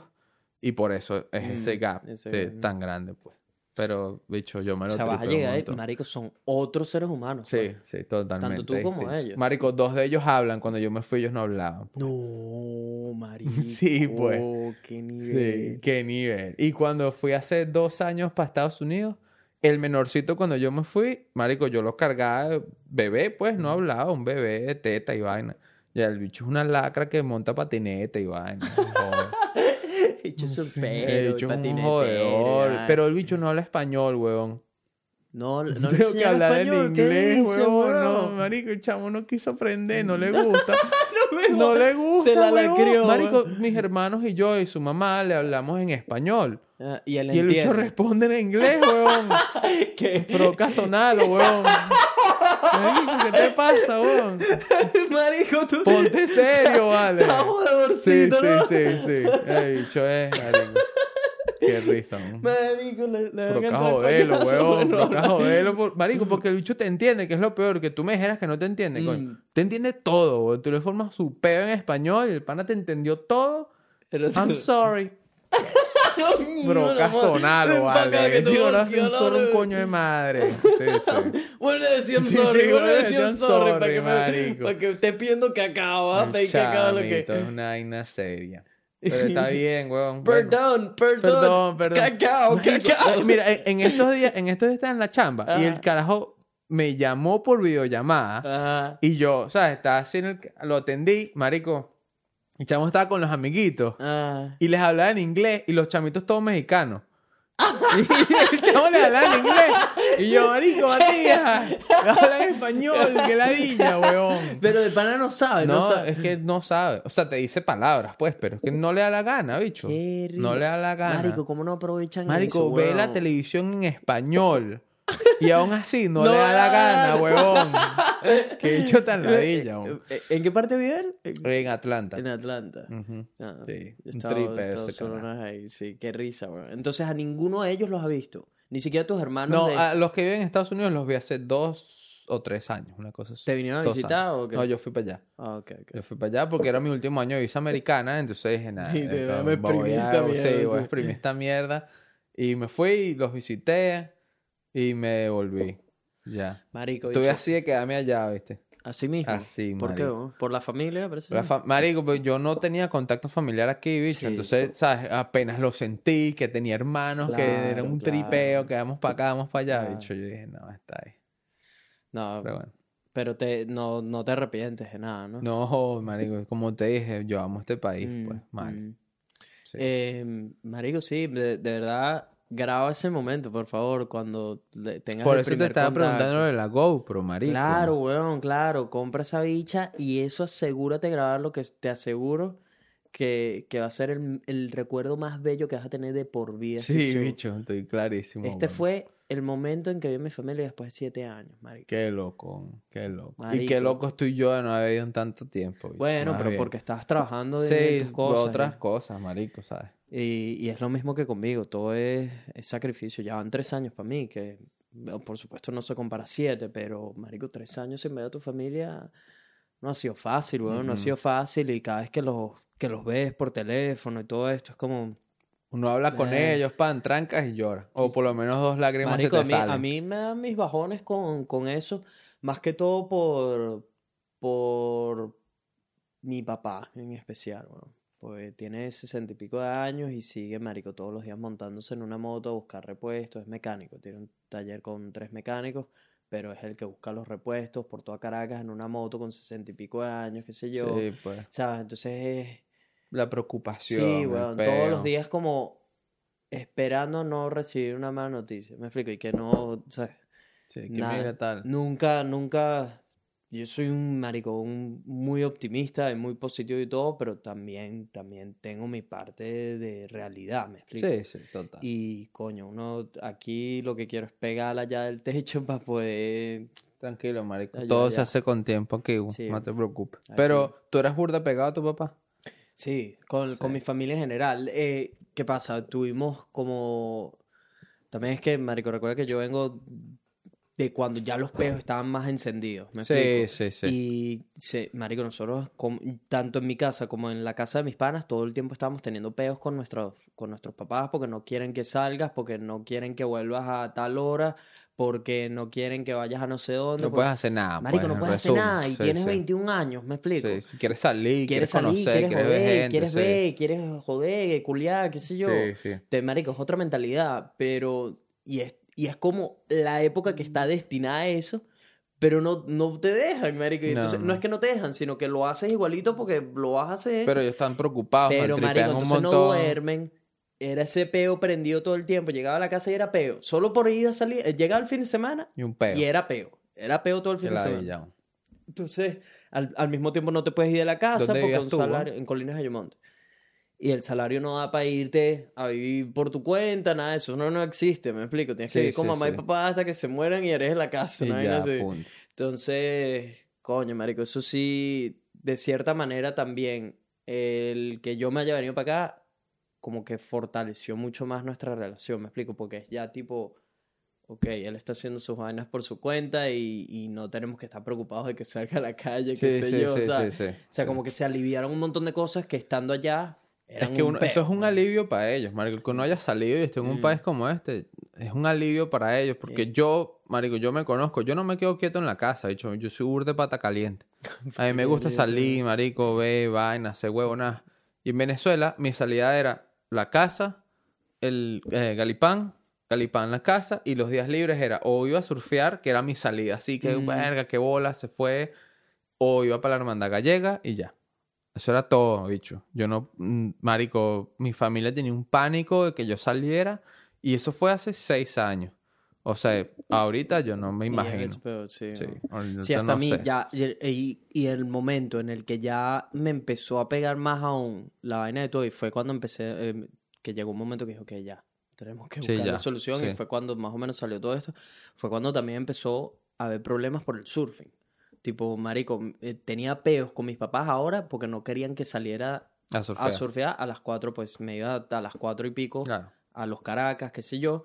y por eso es Mm, ese gap ese de- tan grande, pues. Pero, bicho, yo me O lo sea, vas a llegar, montón. marico, son otros seres humanos. Sí, pues. sí, totalmente. Tanto tú como ellos. Marico, dos de ellos hablan, cuando yo me fui ellos no hablaban. No, marico. Sí, pues. Qué Sí, nivel. qué nivel. Y cuando fui hace dos años para Estados Unidos, el menorcito cuando yo me fui, marico, yo lo cargaba bebé, pues no hablaba, un bebé de teta y vaina. Ya el bicho es una lacra que monta patineta y vaina. Bicho bicho es un patinetero, jodedor. ay. Pero el bicho no habla español, huevón. No, no le Tengo que hablar en español, ¿qué inglés, huevón. No, weón? marico, el chamo no quiso aprender, no le gusta. me no le gusta, Se la huevón. lacrió, Marico, weón. mis hermanos y yo y su mamá le hablamos en español. Ah, y él Y el bicho responde en inglés, huevón. ¿Qué? Proca sonalo, weón. Marico, ¿qué te pasa, weón? Marico, tú... Ponte serio, vale. Sí, jodedorcito, sí, ¿no? sí, sí. El bicho es, marico. Qué risa, weón. Marico, le, le van a Proca jodelo, weón. Proca jodelo. por- Marico, porque el bicho te entiende, que es lo peor. Que tú me dijeras que no te entiende, coño. Mm. Te entiende todo, weón. Tú le formas su peo en español y el pana te entendió todo. Pero I'm sorry. Amor. sonalo, vale. que Que si no hacen solo un coño de madre. Sí, sí. Vuelve a decir Sí, sorry, vuelve a decir I'm sorry, para que, me, para que esté pidiendo cacao, ¿ah? Pedí cacao lo que... Chamito, es una vaina seria. Pero está bien, weón. Bueno. Perdón, perdón, Perdón, perdón. Cacao, cacao. eh, Mira, en, en estos días, en estos días estaba en la chamba y el carajo me llamó por videollamada Ajá. y yo, ¿sabes? Estaba así en el... Lo atendí, marico. El chamo estaba con los amiguitos Ah. y les hablaba en inglés y los chamitos todos mexicanos. y el chamo les hablaba en inglés. Y yo, marico, Matías, habla en español, que ladilla, weón. Pero de pana no sabe, no, No, sabe. es que no sabe. O sea, te dice palabras, pues, pero es que no le da la gana, bicho. Qué No le da la gana. Marico, ¿cómo no aprovechan Marico, eso, ve weón? la televisión en español. Y aún así no, No le da la gana, huevón. Que bicho tan ladilla, Eh, huevón. eh, ¿En qué parte viven? En, En Atlanta. en Atlanta. Ujú. Ah, Sí, un Estados- tripe ahí, sí, qué risa, weón. Entonces a ninguno de ellos los ha visto. Ni siquiera tus hermanos No, de- a los que viven en Estados Unidos los vi hace dos o tres años, una cosa así. ¿Te vinieron a visitar años. o qué? No, yo fui para allá. Ah, ok, ok. Yo fui para allá porque era mi último año de visa americana, entonces dije, nada, Y te- eh, voy exprimir a- esta sí, mierda, voy a sí. exprimir esta mierda. Y me fui, los visité y me devolví. Ya. Marico, Estuve así de quedarme allá, ¿viste? así mismo. Así, ¿Por qué? marico. weón? ¿Por la familia? Parece La fa- Marico, pues yo no tenía contacto familiar aquí, bicho. Sí, Entonces, ¿sabes? Apenas lo sentí, que tenía hermanos, que era un claro. tripeo, que vamos para acá, vamos para allá, Claro. bicho. Yo dije, no, está ahí. No, Pero bueno. pero te, no, no te arrepientes de nada, ¿no? No, marico, como te dije, yo amo este país, Mm, pues, mal. mm. Sí. Eh, marico, sí, de, de verdad, graba ese momento, por favor, cuando tengas Por el eso te estaba contacto. preguntando lo de la GoPro, marico. Claro, weón, claro. Compra esa bicha y eso asegúrate de grabar lo que te aseguro que, que va a ser el, el recuerdo más bello que vas a tener de por vida. Sí, bicho, estoy clarísimo. Este fue el momento en que vi a mi familia después de siete años, marico. Qué loco, qué loco. Y qué loco estoy yo de no haber ido en tanto tiempo. bicho, Bueno, más pero bien. porque estabas trabajando de Sí, tus cosas. otras cosas, marico, ¿sabes? Y, y es lo mismo que conmigo, todo es, es sacrificio. Ya van tres años para mí, que por supuesto no se compara a siete, pero marico, tres años sin ver a tu familia no ha sido fácil, weón, no ha sido fácil y cada vez que los, que los ves por teléfono y todo esto es como, Uno habla con Eh. ellos, pan, trancas y llora. O por lo menos dos lágrimas Marico, se a te mí, salen. a mí me dan mis bajones con, con eso, más que todo por, por mi papá en especial, weón. Pues tiene sesenta y pico de años y sigue, marico, todos los días montándose en una moto a buscar repuestos, es mecánico, tiene un taller con tres mecánicos, pero es el que busca los repuestos por toda Caracas en una moto con sesenta y pico de años, qué sé yo, Sí, pues. ¿sabes? Entonces es... La preocupación. Sí, weón, todos los días como esperando no recibir una mala noticia, me explico, y que no, ¿sabes? Sí, que Nada. mira tal. Nunca, nunca, yo soy un marico, un muy optimista y muy positivo y todo, pero también, también tengo mi parte de realidad, me explico. Sí, sí, total. Y coño, uno aquí lo que quiero es pegarla ya del techo para poder... Tranquilo, ya, Todo se hace con tiempo aquí. Sí. no te preocupes. Aquí. Pero, ¿tú eras burda pegado a tu papá? Sí, con, con mi familia en general. Eh, ¿qué pasa? Tuvimos como... También es que, marico, recuerda que yo vengo de cuando ya los peos estaban más encendidos, ¿me Sí, explico? sí, sí. Y, se, marico, nosotros, tanto en mi casa como en la casa de mis panas, todo el tiempo estábamos teniendo peos con nuestros, con nuestros papás porque no quieren que salgas, porque no quieren que vuelvas a tal hora, porque no quieren que vayas a no sé dónde. No porque- puedes hacer nada. Marico, pues, no puedes hacer nada y Sí, tienes sí. 21 años, ¿me explico? Sí, si quieres salir, Quieres quieres, salir, conocer, quieres quieres joder, ver gente. quieres sí. ver, quieres joder, culiar, qué sé yo. Sí, sí. Te, marico, es otra mentalidad, pero... Y es, y es como la época que está destinada a eso, pero no, no te dejan, marico. Y No, entonces, no, no. es que no te dejan, sino que lo haces igualito porque lo vas a hacer. Pero ellos están preocupados, Pero, marico, un entonces no duermen. Era ese peo prendido todo el tiempo. Llegaba a la casa y era peo. Solo por ir a salir. eh, Llegaba el fin de semana Y un peo. y era peo. Era peo todo el fin de semana. ladilla. Entonces, al, al mismo tiempo no te puedes ir de la casa ¿Dónde porque un tú, salario en Colinas de Ayamonte. Y el salario no da para irte a vivir por tu cuenta, nada de eso. No, no existe, me explico. Tienes que Sí, vivir con sí, mamá y papá hasta que se mueran y eres la casa. Vaina ya. Entonces, coño, marico, eso sí, de cierta manera también, el que yo me haya venido para acá, como que fortaleció mucho más nuestra relación, me explico, porque es ya tipo, ok, él está haciendo sus vainas por su cuenta y, y no tenemos que estar preocupados de que salga a la calle, qué sé sí, yo, sí, o sea, sí, sí. o sea, como que se aliviaron un montón de cosas que estando allá eran Es que un uno- eso es un alivio para ellos, marico. Que uno haya salido y esté en un Mm. país como este, es un alivio para ellos. Porque Sí. yo, marico, yo me conozco. Yo no me quedo quieto en la casa. de hecho, yo soy urde pata caliente. A mí me gusta salir, marico, ver, vaina, hacer huevo, nada. Y en Venezuela, mi salida era la casa, el eh, galipán, galipán la casa, y los días libres era o iba a surfear, que era mi salida. Así que, Mm. verga, qué bola, se fue. O iba para la hermandad gallega y ya. Eso era todo, bicho. Yo no, mm, marico, mi familia tenía un pánico de que yo saliera y eso fue hace seis años. O sea, ahorita yo no me imagino. peor, sí, Sí, Sí, hasta no a mí sé. ya, y, y- y el momento en el que ya me empezó a pegar más aún la vaina de todo, y fue cuando empecé, eh, que llegó un momento que dije, ok, ya, tenemos que Sí, buscar la ya, solución, sí. y fue cuando más o menos salió todo esto, fue cuando también empezó a haber problemas por el surfing. Tipo, marico, eh, tenía peos con mis papás ahora porque no querían que saliera A surfear. a surfear a las cuatro, pues me iba a las cuatro y pico Claro. a los Caracas, qué sé yo,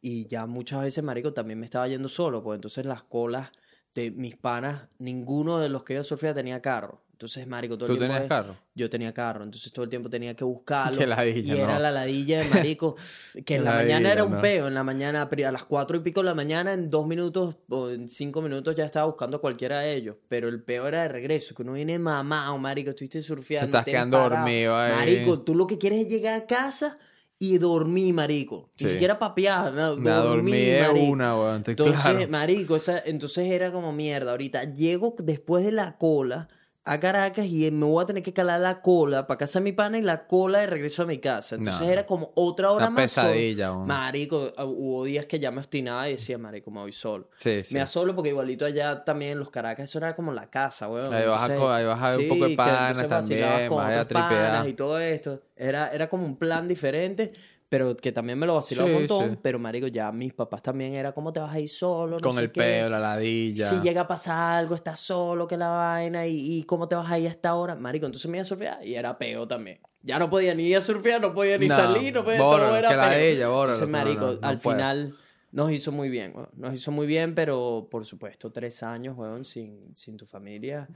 y ya muchas veces, marico, también me estaba yendo solo, pues entonces las colas de mis panas, ninguno de los que yo surfeaba tenía carro. Entonces, marico, todo ¿Tú el tiempo tenías carro? yo tenía carro, entonces todo el tiempo tenía que buscarlo. Ladilla, y era ¿no? la ladilla de marico, que en la mañana era un ¿no? peo, en la mañana, a las cuatro y pico de la mañana, en dos minutos o en cinco minutos ya estaba buscando a cualquiera de ellos. Pero el peo era de regreso, que uno viene mamado, marico, estuviste surfeando. Te estás quedando parado. dormido ahí. Marico, tú lo que quieres es llegar a casa y dormir, marico. Ni Sí. siquiera papear, no, Me dormí de marico. una, weón. Entonces, claro. marico, esa, entonces era como mierda. Ahorita llego después de la cola a Caracas y me voy a tener que calar la cola para casa de mi pana y la cola de regreso a mi casa. Entonces No. era como otra hora Una más. pesadilla. Marico, ah, hubo días que ya me obstinaba y decía, marico, me voy solo. Sí, sí. Me da solo porque igualito allá también en los Caracas eso era como la casa, weón. Ahí vas a Entonces, co- ahí vas a ver un poco de panas también, vas a tripear. y todo esto. Era, era como un plan diferente, pero que también me lo vacilaba un Sí, montón. sí. Pero, marico, ya mis papás también era, ¿cómo te vas a ir solo? No Con sé el qué. peo, la ladilla. Si llega a pasar algo, estás solo, que la vaina, y, y cómo te vas a ir a esta hora, marico. Entonces me iba a surfear y era peo también. Ya no podía ni ir a surfear, no podía ni No, salir, no podía, bórralo, todo era que la peo. ella, bórralo, Entonces, marico, no al puede. final nos hizo muy bien, weón. Nos hizo muy bien, pero por supuesto, tres años, weón, sin, sin tu familia.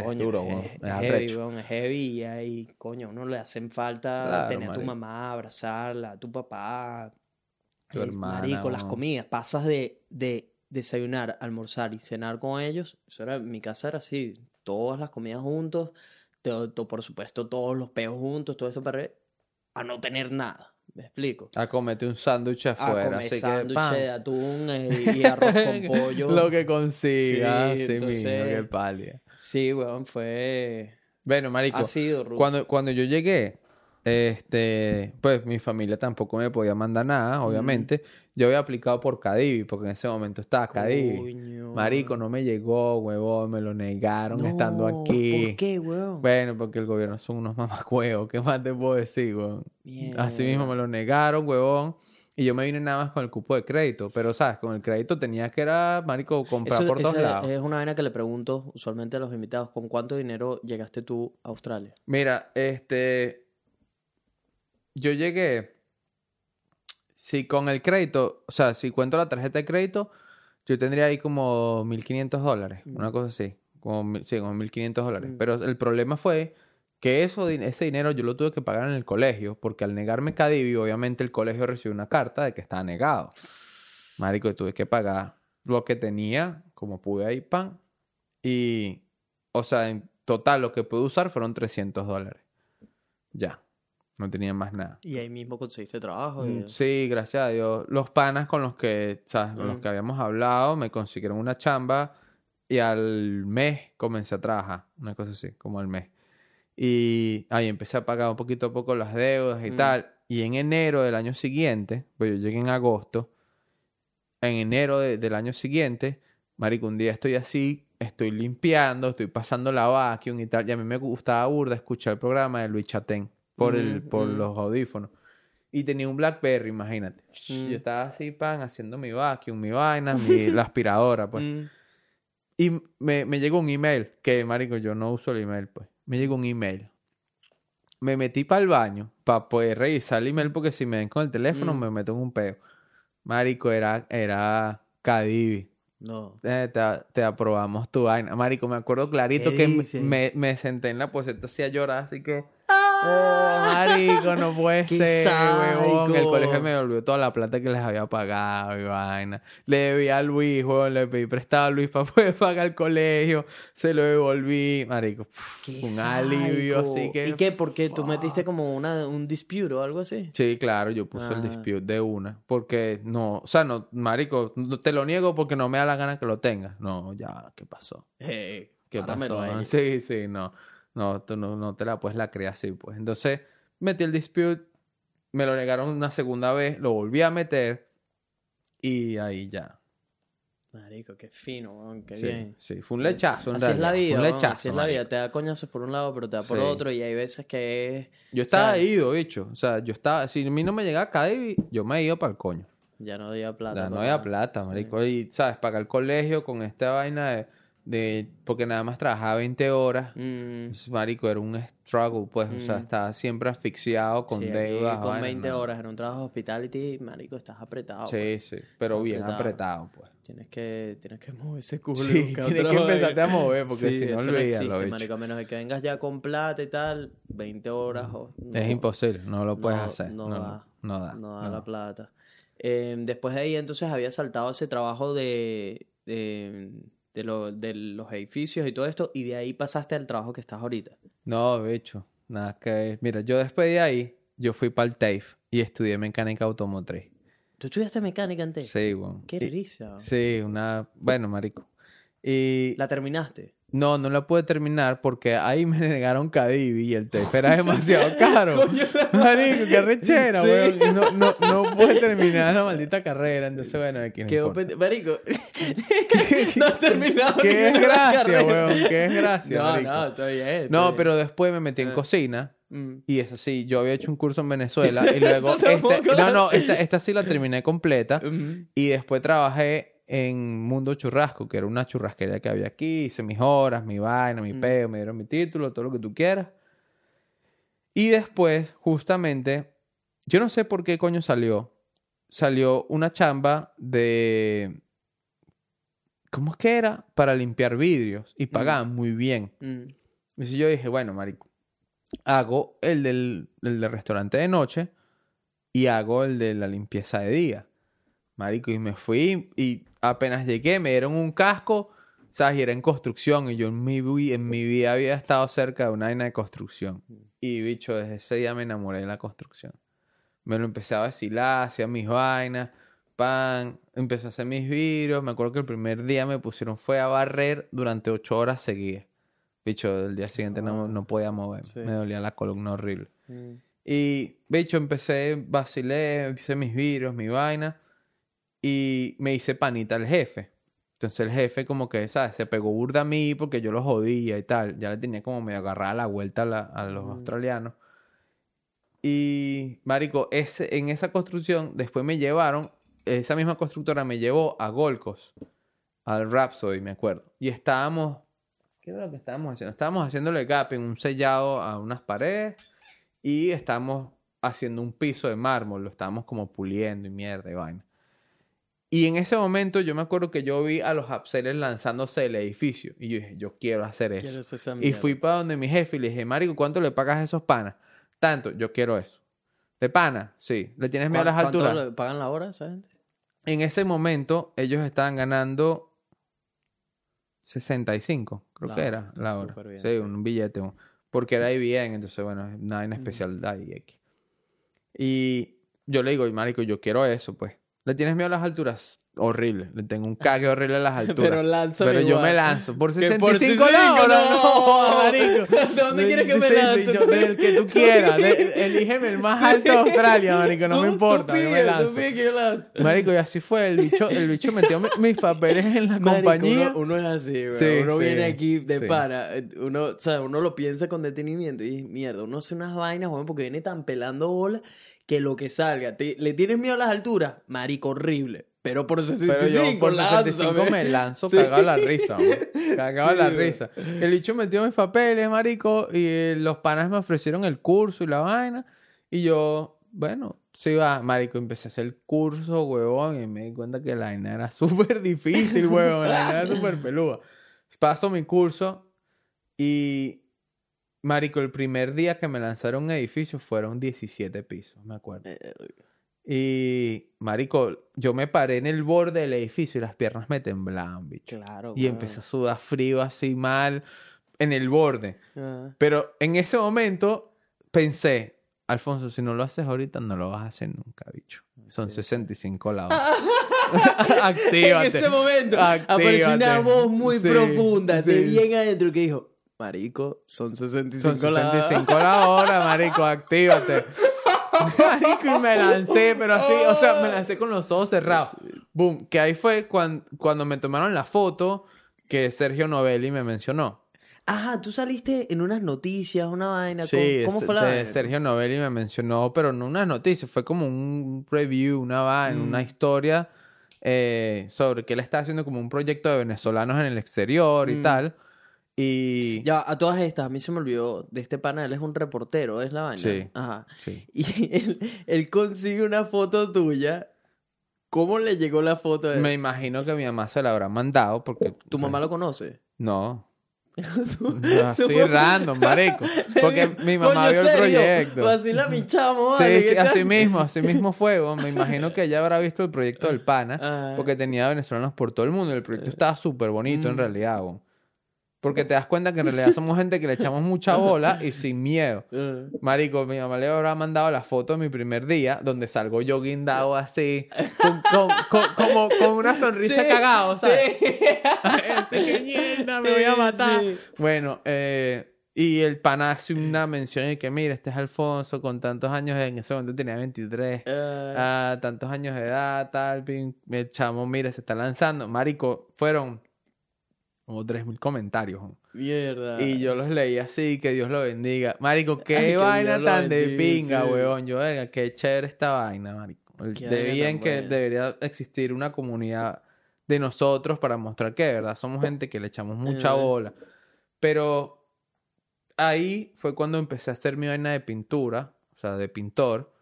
Es Coño, duro, es, weón. es Es heavy, es heavy y ahí, coño, uno le hacen falta Claro, tener a tu mamá, abrazarla, a tu papá. Tu Eh, hermana, Marico, las comidas, pasas de, de desayunar, almorzar y cenar con ellos. Eso era, mi casa era así, todas las comidas juntos, todo, todo, por supuesto, todos los peos juntos, todo esto para a no tener nada. ¿Me explico? A comerte un sándwich A afuera. comer así que, sándwich de atún eh, y arroz con pollo. Lo que consiga, Sí, sí, mismo, entonces- qué pálida. Sí, weón, fue... Bueno, marico, Ha sido rudo. cuando, cuando yo llegué, este, pues mi familia tampoco me podía mandar nada, obviamente. Yo había aplicado por Cadivi, porque en ese momento estaba Cadivi. Marico, no me llegó, huevón, me lo negaron estando aquí. ¿Por qué, weón? Bueno, porque el gobierno son unos mamacuevos, ¿qué más te puedo decir, weón? Así mismo me lo negaron, huevón. Y yo me vine nada más con el cupo de crédito. Pero, ¿sabes? Con el crédito tenía que era, marico, comprar Eso- por todos lados. Es una vaina que le pregunto usualmente a los invitados. ¿Con cuánto dinero llegaste tú a Australia? Mira, este. Yo llegué. Si con el crédito, o sea, si cuento la tarjeta de crédito, yo tendría ahí como 1500 dólares, una cosa así. Como, mil- sí, como 1500 dólares. Mm. Pero el problema fue que eso, ese dinero yo lo tuve que pagar en el colegio, porque al negarme Cadivi, obviamente el colegio recibió una carta de que estaba negado. Marico, tuve que pagar lo que tenía, como pude ahí, pan. Y, o sea, en total lo que pude usar fueron 300 dólares. Ya, no tenía más nada. Y ahí mismo conseguiste trabajo. Mm, y- Sí, gracias a Dios. Los panas con los que, ¿sabes? Con los Mm. que habíamos hablado me consiguieron una chamba y al mes comencé a trabajar, una cosa así, como al mes. Y ahí empecé a pagar un poquito a poco las deudas y Mm. tal. Y en enero del año siguiente, pues yo llegué en agosto, en enero de- del año siguiente, marico, un día estoy así, estoy limpiando, estoy pasando la vacuum y tal. Y a mí me gustaba burda escuchar el programa de Luis Chatén por, el, Mm, por mm. los audífonos. Y tenía un Blackberry, imagínate. Mm. Yo estaba así, pan, haciendo mi vacuum, mi vaina, mi, la aspiradora, pues. Mm. Y me, me llegó un email, que marico, yo no uso el email, pues. Me llegó un email. Me metí para el baño para poder revisar el email porque si me ven con el teléfono Mm. me meto en un peo. Marico, era, era Cadivi. No. Eh, te, te aprobamos tu vaina. Marico, me acuerdo clarito ¿Qué que me, me senté en la poseta así a llorar, así que... Oh, marico, no puede ¡Qué ser, huevón. El colegio me devolvió toda la plata que les había pagado y vaina. Le debí a Luis, huevón, le pedí prestado a Luis para poder pagar el colegio. Se lo devolví, marico. pff, Qué un alivio, así que... ¿Y qué? ¿Por qué? ¿Tú metiste como una, un dispute o algo así? Sí, claro, yo puse el Ah. dispute de una. Porque no, o sea, no, marico, no te lo niego porque no me da la gana que lo tengas. No, ya, ¿qué pasó? Hey, ¿Qué páramelo pasó? Sí, sí, no. No, tú no, no te la puedes la crear así, pues. Entonces, metí el dispute, me lo negaron una segunda vez, lo volví a meter y ahí ya. Marico, qué fino, qué sí, bien. sí, fue un lechazo. en Así es la vida, Fue un lechazo. así es la marico. vida. Te da coñazos por un lado, pero te da por Sí. otro. Y hay veces que es... Yo estaba ¿sabes? ido, bicho. O sea, yo estaba, si a mí no me llegaba Cadivi, yo me he ido para el coño. Ya no había plata. Ya no había plata, Sí. marico. Y, ¿sabes? Pagar el colegio con esta vaina de, de- Porque nada más trabajaba 20 horas. Mm, marico, era un struggle, pues. O sea, Mm. estaba siempre asfixiado con sí, deudas. Con vaina, 20 no. horas en un trabajo de hospitality, marico, estás apretado. Sí, pues. sí. Pero bien Apretado. apretado, pues. Tienes que, tienes que mover ese culo. Sí, tienes que empezarte a mover, porque si no, olvídalo, existe, bicho. marico. A menos de que vengas ya con plata y tal, 20 horas o... no, es imposible, no lo puedes no- hacer. no No, da. no da. No da no. la plata. Eh, después de ahí, entonces, había saltado ese trabajo de, de, de, lo- de los edificios y todo esto, y de ahí pasaste al trabajo que estás ahorita. No, bicho. Nada que ver. Mira, yo después de ahí, yo fui para el TAFE y estudié mecánica automotriz. ¿Tú estudiaste mecánica antes? Sí, weón. Qué Y- risa. Sí, una... Bueno, marico. Y... ¿La terminaste? No, no la pude terminar porque ahí me negaron Cadivi y el TAFE era demasiado caro. Marico, qué rechera, Sí. weón. No, no, no pude terminar la maldita carrera. Entonces, bueno, aquí no Quedó importa. pende- Marico, no has terminado Qué desgracia, weón. Qué desgracia, No, marico. no, está bien. No, pero después me metí en Ah. cocina. Mm. Y eso sí, yo había hecho un curso en Venezuela y luego... Este- no, no, esta, esta sí la terminé completa. Y después trabajé en Mundo Churrasco, que era una churrasquería que había aquí. Hice mis horas, mi vaina, mi Mm. peo, me dieron mi título, todo lo que tú quieras. Y después, justamente, yo no sé por qué coño salió. Salió una chamba de ¿cómo es que era? Para limpiar vidrios y Mm. pagaban muy bien. Mm. Entonces yo dije, bueno, marico, hago el del, el del restaurante de noche y hago el de la limpieza de día. Marico, y me fui y apenas llegué me dieron un casco, ¿sabes? Y era en construcción y yo en mi, en mi vida había estado cerca de una vaina de construcción. Y bicho, desde ese día me enamoré de la construcción. Me lo empecé a vacilar, hacía mis vainas, pan, empecé a hacer mis vidrios. Me acuerdo que el primer día me pusieron fue a barrer durante ocho horas seguidas. Bicho, el día siguiente no, no podía moverme. Sí. Me dolía la columna horrible. Mm. Y, bicho, empecé, vacilé, hice mis vidrios, mi vaina. Y me hice panita al jefe. Entonces el jefe como que, ¿sabes? Se pegó burda a mí porque yo lo jodía y tal. Ya le tenía como medio agarrada la vuelta a, la- a los Mm. australianos. Y, marico, ese, en esa construcción después me llevaron, esa misma constructora me llevó a Golcos, al Rhapsody, me acuerdo. Y estábamos, ¿qué era lo que estábamos haciendo? Estábamos haciéndole gapping, un sellado a unas paredes y estábamos haciendo un piso de mármol, lo estábamos como puliendo y mierda y vaina. Y en ese momento yo me acuerdo que yo vi a los upsellers lanzándose del edificio y yo dije, yo quiero hacer eso. ¿Quieres esa Y fui para donde mi jefe y le dije, Marico, ¿cuánto le pagas a esos panas? Tanto, yo quiero eso. ¿De pana? Sí. ¿Le tienes miedo a las ¿Cuánto alturas? le pagan la hora esa gente? En ese momento, ellos estaban ganando 65, creo La que hora, era la hora. bien, Sí, un billete. Porque era IBM, entonces, bueno, nada en especial de X. Y yo le digo, Marico, yo quiero eso, pues. ¿Le tienes miedo a las alturas? Horrible. Le tengo un cague horrible a las alturas. Pero lánzame Pero yo igual. me lanzo. Por Que 65 por 65, la hora, no. no, marico. ¿De dónde quieres que me lance? yo- del que tú quieras. De- elígeme el más alto de Australia, marico. No me importa. Tú yo me pides, lanzo. pides que yo lance. Marico, y así fue. El bicho, el bicho metió mi- mis papeles en la Marico, compañía. Uno, uno es así, güey. Sí, uno sí, viene aquí de sí. para. eh, Uno, o sea, uno lo piensa con detenimiento y dice, mierda, uno hace unas vainas, güey, porque viene tan pelando bola que lo que salga. Te- ¿Le tienes miedo a las alturas? Marico, horrible. Pero por 65, Pero yo por 65 lánzame. me lanzo Sí. cagado la risa, hombre. Cagado Sí, la risa. El bicho metió mis papeles, marico, y eh, los panas me ofrecieron el curso y la vaina. Y yo, bueno, sí va, marico, empecé a hacer el curso, huevón, y me di cuenta que la vaina era súper difícil, huevón. La vaina era súper peluda. Paso mi curso y, marico, el primer día que me lanzaron un edificio fueron 17 pisos, me acuerdo. Y, marico, yo me paré en el borde del edificio y las piernas me temblaban, bicho. Claro, Y güey. empecé a sudar frío así mal en el borde. Ah. Pero en ese momento pensé, Alfonso, si no lo haces ahorita, no lo vas a hacer nunca, bicho. Son Sí. 65 la hora. Actívate. En ese momento apareció una Actívate. voz muy Sí, profunda de sí. bien adentro que dijo, Marico, son 65, Son la- 65 la hora, marico, actívate. Marico, y me lancé, pero así, o sea, me lancé con los ojos cerrados. Boom, que ahí fue cuan- cuando me tomaron la foto que Sergio Novelli me mencionó. Ajá, tú saliste en unas noticias, una vaina. Sí, ¿Cómo, fue la vaina? Sergio Novelli me mencionó, pero no unas noticias, fue como un review, una vaina, Mm. una historia eh, sobre que él está haciendo como un proyecto de venezolanos en el exterior y Mm. tal. Y Ya, a todas estas, a mí se me olvidó de este pana, él es un reportero, es la vaina. Sí. Ajá. sí. Y él, él consigue una foto tuya. ¿Cómo le llegó la foto a él? me imagino que mi mamá se la habrá mandado porque ¿Tu mamá lo conoce? No. Tú- Así tú- random, marico. Porque mi mamá vio el serio, proyecto. Vacila mi chamo, Sí, sí, así mismo, así mismo fue. Me imagino que ella habrá visto el proyecto del pana. Porque tenía venezolanos por todo el mundo. El proyecto estaba súper bonito en Mm. realidad. Porque te das cuenta que en realidad somos gente que le echamos mucha bola y sin miedo. Ah. Marico, mi mamá le habrá mandado la foto de mi primer día, donde salgo yo guindado así, con, con- con- como con una sonrisa Sí, cagado, ¿sabes? sí. Mierda, me voy a matar. sí. Bueno, eh, y el pana hace una mención y que, mira, este es Alfonso con tantos años, en ese momento tenía 23, Ah, ah, tantos años de edad, tal, pin, el chamo, mira, se está lanzando. Marico, fueron como 3.000 comentarios. mierda. Y yo los leí así, que Dios lo bendiga. Marico, qué Ay, vaina tan de pinga, sí. weón. Yo, verga, qué chévere esta vaina, marico. El- Qué De vaina bien tan que buena. debería existir una comunidad de nosotros para mostrar que de verdad somos gente que le echamos mucha Ajá. bola. Pero ahí fue cuando empecé a hacer mi vaina de pintura, o sea, de pintor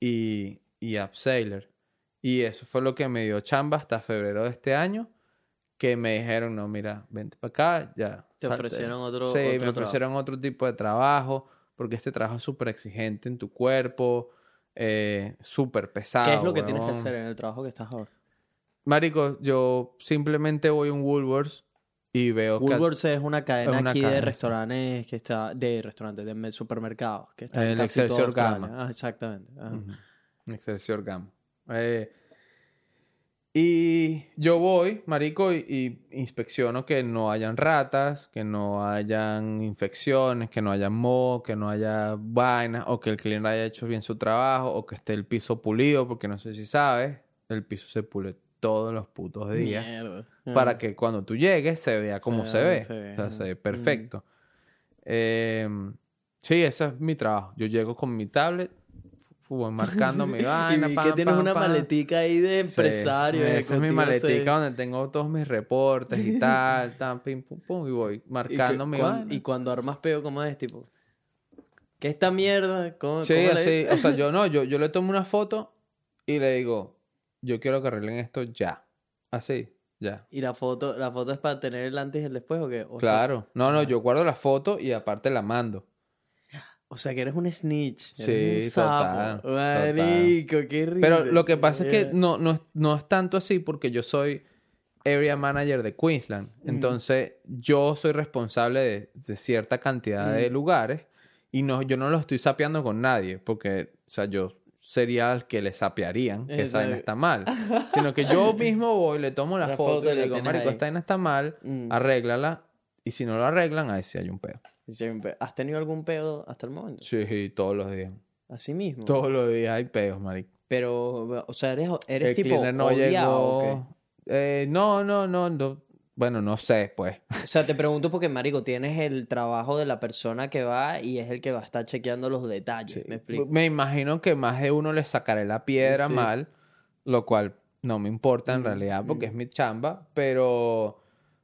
y, y upseller. Y eso fue lo que me dio chamba hasta febrero de este año, que me dijeron, no, mira, vente para acá, ya. Te salte". ofrecieron otro- Sí, otro me trabajo. ofrecieron otro tipo de trabajo, porque este trabajo es súper exigente en tu cuerpo, eh, súper pesado. ¿Qué es lo que tienes que hacer en el trabajo que estás ahora? Marico, yo simplemente voy a un Woolworths y veo que... Woolworths es una cadena es una aquí de cadena, sí. restaurantes que está de restaurantes de me- supermercados que está en El casi Excelsior. Gamma. Ah, exactamente. Ujú. Excelsior Gamma. Eh, y yo voy, marico, y, y inspecciono que no hayan ratas, que no hayan infecciones, que no haya moho, que no haya vainas, o que el cliente haya hecho bien su trabajo, o que esté el piso pulido, porque no sé si sabes, el piso se pule todos los putos días. Mierda. Para que cuando tú llegues se vea como Se ve. como se ve, O sea, ajá. se ve perfecto. Eh, sí, ese es mi trabajo. Yo llego con mi tablet, voy marcando mi vaina. y vi pam, que tienes pam, una pam. maletica ahí de Sí, empresario. Esa es mi maletica se- donde tengo todos mis reportes y tal, tan, pim, pum, pum, y voy Y, marcando mi cuan- vaina. y cuando armas peo, ¿cómo es? Tipo, ¿qué esta mierda? ¿Cómo, Sí, cómo? O sea, yo no, yo, yo le tomo una foto y le digo, yo quiero que arreglen esto ya. Así, ya. ¿Y la foto, la foto es para tener el antes y el después o qué? ¿O está- Claro. No, no, yo guardo la foto y aparte la mando. O sea, que eres un snitch. Sí, un total, sapo. Marico, qué risa. Pero lo que pasa es que no, no, es- no es tanto así porque yo soy area manager de Queensland. Entonces, yo soy responsable de, de cierta cantidad de Mm. lugares y no, yo no lo estoy sapeando con nadie porque, o sea, yo sería el que le sapearían que esa vaina está mal. Sino que yo mismo voy, le tomo la, La foto, foto y le digo, marico, ahí". esta vaina está mal, Mm. arréglala. Y si no lo arreglan, ahí sí hay un pedo. Siempre- ¿Has tenido algún pedo hasta el momento? Sí, todos los días. Así mismo. Todos los días hay pedos, marico. Pero, o sea, eres, eres el tipo no odiado, ¿o llegó. Eh, no, no, no, no. Bueno, no sé, pues. O sea, te pregunto porque, marico, tienes el trabajo de la persona que va y es el que va a estar chequeando los detalles. ¿Me explico? Me imagino que más de uno le sacaré la piedra Sí. mal, lo cual no me importa en Mm, realidad porque mm. es mi chamba, pero,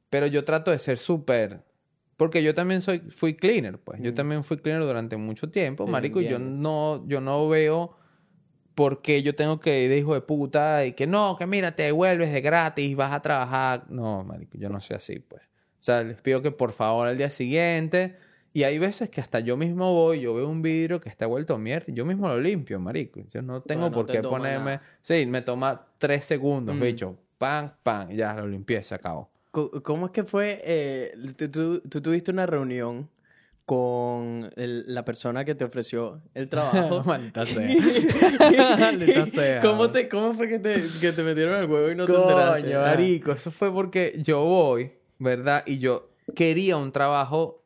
pero yo trato de ser súper, porque yo también soy, fui cleaner, pues, yo Mm. también fui cleaner durante mucho tiempo, Sí, marico, y yo no, yo no veo por qué yo tengo que ir de hijo de puta y que no, que mira, te devuelves de gratis, vas a trabajar, no, marico, yo no soy así, pues, o sea, les pido que por favor al día siguiente y hay veces que hasta yo mismo voy, yo veo un vidrio que está vuelto mierda, yo mismo lo limpio, marico. Yo no tengo Bueno, no por te qué ponerme... nada. Sí, me toma tres segundos, Mm. bicho. Pam, pam, ya lo limpié, se acabó. ¿Cómo es que fue? eh, tú, tú- tú tuviste una reunión con el- la persona que te ofreció el trabajo. Maldita sea. Maldita sea. ¿Cómo, te, ¿Cómo fue que te, que te metieron el huevo y no te enteraste? Coño, Ah. marico, eso fue porque yo voy, ¿verdad? Y yo quería un trabajo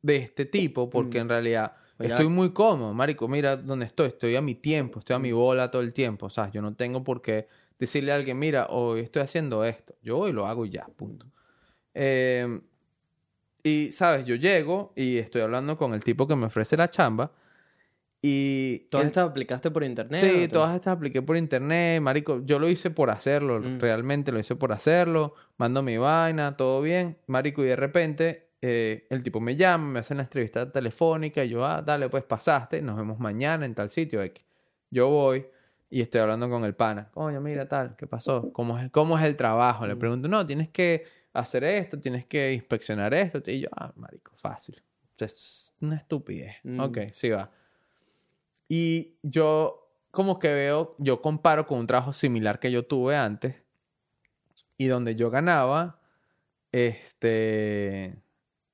de este tipo porque Mm. en realidad estoy muy cómodo, marico. Mira dónde estoy, estoy a mi tiempo, estoy a Mm. mi bola todo el tiempo, ¿sabes? Yo no tengo por qué decirle a alguien, mira, hoy estoy haciendo esto. Yo voy y lo hago y ya, punto. Eh, y, ¿sabes? Yo llego y estoy hablando con el tipo que me ofrece la chamba y... ¿Todas estas aplicaste por internet? Sí, todas estas apliqué por internet, marico. Yo lo hice por hacerlo, Mm. realmente lo hice por hacerlo. Mando mi vaina, todo bien, marico. Y de repente eh, el tipo me llama, me hace una entrevista telefónica. Y yo, ah, dale, pues pasaste, nos vemos mañana en tal sitio. X. Yo voy y estoy hablando con el pana. Coño, mira, tal, ¿qué pasó? ¿Cómo es, cómo es el trabajo? Le Mm. pregunto, no, tienes que hacer esto, tienes que inspeccionar esto. Y yo, ah, marico, fácil. Es una estupidez. Mm. Ok, sí va. Y yo como que veo, yo comparo con un trabajo similar que yo tuve antes y donde yo ganaba, este,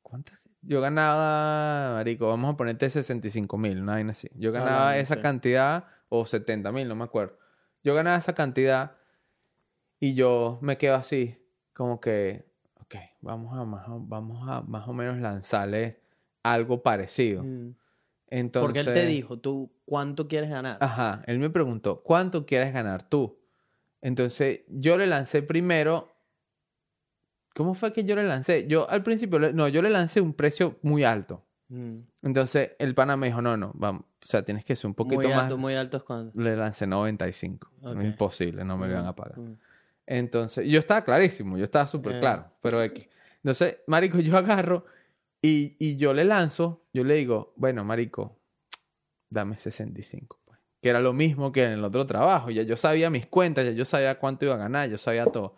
¿cuántas? Yo ganaba, marico, vamos a ponerte 65 mil, una vaina así. Yo ganaba Hablando, esa sí. cantidad, o 70 mil, no me acuerdo. Yo ganaba esa cantidad y yo me quedo así, como que, ok, vamos a más, o- vamos a más o menos lanzarle algo parecido. Mm. Entonces, Porque él te dijo, tú, ¿cuánto quieres ganar? Ajá, él me preguntó, ¿cuánto quieres ganar tú? Entonces, yo le lancé primero. ¿Cómo fue que yo le lancé? Yo al principio, no, yo le lancé un precio muy alto. Mm. Entonces, el pana me dijo, no, no, vamos, o sea, tienes que ser un poquito muy más. alto, muy alto es cuando. Le lancé 95. Ok. Imposible, no me lo iban a pagar. Mm. Entonces, yo estaba clarísimo, yo estaba súper Eh. claro, pero X. Entonces, marico, yo agarro y, y yo le lanzo, yo le digo, bueno, marico, dame 65, pues. Que era lo mismo que en el otro trabajo, ya yo sabía mis cuentas, ya yo sabía cuánto iba a ganar, yo sabía todo.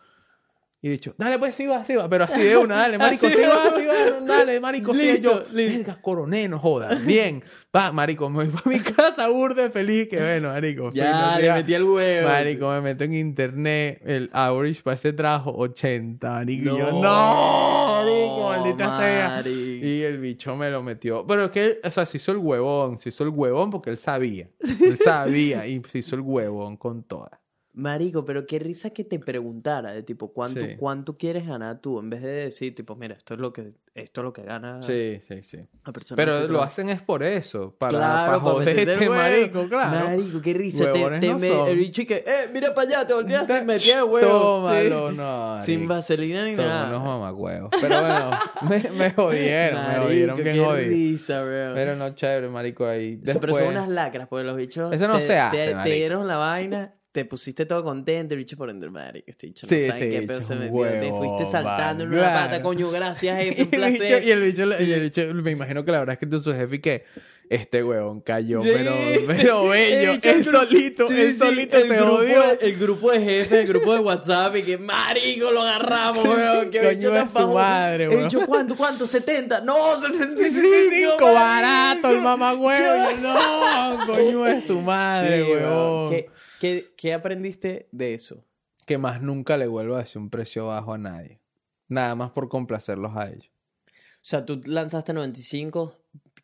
Y he dicho, dale, pues sí va, sí va. Pero así de una, dale, marico, sí va. sí va. Dale, marico, sí. Y yo, Listo, listo. verga, coroné, no jodas. Bien. Va, marico, me voy para mi casa, burde feliz. Que bueno, marico. Ya, sí le metí el huevo. Marico, me meto en internet. El average para ese trabajo, 80, marico. Y yo, No, no, marico, maldita sea. Y el bicho me lo metió. Pero es que, o sea, se hizo el huevón. Se hizo el huevón porque él sabía. Él sabía y se hizo el huevón con todas. Marico, pero qué risa que te preguntara de tipo, ¿cuánto, Sí. cuánto quieres ganar tú? En vez de decir, tipo, mira, esto es lo que, esto es lo que gana Sí, sí, sí. la persona. Pero que lo hacen es por eso. Para, Claro, para joderte, marico, claro. Marico, qué risa. Te, Huevones te no me- son. el bicho y que, eh, mira para allá, te volteaste y metí el huevo. Tómalo, Sí. no. Sin vaselina ni Son nada. unos mamacuevos. Pero bueno, me, me jodieron, me Marico, jodieron bien qué jodido. risa, bro. Pero no, chévere, marico, ahí. Después... pero son unas lacras, porque los bichos. Eso no te, se hace, Te, te dieron la vaina, te pusiste todo contento, el bicho por ender, marico. Este bicho no Sí, sabe este qué pedo es se metió. Te huevón, fuiste saltando en una pata, coño, gracias, jefe, Y un el, bicho, placer. y el bicho, y el bicho, me imagino que le habrá escrito a su jefe y que este huevón cayó, Sí, pero, pero bello. El bicho, Él el solito, él solito el se grupo jodió. de- el grupo de jefes, el grupo de WhatsApp, y que marico lo agarramos, weón. Que Coño bicho tan su madre, El weón. bicho, ¿cuánto, cuánto? ¿70? No, 65. 65, barato el marico. mamagüevo. No, coño de su madre, huevón. ¿Qué, qué, qué aprendiste de eso? Que más nunca le vuelvo a decir un precio bajo a nadie. Nada más por complacerlos a ellos. O sea, tú lanzaste 95,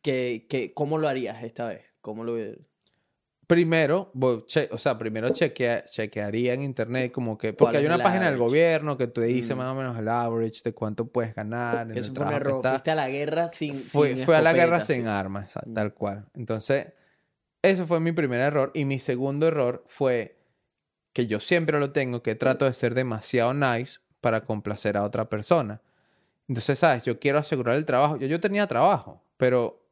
que, que, ¿cómo lo harías esta vez? ¿Cómo lo Primero, voy- che- o sea, primero chequea- chequearía en internet como que... ¿Cuál Porque hay una página del gobierno que te dice Mm. más o menos el average de cuánto puedes ganar. en Eso fue un error. Fuiste a la guerra sin. Fue, sin fue a la guerra sin armas, exacto, Mm. tal cual. Entonces, eso fue mi primer error. Y mi segundo error fue que yo siempre lo tengo, que trato de ser demasiado nice para complacer a otra persona. Entonces, ¿sabes? Yo quiero asegurar el trabajo. Yo, yo tenía trabajo, pero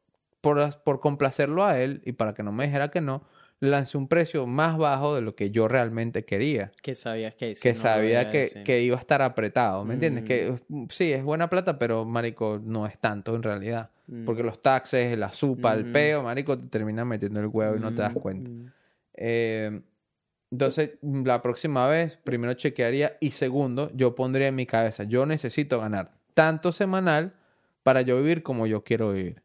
por, por complacerlo a él y para que no me dijera que no, lancé un precio más bajo de lo que yo realmente quería. Que sabías que no sabía que, que iba a estar apretado, ¿me entiendes? Mm. Que mm, sí, es buena plata, pero, marico, no es tanto en realidad. Mm. Porque los taxes, la supa, el Ujú. peo, marico, te terminan metiendo el huevo y no te das Mm, cuenta. mm. Eh, entonces, la próxima vez, primero chequearía y segundo, yo pondría en mi cabeza, yo necesito ganar tanto semanal para yo vivir como yo quiero vivir.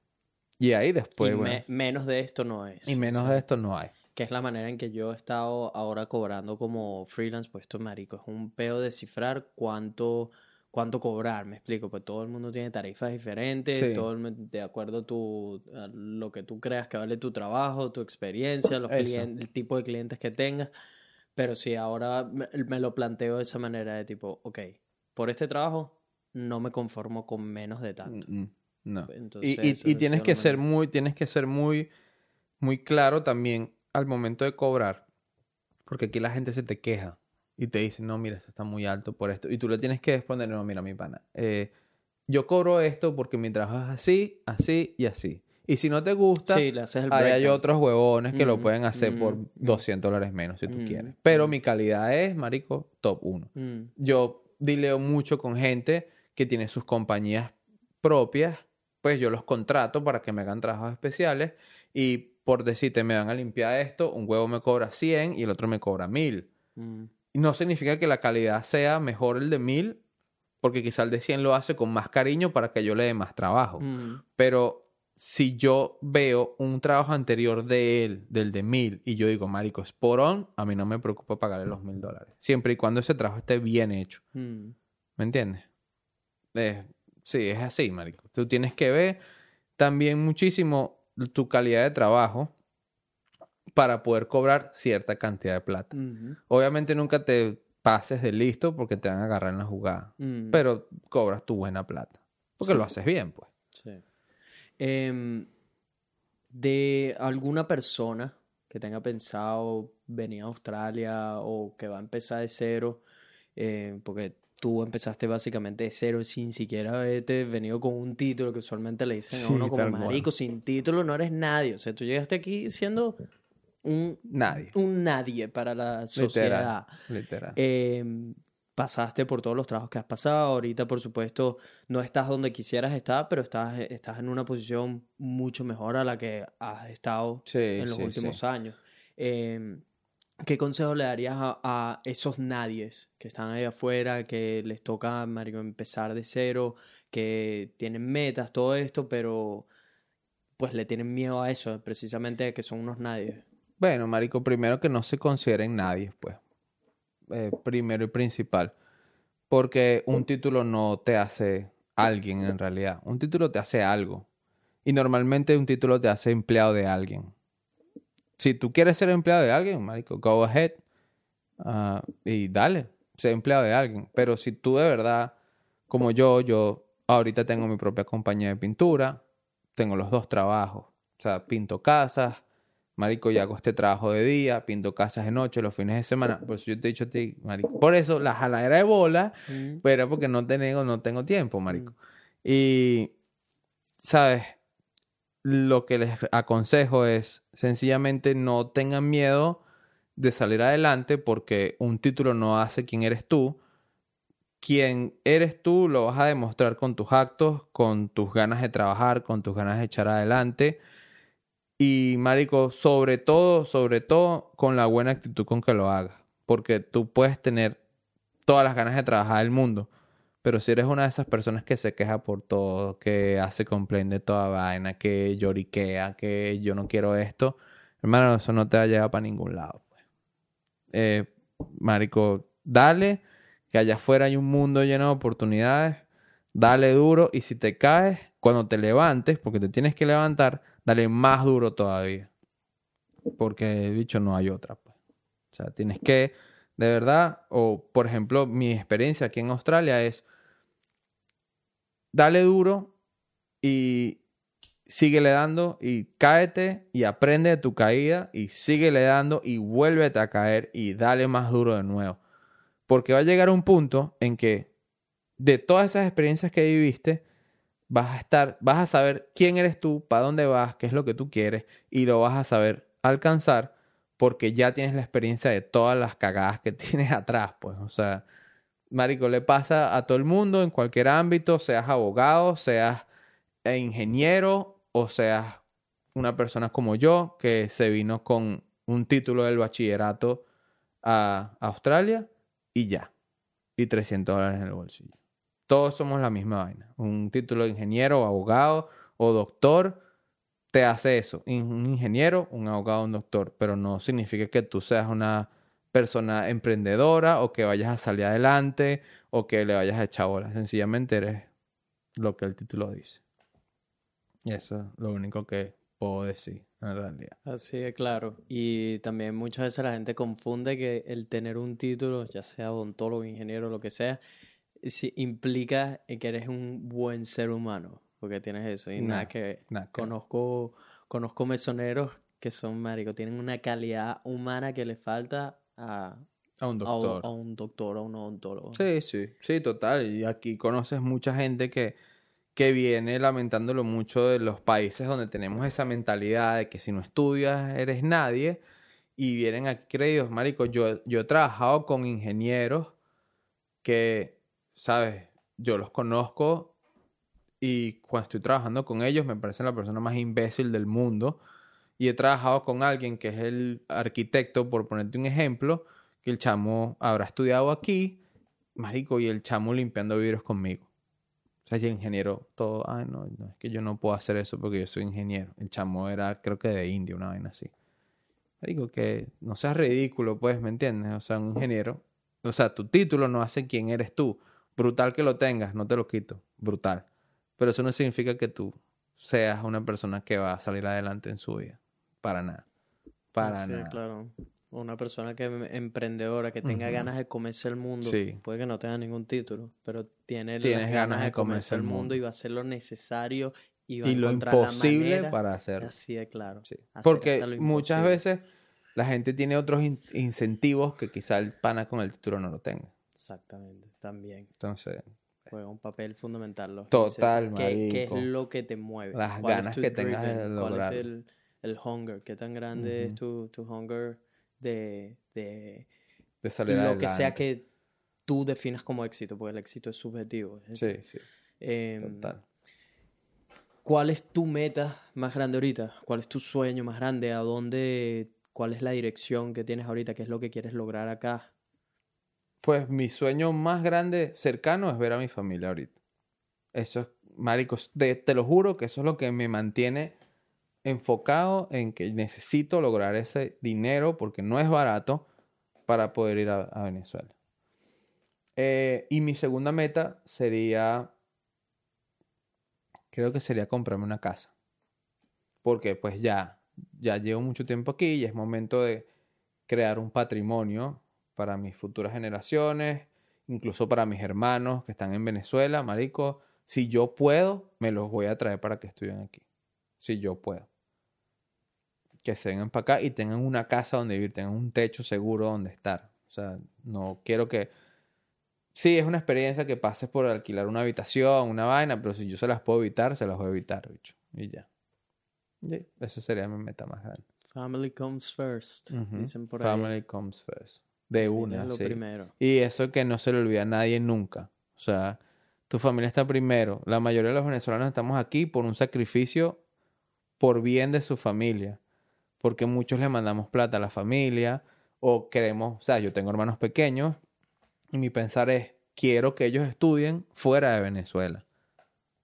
Y ahí después, y bueno, me- menos de esto no es. y menos o sea, de esto no hay. Que es la manera en que yo he estado ahora cobrando como freelance, pues esto, marico, es un peo de cifrar cuánto, cuánto cobrar, me explico, pues todo el mundo tiene tarifas diferentes, Sí. todo el de acuerdo a, tu, a lo que tú creas que vale tu trabajo, tu experiencia, los el tipo de clientes que tengas, pero sí, ahora me, me lo planteo de esa manera de tipo, ok, por este trabajo no me conformo con menos de tanto. Mm, mm, No. Entonces, Y, y- y tienes que ser muy, tienes que ser muy, muy claro también al momento de cobrar. Porque aquí la gente se te queja y te dice, no, mira, esto está muy alto por esto. Y tú le tienes que responder, no, mira, mi pana, eh, yo cobro esto porque mi trabajo es así, así y así. Y si no te gusta, Sí, ahí hay otros huevones que lo Mm, pueden hacer por mm, mm. 200 dólares menos si tú Mm, quieres. Pero mi calidad es, marico, top 1 Mm. yo dileo mucho con gente que tiene sus compañías propias, pues yo los contrato para que me hagan trabajos especiales y por decirte, me van a limpiar esto, un huevo me cobra 100 y el otro me cobra 1000. No significa que la calidad sea mejor el de 1000, porque quizá el de 100 lo hace con más cariño para que yo le dé más trabajo. Mm. Pero si yo veo un trabajo anterior de él, del de 1000, y yo digo, marico, es por on, a mí no me preocupa pagarle los 1000 dólares. Siempre y cuando ese trabajo esté bien hecho. Mm. ¿Me entiendes? Eh, sí, es así, marico. Tú tienes que ver también muchísimo tu calidad de trabajo para poder cobrar cierta cantidad de plata. Obviamente nunca te pases de listo porque te van a agarrar en la jugada, pero cobras tu buena plata. Porque Sí. lo haces bien, pues. Sí. Em, de alguna persona que tenga pensado venir a Australia o que va a empezar de cero, eh, porque tú empezaste básicamente de cero sin siquiera haberte venido con un título que usualmente le dicen a Sí, uno como marico, sin título no eres nadie. O sea, tú llegaste aquí siendo un, Nadie. un nadie para la sociedad. Literal. Literal. Eh, pasaste por todos los trabajos que has pasado. Ahorita, por supuesto, no estás donde quisieras estar, pero estás, estás en una posición mucho mejor a la que has estado sí, en los sí, últimos sí. años. Eh, ¿qué consejo le darías a, a esos nadies que están ahí afuera, que les toca, marico, empezar de cero, que tienen metas, todo esto, pero pues le tienen miedo a eso, precisamente que son unos nadies? Bueno, marico, primero que no se consideren nadie, pues. Eh, primero y principal. Porque un título no te hace alguien en realidad. Un título te hace algo. Y normalmente un título te hace empleado de alguien. Si tú quieres ser empleado de alguien, marico, go ahead. ah, y dale, sé empleado de alguien. Pero si tú de verdad, como yo, yo ahorita tengo mi propia compañía de pintura, tengo los dos trabajos. O sea, pinto casas, marico, y hago este trabajo de día, pinto casas de noche, los fines de semana. Pues yo te he dicho a ti, marico. Por eso la jaladera de bola pero porque no tengo, no tengo tiempo, marico. Y, ¿sabes? Lo que les aconsejo es sencillamente no tengan miedo de salir adelante porque un título no hace quién eres tú. Quien eres tú lo vas a demostrar con tus actos, con tus ganas de trabajar, con tus ganas de echar adelante. Y, marico, sobre todo, sobre todo, con la buena actitud con que lo hagas. Porque tú puedes tener todas las ganas de trabajar del mundo. Pero si eres una de esas personas que se queja por todo, que hace complaint de toda vaina, que lloriquea, que yo no quiero esto, hermano, eso no te va a llevar para ningún lado. pues. Eh, marico, dale, que allá afuera hay un mundo lleno de oportunidades, dale duro y si te caes, cuando te levantes, porque te tienes que levantar, dale más duro todavía. Porque, bicho, no hay otra. Pues. O sea, tienes que, de verdad, o por ejemplo, mi experiencia aquí en Australia es, dale duro y síguele dando y cáete y aprende de tu caída y síguele dando y vuélvete a caer y dale más duro de nuevo. Porque va a llegar un punto en que de todas esas experiencias que viviste, vas a estar, vas a saber quién eres tú, para dónde vas, qué es lo que tú quieres y lo vas a saber alcanzar porque ya tienes la experiencia de todas las cagadas que tienes atrás, pues, o sea, marico, le pasa a todo el mundo en cualquier ámbito, seas abogado, seas ingeniero o seas una persona como yo que se vino con un título del bachillerato a Australia y ya, y 300 dólares en el bolsillo. Todos somos la misma vaina. Un título de ingeniero abogado o doctor te hace eso. Un ingeniero, un abogado, un doctor. Pero no significa que tú seas una persona emprendedora o que vayas a salir adelante o que le vayas a echar bolas. Sencillamente eres lo que el título dice. Y eso es lo único que puedo decir en realidad. Así de claro. Y también muchas veces la gente confunde que el tener un título, ya sea odontólogo, ingeniero, lo que sea, sí implica que eres un buen ser humano, porque tienes eso y nada Nah, que nada. Conozco, conozco mesoneros que son, marico, tienen una calidad humana que le falta a, A un a un- doctor. a un doctor, a un odontólogo. Sí, sí, sí, total. Y aquí conoces mucha gente que, que viene lamentándolo mucho de los países donde tenemos esa mentalidad de que si no estudias eres nadie y vienen aquí creídos. Marico, yo, yo he trabajado con ingenieros que, ¿sabes? Yo los conozco y cuando estoy trabajando con ellos me parecen la persona más imbécil del mundo. Y he trabajado con alguien que es el arquitecto, por ponerte un ejemplo, que el chamo habrá estudiado aquí, marico, y el chamo limpiando vidrios conmigo. O sea, el ingeniero, todo, no, no, es que yo no puedo hacer eso porque yo soy ingeniero. El chamo era, creo que de India, una vaina así. Marico, que no seas ridículo, pues, ¿me entiendes? O sea, un ingeniero, o sea, tu título no hace quién eres tú. Brutal que lo tengas, no te lo quito, brutal. Pero eso no significa que tú seas una persona que va a salir adelante en su vida. Para nada. Para Sí, nada. claro. Una persona que em- emprendedora, que tenga ganas de comerse el mundo, Sí. puede que no tenga ningún título, pero tiene Tienes ganas de comerse el mundo y va a hacer lo necesario y va a lo la imposible manera, para hacerlo. Así de claro. Sí. Porque muchas veces la gente tiene otros in- incentivos que quizá el pana con el título no lo tenga. Exactamente, también. Entonces, Juega un papel fundamental. los Total. ¿Qué, qué es lo que te mueve? Las ¿Cuál es ganas que tengas de driven? ¿Cuál es el, el hunger? ¿Qué tan grande es tu, tu hunger de, de de salir lo adelante. que sea que tú definas como éxito? Porque el éxito es subjetivo. Sí, sí, em, total. ¿Cuál es tu meta más grande ahorita? ¿Cuál es tu sueño más grande? ¿A dónde ¿Cuál es la dirección que tienes ahorita? ¿Qué es lo que quieres lograr acá? Pues mi sueño más grande, cercano, es ver a mi familia ahorita. Eso es, marico, te, te lo juro que eso es lo que me mantiene enfocado en que necesito lograr ese dinero porque no es barato para poder ir a, Venezuela. Eh, y mi segunda meta sería, creo que sería comprarme una casa. Porque pues ya, ya llevo mucho tiempo aquí y es momento de crear un patrimonio para mis futuras generaciones, incluso para mis hermanos que están en Venezuela, marico. Si yo puedo, me los voy a traer para que estudien aquí. Si yo puedo. Que se vengan para acá y tengan una casa donde vivir, tengan un techo seguro donde estar. O sea, no quiero que... Sí, es una experiencia que pases por alquilar una habitación, una vaina, pero si yo se las puedo evitar, se las voy a evitar, bicho. Y ya. Y esa sería mi meta más grande. Family comes first, dicen por ahí. Family comes first. De una, lo sí. primero. Y eso que no se le olvida a nadie nunca. O sea, tu familia está primero. La mayoría de los venezolanos estamos aquí por un sacrificio por bien de su familia. Porque muchos le mandamos plata a la familia o queremos, o sea, yo tengo hermanos pequeños y mi pensar es, quiero que ellos estudien fuera de Venezuela.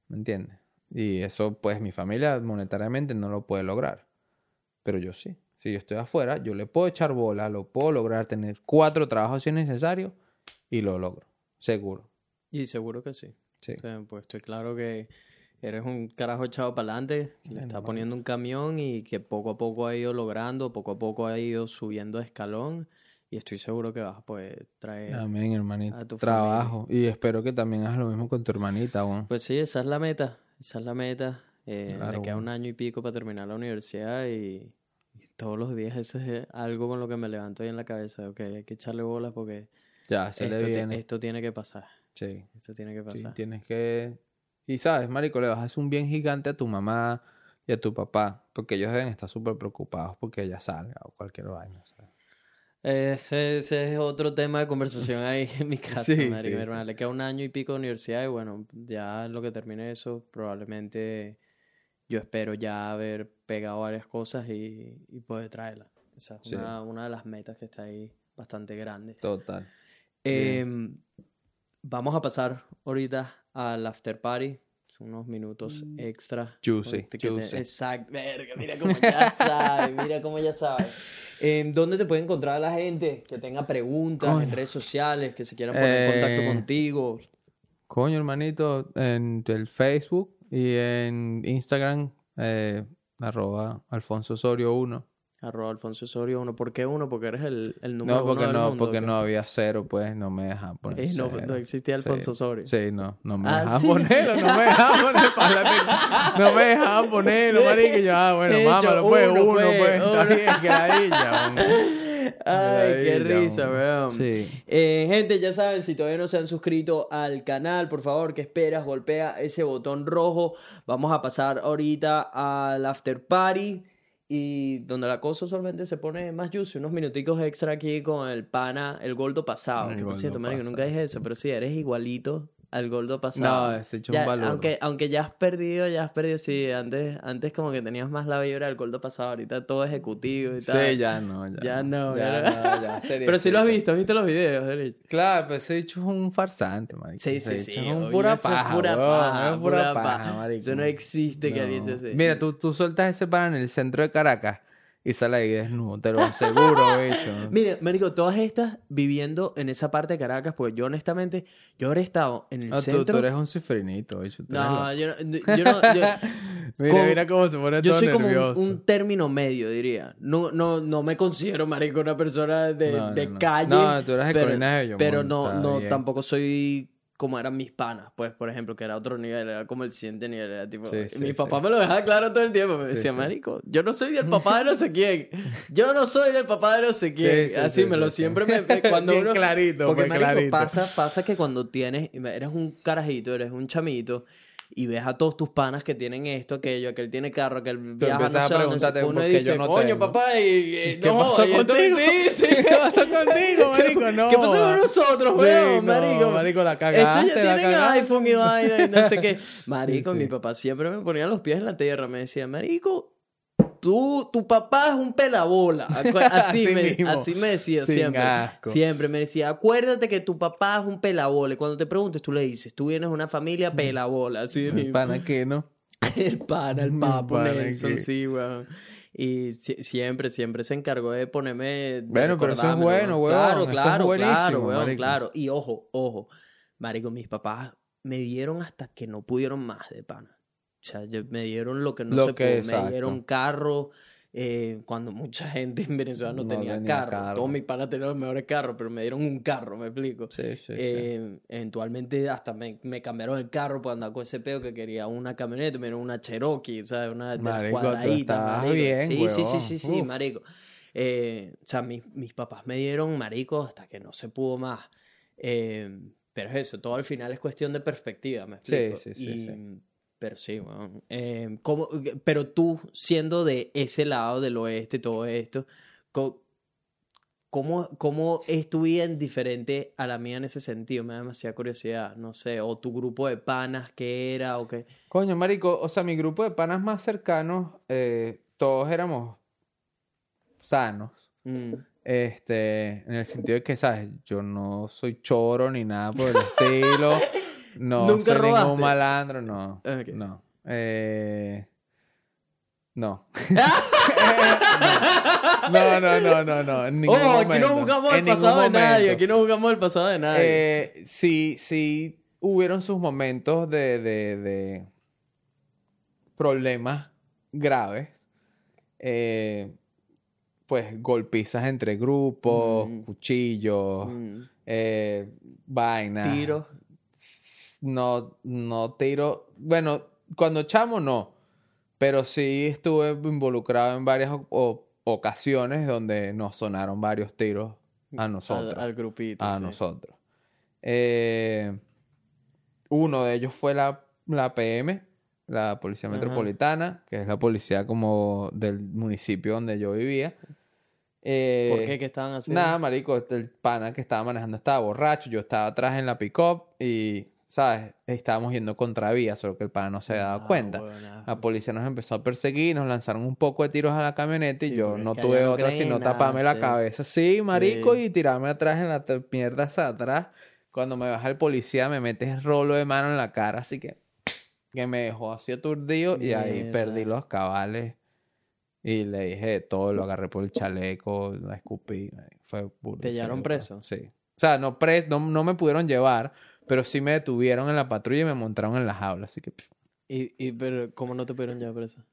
¿Me entiendes? Y eso, pues, mi familia monetariamente no lo puede lograr. Pero yo sí. Si yo estoy afuera, yo le puedo echar bola, lo puedo lograr, tener cuatro trabajos si es necesario y lo logro. Seguro. Y seguro que sí. Sí. O sea, pues estoy claro que eres un carajo echado para adelante, que le Bueno, está poniendo un camión y que poco a poco ha ido logrando, poco a poco ha ido subiendo escalón y estoy seguro que vas a poder traer... Amén, hermanito. a tu Trabajo. Y espero que también hagas lo mismo con tu hermanita, weón. Pues sí, esa es la meta, esa es la meta. Eh, Claro, me queda un bueno. año y pico para terminar la universidad y, y todos los días ese es algo con lo que me levanto ahí en la cabeza. Ok, hay que echarle bolas porque Ya, se esto, le viene. esto tiene que pasar. Sí. Esto tiene que Sí, pasar. tienes que... Y sabes, marico, le vas a hacer un bien gigante a tu mamá y a tu papá. Porque ellos deben estar súper preocupados porque ella salga o cualquier vaina. ¿sabes? Ese, ese es otro tema de conversación ahí en mi casa, Sí, marico. sí, Mi sí. hermana le queda un año y pico de universidad y bueno, ya lo que termine eso, probablemente yo espero ya haber pegado varias cosas y, y poder traerla. Esa es Sí. una, una de las metas que está ahí bastante grande. Total. Em, vamos a pasar ahorita al after party. Unos minutos extra. Juicy, que te- juicy. Exacto. Verga, mira cómo ya sabe, mira cómo ya sabe. Em, ¿Dónde te puede encontrar la gente que tenga preguntas en redes sociales, que se quieran poner en contacto Eh, contigo? Coño, hermanito, en el Facebook y en Instagram, eh, arroba Alfonso Osorio 1. Arroba Alfonso Osorio uno. ¿Por qué uno? Porque eres el, el número No, uno porque del no, mundo, porque no había cero, pues no me dejaban poner Eh, no, cero. no existía Alfonso Sí. Osorio. Sí, no, no me Ah, dejaban sí. ponerlo, no me dejaban poner para No me dejaban ponerlo, marico, y yo, ah, bueno, mámalo, pues, uno, uno, pues, pues, está uno. bien, que ladilla, man. Ay, qué risa, weón. Sí. Eh, gente, ya saben, si todavía no se han suscrito al canal, por favor, ¿qué esperas? Golpea ese botón rojo. Vamos a pasar ahorita al after party. Y donde la cosa solamente se pone más juicy, unos minuticos extra aquí con el pana, el gordo pasado. El que por cierto, marico, nunca dije eso, pero sí, eres igualito al gordo pasado. No, ese hecho Ya, un valor. aunque, aunque ya has perdido, ya has perdido, sí, antes, antes como que tenías más la vibra del gordo pasado, ahorita todo ejecutivo y tal. Sí, ya no, ya. Ya no, ya no, ya, serio, Pero sí lo has visto, ¿has visto los videos, Eric? Claro, pues ese bicho es un farsante, marico. Sí, sí, sí. es un pura eso es paja, pura paja, es pura paja, paja. marico. Eso no existe que alguien así. Mira, tú, tú sueltas ese pan en el centro de Caracas y sale ahí desnudo, te lo aseguro, bicho. Mira, Marico, todas estas viviendo en esa parte de Caracas, pues yo honestamente, yo habré estado en el tú, centro. tú eres un cifrinito, tú eres No, yo, no- yo no. yo- mira, mira cómo se pone yo todo soy como un, término medio, diría. No, no, no me considero, marico, una persona de, No, de no. calle. No, tú eres de pero, de Pero no, no, tampoco soy como eran mis panas, pues, por ejemplo, que era otro nivel, era como el siguiente nivel, era tipo... Sí, y sí, mi sí. papá me lo dejaba claro todo el tiempo, me decía, marico, yo no soy el papá de no sé quién, yo no soy el papá de no sé quién, Sí, sí, así sí, me lo siempre me... Cuando Bien uno... clarito, Porque, marico, clarito. pasa, pasa que cuando tienes, eres un carajito, eres un chamito, y ves a todos tus panas que tienen esto, aquello, que él tiene carro, que él viaja, no a sé preguntarte uno qué dice, no coño, tengo". papá, y, y- ¿Qué no, pasó y entonces- contigo? Sí, sí. ¿Qué pasó contigo, marico? No. ¿Qué pasó con nosotros, Sí, weón, no, marico? marico, la Estos cagaste, ya la tienen iPhone y vaina y no sé qué. Marico, mi papá siempre me ponía los pies en la tierra. Me decía, marico, tú, tu papá es un pelabola. Así, Así me, mismo. así me decía Sin siempre. asco. Siempre me decía, acuérdate que tu papá es un pelabola. Y cuando te preguntes, tú le dices, tú vienes de una familia pelabola. Así de El pana que no. El pana, el El papo pana Nelson, que- sí, weón. Y si- siempre, siempre se encargó de ponerme. de Bueno, pero eso es bueno, weón. Claro, Eso es claro, claro, weón, marico. claro. Y ojo, ojo. Marico, mis papás me dieron hasta que no pudieron más de pana. O sea, me dieron lo que no Lo se que- pudo. Me dieron carro. eh, cuando mucha gente en Venezuela no, No tenía, tenía carro. carro. Todos mis panas tenían los mejores carros, pero me dieron un carro, me explico. Sí, sí, sí. Eh, eventualmente hasta me, me cambiaron el carro por andar con ese peo que quería una camioneta, me dieron una Cherokee, ¿sabes? Una Marico, estabas marico. bien, sí, sí, sí, sí, sí, marico. Eh, o sea, mis, mis papás me dieron marico hasta que no se pudo más. Eh, pero es eso, todo al final es cuestión de perspectiva, me Sí, explico. sí, sí, Y- sí. Pero sí, weón. Eh, ¿cómo- pero tú, siendo de ese lado del oeste, todo esto, ¿Cómo, ¿Cómo es tu vida en diferente a la mía en ese sentido? Me da demasiada curiosidad. No sé, o tu grupo de panas, ¿qué era? O qué. Coño, marico, o sea, mi grupo de panas más cercanos, eh, todos éramos sanos. Mm. Este, en el sentido de que, ¿sabes? Yo no soy choro ni nada por el estilo. No ¿Nunca soy robaste? ningún malandro, no. Ok. No. Eh, no. no. No, no, no, no. Ningún Oh, aquí no jugamos el pasado de nadie. Aquí no jugamos el pasado de nadie. Eh, sí, sí hubieron sus momentos de, de, de problemas graves. Eh, pues golpizas entre grupos, Mm. cuchillos, Mm. eh, vainas. Tiros. No, no tiro. Bueno, cuando chamo no. Pero sí estuve involucrado en varias o- ocasiones donde nos sonaron varios tiros a nosotros Al, al grupito. a sí. nosotros. Eh, uno de ellos fue la, la PM, la Policía Ajá. Metropolitana, que es la policía como del municipio donde yo vivía. Eh, ¿Por qué? ¿Qué estaban haciendo? Nada, marico, el pana que estaba manejando estaba borracho, yo estaba atrás en la pick-up y, ¿sabes? Estábamos yendo contravía, solo que el pana no se había dado Ah, cuenta. huevona. La policía nos empezó a perseguir, nos lanzaron un poco de tiros a la camioneta y Sí, yo porque no tuve no otra sino nada, taparme la cabeza, sí, marico, Sí. y tirarme atrás en la mierda esa atrás. Cuando me baja el policía me mete el rolo de mano en la cara, así que que me dejó así aturdido y ahí perdí los cabales y le dije todo, lo agarré por el chaleco, la escupí, fue burda ¿Te llevaron preso? Sí. O sea, no, pre- no, no me pudieron llevar, pero sí me detuvieron en la patrulla y me montaron en la jaula, así que... Y, y, pero, ¿cómo no te pudieron llevar preso?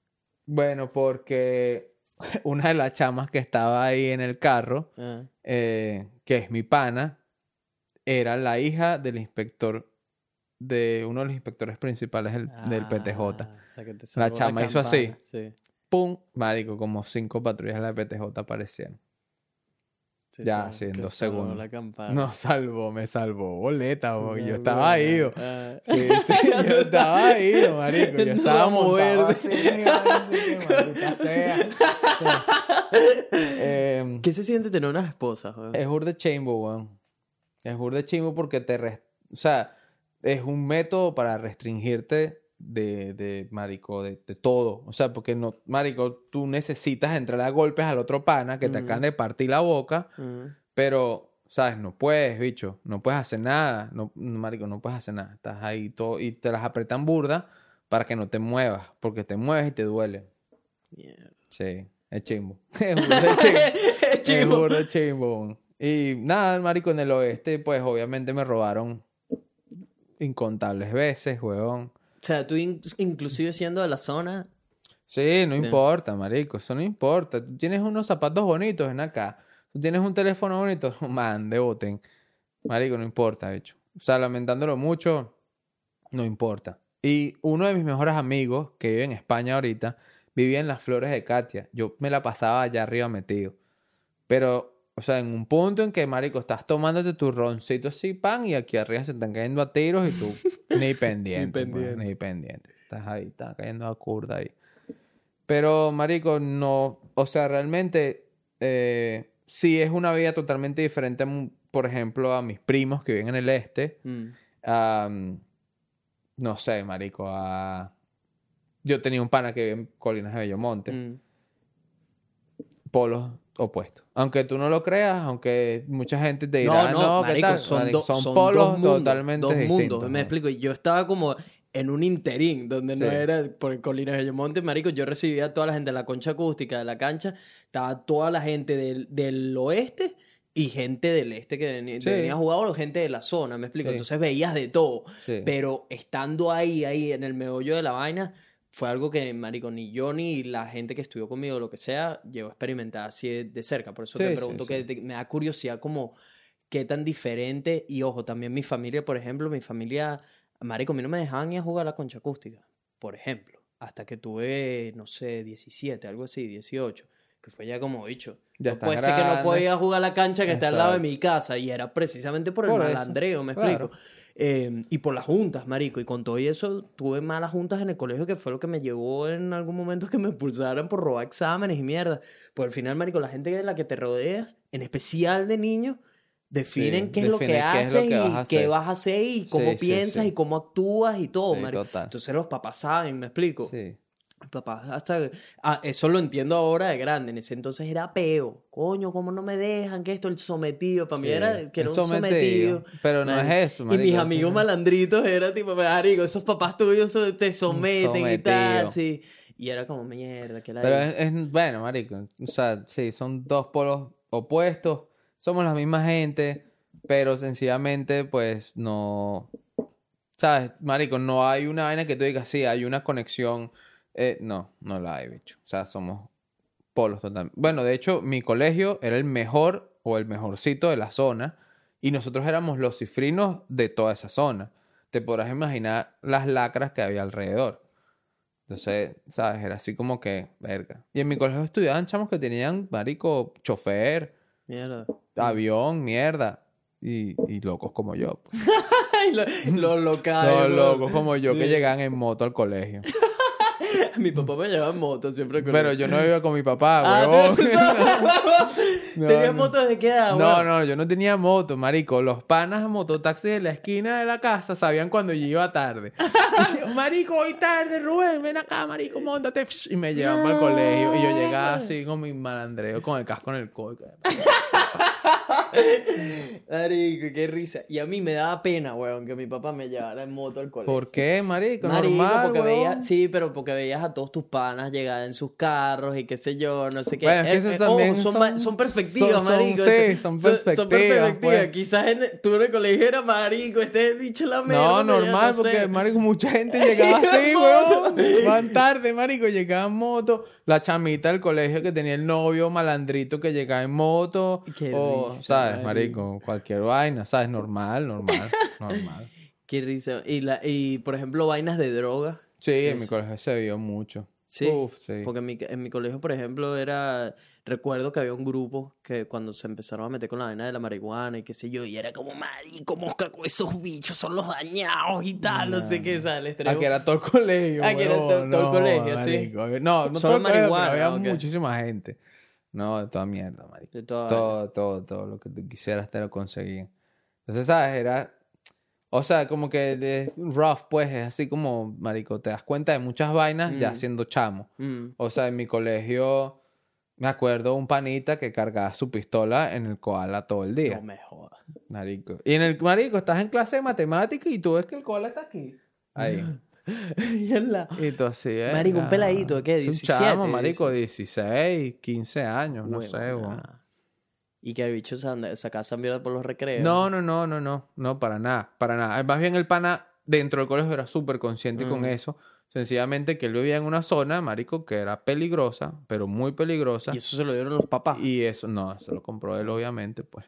Bueno, porque una de las chamas que estaba ahí en el carro, eh, que es mi pana, era la hija del inspector, de uno de los inspectores principales del, del PTJ. Ah, o sea, que te La chama hizo así. Sí. ¡Pum! Marico, como cinco patrullas de la PTJ aparecieron. Te Ya, sal- sí, en dos segundos. No salvó, me salvó boleta, bo, yo estaba ahí, buena. bo. Ah. Sí, sí, yo estaba ahí, bo, marico. Yo estaba montado así, sea. Em, ¿Qué se siente tener una esposa, joder? Es burde chimbo, weón. Es burde chimbo porque te... res- O sea, es un método para restringirte de, de marico, de, de todo. O sea, porque no... Marico, tú necesitas entrar a golpes al otro pana que te Ujú. acaban de partir la boca, Mm. pero... ¿Sabes? No puedes, bicho. No puedes hacer nada. No, marico, no puedes hacer nada. Estás ahí todo... Y te las apretan burda para que no te muevas. Porque te mueves y te duele. Sí. Es chimbo. Es chimbo. Es chimbo. Y nada, marico, en el oeste, pues obviamente me robaron incontables veces, huevón. O sea, tú in- inclusive siendo de la zona... Sí, no importa, marico, eso no importa. Tú tienes unos zapatos bonitos en acá. Tú tienes un teléfono bonito, man, deboten. Marico, no importa, de hecho. O sea, lamentándolo mucho, no importa. Y uno de mis mejores amigos, que vive en España ahorita, vivía en las flores de Katia. Yo me la pasaba allá arriba metido. Pero, o sea, en un punto en que, marico, estás tomándote tu roncito así, pan, y aquí arriba se están cayendo a tiros y tú ni pendiente. pues, pendiente. ni pendiente. Estás ahí, estás cayendo a curda ahí. Pero, marico, no... O sea, realmente... Eh, sí es una vida totalmente diferente, mm, por ejemplo, a mis primos que viven en el este. Mm. No sé, marico, a... Yo tenía un pana que vive en Colinas de Bellomonte. Mm. polos opuestos. Aunque tú no lo creas, aunque mucha gente te dirá, no, ¿qué marico, tal? son, Marico, son son polos dos mundos, totalmente dos distintos. mundos. Me ¿no? explico. Yo estaba como en un interín donde no era por Colinas de Monte, marico. Yo recibía a toda la gente de la concha acústica de la cancha. Estaba toda la gente del, del oeste y gente del este que venía, Sí. venía a jugar o gente de la zona, me explico. Sí. Entonces veías de todo. Pero estando ahí, ahí en el meollo de la vaina, fue algo que, marico, ni yo ni la gente que estudió conmigo, lo que sea, llegó a experimentar así de, cerca. Por eso Sí, te sí, pregunto sí. que te- me da curiosidad como qué tan diferente. Y ojo, también mi familia, por ejemplo, mi familia, marico, a mí no me dejaban ir a jugar a la concha acústica, por ejemplo. Hasta que tuve, no sé, 17, algo así, 18. Que fue ya como dicho. Ya no puede ser que no podía jugar a la cancha que está al lado de Exacto. mi casa. Y era precisamente por el Por eso, malandreo, me claro. explico. Eh, y por las juntas, marico. Y con todo y eso, tuve malas juntas en el colegio que fue lo que me llevó en algún momento que me expulsaran por robar exámenes y mierda. Pues al final, marico, la gente de la que te rodeas, en especial de niños, definen Sí, qué es lo que haces y qué vas a hacer y cómo Sí, piensas sí. y cómo actúas y todo, marico. total. Entonces los papás saben, ¿me explico? Sí. Papá hasta... Ah, eso lo entiendo ahora de grande. En ese entonces era peo. Coño, ¿cómo no me dejan? Que esto, el sometido. Para mí Sí, era que era un sometido, sometido. pero no es Marico. eso, Y marico, mis es amigos malandritos era tipo, marico, esos papás tuyos te someten y tal, sí. Y era como, mierda, que la... Pero es, es- bueno, marico, o sea, sí, son dos polos opuestos, somos la misma gente, pero sencillamente, pues, no, sabes, marico, no hay una vaina que tú digas, sí, hay una conexión, eh, no, no la hay, bicho, o sea, somos polos totalmente. Bueno, de hecho, mi colegio era el mejor o el mejorcito de la zona, y nosotros éramos los cifrinos de toda esa zona. Te podrás imaginar las lacras que había alrededor. Entonces, ¿sabes? Era así como que, verga. Y en mi colegio estudiaban chamos que tenían, marico, chofer, Mierda. avión, mierda. Y, y locos como yo. pues. Lo- los locales. Weón. locos como yo que llegaban en moto al colegio. Mi papá me llevaba en moto siempre. con Pero yo no iba con mi papá, Ah, huevón. No, ¿Tenías no. moto desde qué edad, No, weón? no, yo no tenía moto, marico. Los panas mototaxis de la esquina de la casa sabían cuando yo iba tarde. Yo, marico, hoy tarde, Rubén, ven acá, marico, montate. Y me llevaban para el colegio. Y yo llegaba así con mi malandreo, con el casco en el coche. Marico, qué risa. Y a mí me daba pena, weón, que mi papá me llevara en moto al colegio. ¿Por qué, marico? Marico, Normal, porque veías, sí, pero porque veías a todos tus panas llegar en sus carros y qué sé yo, no sé qué. Bueno, es que Eh, eh, también son, son- perspectivas, son- marico. sí, Este- son Son perspectivas, perspectivas. pues. Quizás en, tú en el colegio era marico, este es el bicho la mierda. No, normal, no sé. porque, marico, mucha gente llegaba así, weón. Van tarde, marico, llegaba en moto. La chamita del colegio que tenía el novio malandrito que llegaba en moto. Qué o, risa, ¿sabes, marico. marico? Cualquier vaina, ¿sabes? Normal, normal, normal. Qué risa. Y, la, y, por ejemplo, vainas de droga. Sí, en mi colegio se vio mucho. Sí, Uf, sí. porque en mi, en mi colegio, por ejemplo, era... Recuerdo que había un grupo que cuando se empezaron a meter con la vaina de la marihuana y qué sé yo, y era como, marico, mosca, esos bichos son los dañados y tal, no, sé qué. Les traigo- Aquí era todo el colegio. Aquí era huevón, to- todo el no, colegio, sí. marico. No, no Solo todo el colegio, marihuana, había ¿o qué? muchísima gente. No, de toda mierda, marico. De toda vaina. Todo, todo, todo lo que tú quisieras te lo conseguían. Entonces, ¿sabes? Era... O sea, como que de rough, pues, es así como, marico, te das cuenta de muchas vainas ya Mm. siendo chamo. Mm. O sea, en mi colegio, me acuerdo un panita que cargaba su pistola en el koala todo el día. No me jodas. Marico. Y en el marico, estás en clase de matemáticas y tú ves que el koala está aquí. Ahí. Y en la- Y tú así, eh. Marico, un peladito, ¿de qué? Es un 17, chamo, marico, 16, 15 años, no sé, weón. Y que el bicho se anda, saca esa mierda por los recreos. No, no, no, no, no, no, para nada, para nada. Más bien el pana dentro del colegio era súper consciente con Ujú. eso. Sencillamente que él vivía en una zona, marico, que era peligrosa, pero muy peligrosa. Y eso se lo dieron los papás. Y eso, no, se lo compró él, obviamente, pues.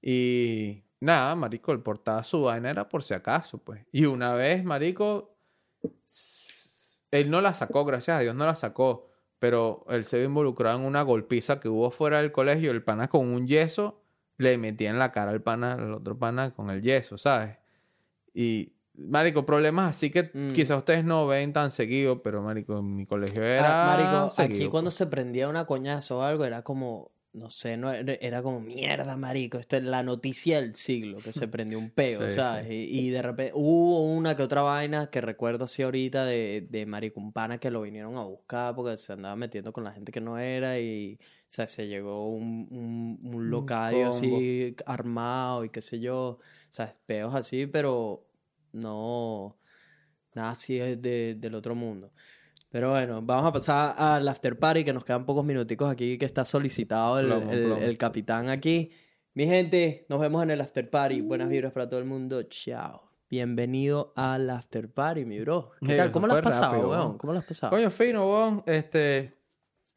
Y nada, marico, el portaba su vaina era por si acaso, pues. Y una vez, marico, él no la sacó, gracias a Dios, no la sacó. Pero él se vio involucrado en una golpiza que hubo fuera del colegio. El pana con un yeso le metía en la cara al pana, al otro pana con el yeso, ¿sabes? Y, marico, problemas así que Mm. quizás ustedes no ven tan seguido, pero, marico, en mi colegio Ah, era marico, aquí seguido, cuando pues. se prendía una coñazo o algo, era como no sé, no era como mierda, marico, esta es la noticia del siglo, que se prendió un peo, Sí, ¿sabes? sí. Y, y de repente hubo una que otra vaina que recuerdo así ahorita de, de marico, un pana que lo vinieron a buscar porque se andaba metiendo con la gente que no era y, o sea, se llegó un, un, un locadio así armado y qué sé yo, o sea, peos así, pero no, nada así es de, del otro mundo. Pero bueno, vamos a pasar al after party, que nos quedan pocos minuticos aquí, que está solicitado el, Plomo, el- plomo. el capitán aquí. Mi gente, nos vemos en el after party. Buenas vibras para todo el mundo. Chao. Bienvenido al after party, mi bro. ¿Qué Sí, tal? ¿Cómo lo has pasado, rápido, weón? ¿Cómo lo has pasado? Coño, fino, weón. Este.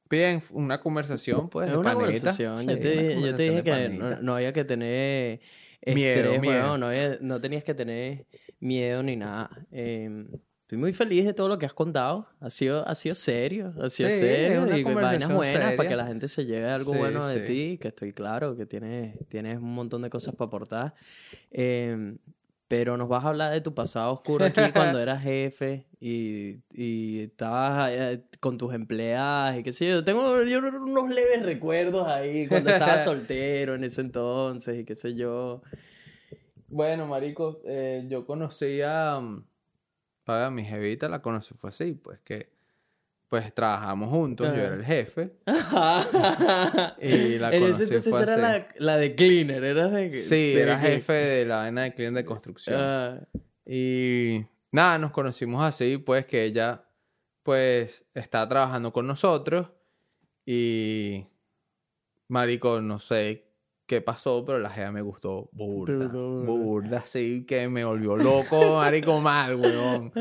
Bien, una conversación, pues. es de una conversación. yo, Sí, te, una dije- yo te conversación dije que no, no había que tener Miedo, estrés, miedo. weón. No, había- no tenías que tener miedo ni nada. Eh, estoy muy feliz de todo lo que has contado. Ha sido, ha sido serio. Ha sido Sí, serio. Y vainas buenas para que la gente se lleve algo Sí, bueno de sí. ti. Que estoy claro que tienes, tienes un montón de cosas para aportar. Eh, pero nos vas a hablar de tu pasado oscuro aquí cuando eras jefe y, y estabas eh, con tus empleadas y qué sé yo. Tengo yo unos leves recuerdos ahí cuando estabas soltero en ese entonces y qué sé yo. Bueno, marico, eh, yo conocí a, mm, a mi jevita, la conocí, fue así, pues que, pues trabajamos juntos, yo era el jefe, Y la en conocí, ese entonces fue era así. la, la de cleaner, eras de sí, de era jefe de la vaina de cliente de construcción. Ah, Y nada, nos conocimos así, pues que ella, pues, está trabajando con nosotros y, marico, no sé qué pasó, pero la jeva me gustó burda, Burda. burda, así que me volvió loco, marico, mal, weón.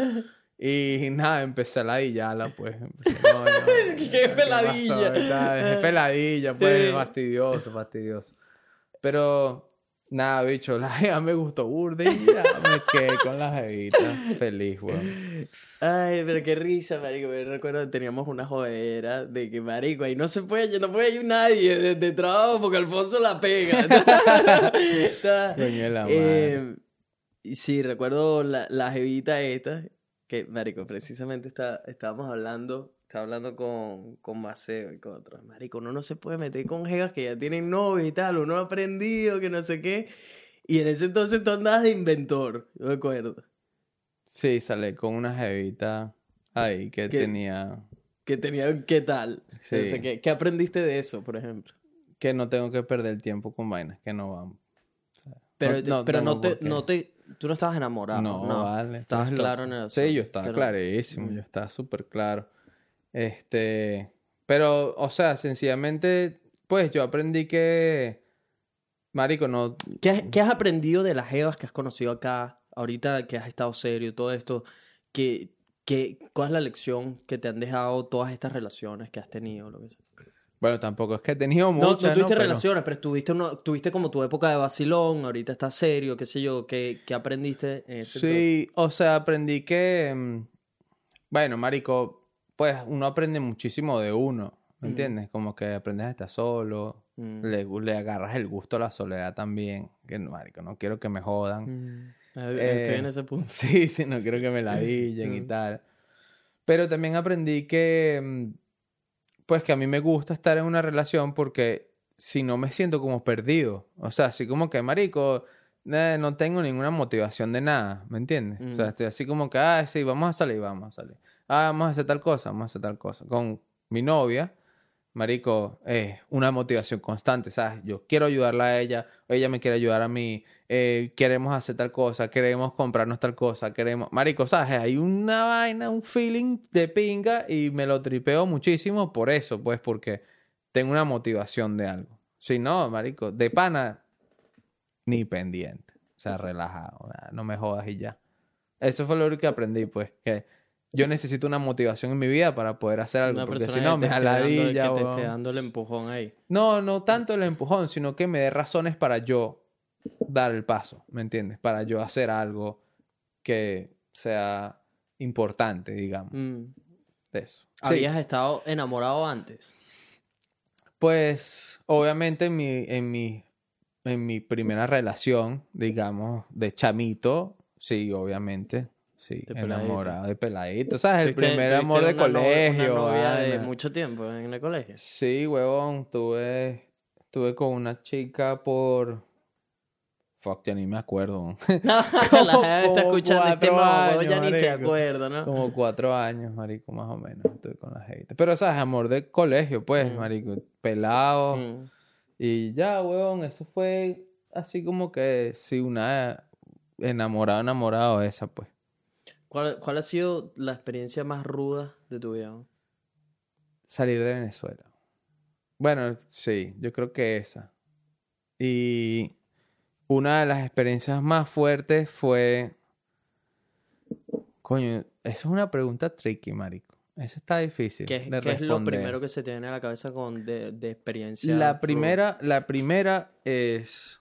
Y nada, empecé a ladillarla, pues. empecé, no, no, Qué peladilla. Qué peladilla, pues, Sí. fastidioso, fastidioso. Pero, nada, bicho, la jeva me gustó burda y ya me quedé con la jevita. Feliz, weón. Ay, pero qué risa, marico. Me recuerdo que teníamos una jodera de que, marico, ahí no se puede, no puede ir nadie de, de trabajo porque Alfonso la pega. Coño la. Eh, sí, recuerdo la, la jevita esta, que, marico, precisamente está, estábamos hablando, estaba hablando con, con Maceo y con otros. Marico, uno no se puede meter con jevas que ya tienen novio y tal, uno ha aprendido que no sé qué. Y en ese entonces tú andabas de inventor, yo me acuerdo. Sí, salí con una jevita ahí que ¿Qué? tenía... Que tenía, ¿qué tal? Sí. O sea, ¿qué, qué aprendiste de eso, por ejemplo? Que no tengo que perder tiempo con vainas que no van. Pero, no pero no, te, no te, tú no estabas enamorado, No, ¿no? vale. Estabas claro en el Sí, asunto, yo estaba pero- clarísimo, yo estaba súper claro. Este, pero, o sea, sencillamente, pues yo aprendí que, marico, no, ¿Qué, has- qué has aprendido de las jevas que has conocido acá, ahorita que has estado serio, todo esto? ¿Qué, qué, ¿Cuál es la lección que te han dejado todas estas relaciones que has tenido? Lo que sea? bueno, tampoco es que he tenido No, no muchas, tuviste Pero- relaciones, pero tuviste, uno, tuviste como tu época de vacilón, ahorita estás serio, qué sé yo, ¿qué, qué aprendiste en ese Sí, o sea, aprendí que, mm, bueno, marico, pues uno aprende muchísimo de uno, ¿me Ujú. entiendes? Como que aprendes a estar solo, Mm. le, le agarras el gusto a la soledad también, que, marico, no quiero que me jodan. Mm. Eh, Estoy en ese punto. Sí, sí, no quiero que me ladillen y Mm. tal. Pero también aprendí que, mm, pues que a mí me gusta estar en una relación porque si no me siento como perdido. O sea, así como que, marico, eh, no tengo ninguna motivación de nada, ¿me entiendes? O sea, Mm. estoy así como que, ah, sí, vamos a salir, vamos a salir. Ah, vamos a hacer tal cosa, vamos a hacer tal cosa. Con mi novia, marico, es una motivación constante, ¿sabes? Yo quiero ayudarla a ella, ella me quiere ayudar a mí, eh, queremos hacer tal cosa, queremos comprarnos tal cosa, queremos... Marico, ¿sabes? Hay una vaina, un feeling de pinga y me lo tripeo muchísimo por eso, pues porque tengo una motivación de algo. Si no, marico, de pana, ni pendiente. O sea, relajado, no me jodas y ya. Eso fue lo que aprendí, pues, que yo necesito una motivación en mi vida para poder hacer algo, Una porque si no me dando- jaladilla, que te esté dando el empujón ahí. No, no tanto el empujón, sino que me dé razones para yo dar el paso, ¿me entiendes? Para yo hacer algo que sea importante, digamos, Mm. de eso. Sí, ¿Habías estado enamorado antes? pues obviamente en mi, en mi, en mi primera relación, digamos, de chamito, sí, obviamente, sí, De enamorado de peladito, ¿sabes? El ¿Tuviste- primer amor de una no- colegio. Una novia de vaina. mucho tiempo en el colegio. Sí, huevón, tuve Estuve con una chica por... Fuck, ya ni me acuerdo. la gente está escuchando este modo, ya ni se acuerda, ¿no? Como cuatro años, marico, más o menos. Estuve con la gente. Pero, ¿sabes? Amor de colegio, pues, Mm. marico. Pelado. Mm. Y ya, huevón, eso fue así como que, sí, una enamorado, enamorado esa, pues. ¿Cuál, cuál ha sido la experiencia más ruda de tu vida? Salir de Venezuela. Bueno, sí, yo creo que esa. Y una de las experiencias más fuertes fue... Coño, esa es una pregunta tricky, marico. Esa está difícil ¿Qué, de qué es lo primero que se te viene a la cabeza con de, de experiencia? La ruda? primera, la primera es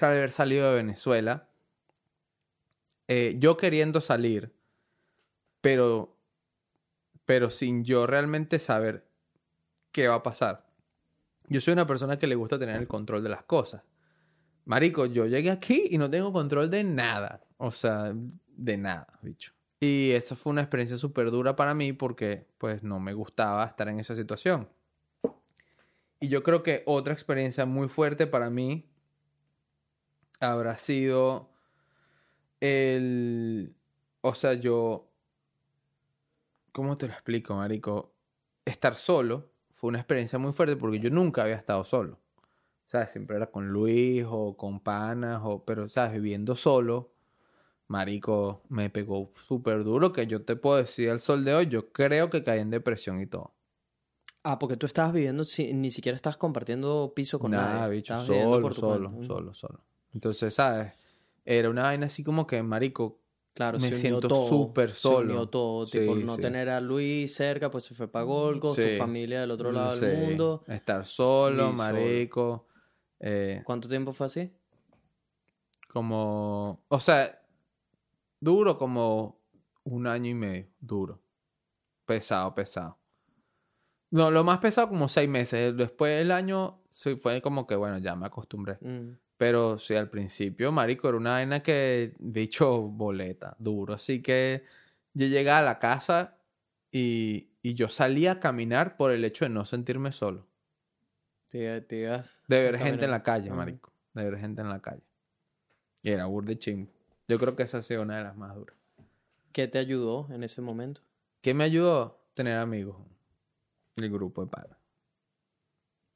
haber salido de Venezuela. Eh, yo queriendo salir, pero, pero sin yo realmente saber qué va a pasar. Yo soy una persona que le gusta tener el control de las cosas. Marico, yo llegué aquí y no tengo control de nada. O sea, de nada, bicho. Y esa fue una experiencia súper dura para mí porque pues no me gustaba estar en esa situación. Y yo creo que otra experiencia muy fuerte para mí habrá sido el... O sea, yo... ¿Cómo te lo explico, Marico? Estar solo fue una experiencia muy fuerte porque yo nunca había estado solo. ¿Sabes? Siempre era con Luis o con panas, o... pero, ¿sabes? Viviendo solo, Marico, me pegó súper duro que yo te puedo decir al sol de hoy, yo creo que caí en depresión y todo. Ah, porque tú estabas viviendo, si- ni siquiera estás compartiendo piso con Nada, nadie. bicho, solo, solo, solo, solo. Entonces, ¿sabes? Era una vaina así como que, marico, Claro, Me se unió siento todo. súper Se unió solo. todo. Tipo, Sí, no sí. tener a Luis cerca, pues se fue para Golgos, Sí. tu familia del otro lado sí, del mundo. estar solo, y solo. marico, eh, ¿Cuánto tiempo fue así? como, o sea, duro como un año y medio, duro, pesado, pesado. No, lo más pesado como seis meses, después del año fue como que, bueno, ya me acostumbré. Mm. Pero sí, al principio, marico, era una vaina que, bicho, boleta, duro. Así que yo llegaba a la casa y, y yo salía a caminar por el hecho de no sentirme solo. Te, te ibas De ver gente en la calle, marico. De ver gente en la calle. Y era burde chimbo. Yo creo que esa ha sido una de las más duras. ¿Qué te ayudó en ese momento? ¿Qué me ayudó? Tener amigos. El grupo de panas.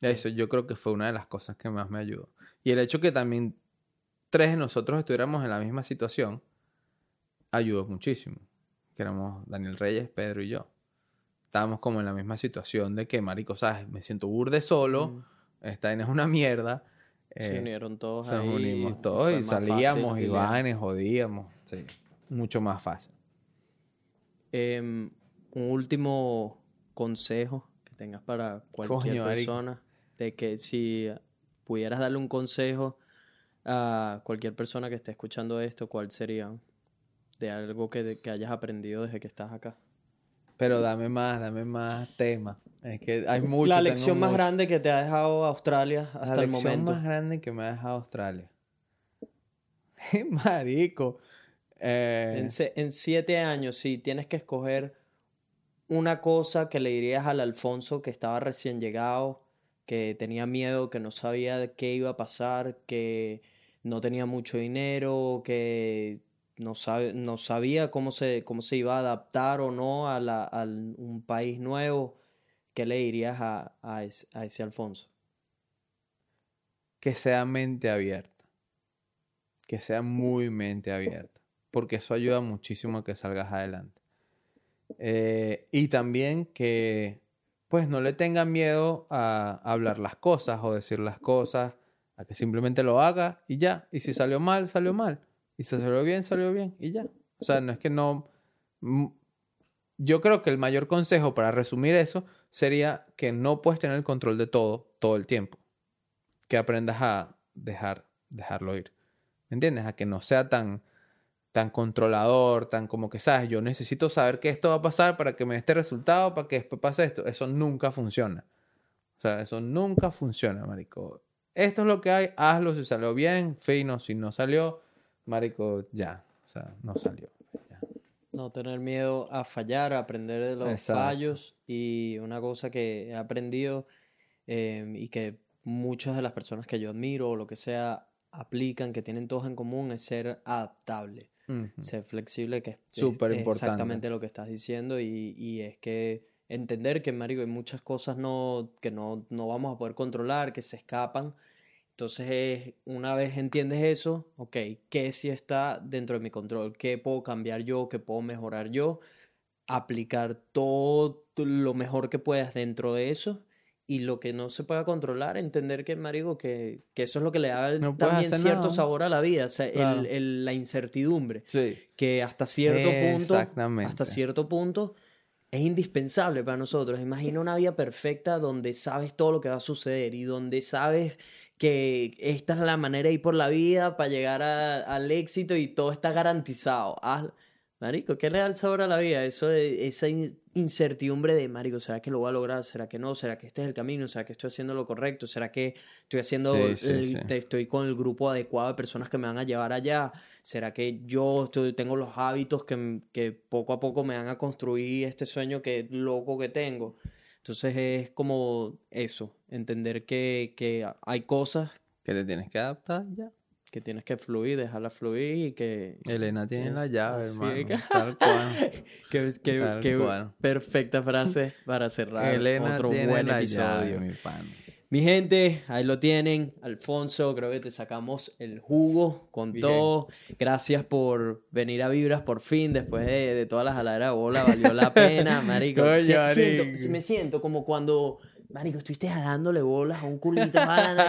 Eso yo creo que fue una de las cosas que más me ayudó. Y el hecho que también tres de nosotros estuviéramos en la misma situación ayudó muchísimo. Que éramos Daniel Reyes, Pedro y yo. Estábamos como en la misma situación de que, marico, ¿sabes? Me siento burde solo. Mm. Esta es una mierda. Se Eh, unieron todos Nos ahí. unimos todos y salíamos y vainas, jodíamos. Sí, mucho más fácil. Em, un último consejo que tengas para cualquier Coño, persona. De que si pudieras darle un consejo a cualquier persona que esté escuchando esto, ¿cuál sería? De algo que, que hayas aprendido desde que estás acá. Pero dame más, dame más temas. Es que hay mucho. La lección más mucho. grande que te ha dejado Australia hasta La el lección momento. más grande que me ha dejado Australia. Marico. Eh, En, se- en siete años, si tienes que escoger una cosa que le dirías al Alfonso que estaba recién llegado, que tenía miedo, que no sabía qué iba a pasar, que no tenía mucho dinero, que no, no sabía cómo se, cómo se iba a adaptar o no a, la, un país nuevo, ¿qué le dirías a, a ese, a ese Alfonso? que sea mente abierta. Que sea muy mente abierta. Porque eso ayuda muchísimo a que salgas adelante. Eh, y también que pues no le tengan miedo a hablar las cosas o decir las cosas, a que simplemente lo haga y ya. Y si salió mal, salió mal. Y si salió bien, salió bien y ya. O sea, no es que no... mm, Yo creo que el mayor consejo para resumir eso sería que no puedes tener el control de todo todo el tiempo. Que aprendas a dejar, dejarlo ir. ¿Me entiendes? A que no sea tan, tan controlador, tan como que, sabes, yo necesito saber que esto va a pasar para que me dé este resultado, para que después pase esto. Eso nunca funciona. O sea, eso nunca funciona, marico. Esto es lo que hay, hazlo si salió bien, fino, si no salió, marico, ya. O sea, no salió. ya. No tener miedo a fallar, a aprender de los Exacto. fallos y una cosa que he aprendido eh, y que muchas de las personas que yo admiro o lo que sea aplican, que tienen todos en común, es ser adaptable, Ser flexible, que es, Súper importante. exactamente lo que estás diciendo y, y es que entender que, marico, hay muchas cosas no, que no, no vamos a poder controlar, que se escapan. Entonces, es- una vez entiendes eso, ok, ¿qué sí está dentro de mi control? ¿Qué puedo cambiar yo? ¿Qué puedo mejorar yo? Aplicar todo lo mejor que puedas dentro de eso y lo que no se pueda controlar, entender que, marico, que, que eso es lo que le da No también cierto nada. sabor a la vida, o sea, el- Claro. el- la incertidumbre Sí. que hasta cierto punto, hasta cierto punto es indispensable para nosotros. Imagina una vida perfecta donde sabes todo lo que va a suceder y donde sabes que esta es la manera de ir por la vida para llegar a- al éxito y todo está garantizado. Haz- Marico, ¿qué le da el sabor a la vida? Eso de, esa in- incertidumbre de, Marico, ¿será que lo voy a lograr? ¿Será que no? ¿Será que este es el camino? ¿Será que estoy haciendo lo correcto? ¿Será que estoy haciendo, Sí, sí, el- sí. te- estoy con el grupo adecuado de personas que me van a llevar allá? ¿Será que yo estoy- tengo los hábitos que, que poco a poco me van a construir este sueño que loco que tengo? Entonces es como eso, entender que, que hay cosas Que te tienes que adaptar ya. Que tienes que fluir, dejarlas fluir y que... Elena tiene la Es llave, así hermano. que- Tal cual. Qué, qué- Tal qué cual. perfecta frase para cerrar Elena otro tiene buen la episodio. llave, mi pan. Mi gente, ahí lo tienen. Alfonso, creo que te sacamos el jugo con Bien. todo. Gracias por venir a Vibras por fin, después de, de todas las jaladeras de bola, valió la pena, marico. Coño, Si- siento- marico. me siento como cuando, marico, estuviste jalándole bolas a un culito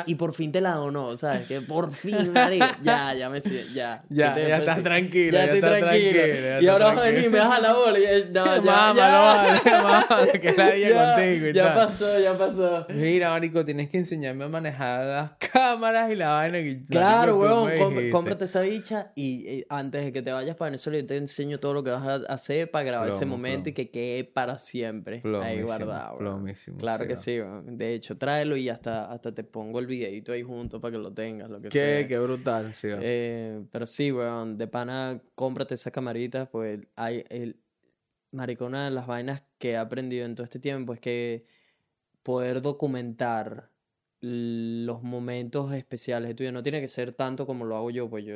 y por fin te la donó, ¿sabes? Que por fin, marico, ya, ya me siento, ya. Ya, ya estás sí. tranquilo, Ya, ya estoy estás tranquilo. y ahora vas a venir y me das la bola y no, ya, Mámalo, ya. vale, mámalo, que la Ya, contigo y ya tal. pasó, ya pasó. Mira, marico, tienes que enseñarme a manejar las cámaras y la vaina que Claro, weón, cómprate esa bicha y, eh, antes de que te vayas para Venezuela yo te enseño todo lo que vas a hacer para grabar ese Plomo, momento y que quede para siempre ahí Plomísimo, guardado. weón. plomísimo, Claro sí, que va. Sí, de hecho tráelo y hasta, hasta te pongo el videito ahí junto para que lo tengas, lo que Qué, sea. qué brutal, sí. Eh, pero sí, weón, de pana, cómprate esa camarita, pues hay el... Marico, una de las vainas que he aprendido en todo este tiempo es que poder documentar los momentos especiales de tu vida no tiene que ser tanto como lo hago yo, pues yo...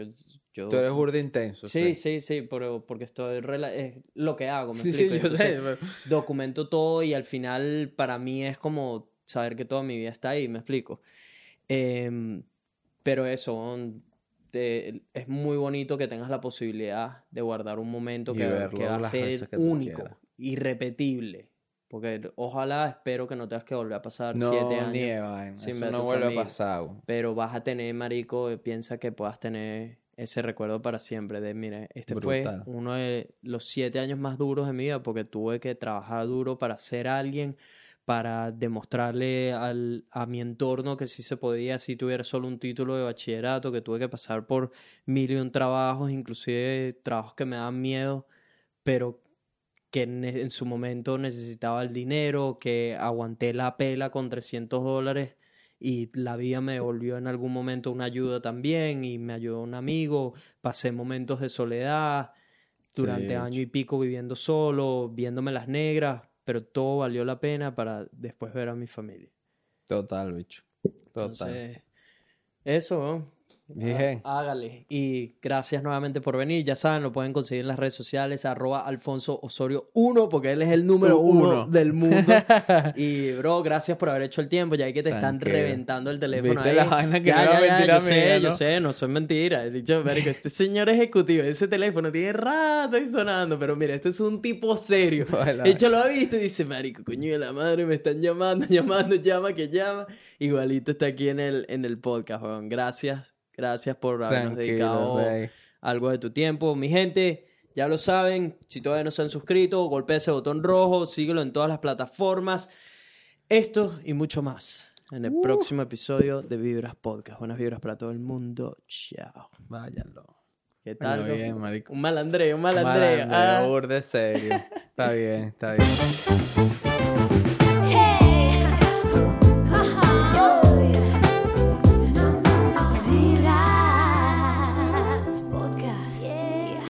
yo Tú eres burda intenso. Sí, sí, sí, pero porque estoy es lo que hago, me Sí, sí, yo Entonces, sé. pero- documento todo y al final para mí es como saber que toda mi vida está ahí, me explico. Em, pero eso, te- es muy bonito que tengas la posibilidad de guardar un momento que, verlo que va a ser único, irrepetible. Porque ojalá, espero que no tengas que volver a pasar No, siete años. ni de vaina. sin Eso ver no vuelve a pasar. Pero vas a tener, marico, eh, piensa que puedas tener ese recuerdo para siempre de, mire, este fue Brutal. uno de los siete años más duros de mi vida porque tuve que trabajar duro para ser alguien, para demostrarle al, a mi entorno que sí se podía, si tuviera solo un título de bachillerato, que tuve que pasar por mil y un trabajos, inclusive trabajos que me daban miedo, pero que ne- en su momento necesitaba el dinero, que aguanté la pela con 300 dólares y la vida me devolvió en algún momento una ayuda también y me ayudó un amigo, pasé momentos de soledad durante Sí, año y pico viviendo solo, viéndome las negras, pero todo valió la pena para después ver a mi familia. Total, bicho. Total. Entonces, eso, ¿no? Bien. Há- Hágale. Y gracias nuevamente por venir. Ya saben, lo pueden conseguir en las redes sociales, arroba Alfonso Osorio 1, porque él es el número uno, Uno. del mundo. y, bro, gracias por haber hecho el tiempo. Ya que te están Tranquilo. reventando el teléfono ¿Viste ahí. la vaina que ya, no ya, yo sé, mía, yo no? sé, no son mentiras. He dicho, marico, este señor ejecutivo, ese teléfono tiene rato ahí sonando, pero mira, este es un tipo serio. Ojalá. De hecho, lo ha visto y dice, marico, coño de la madre, me están llamando, llamando, llama, que llama. Igualito está aquí en el, en el podcast, weón. Gracias, gracias por habernos Tranquilo, dedicado rey. algo de tu tiempo. Mi gente, ya lo saben, si todavía no se han suscrito, golpea ese botón rojo, síguelo en todas las plataformas. Esto y mucho más en el próximo episodio de Vibras Podcast. Buenas vibras para todo el mundo. Chao. Váyanlo. ¿Qué tal? Bueno, bien, marico. Un malandreo, un malandreo. Malandreo, Ah. de serio. Está bien, está bien.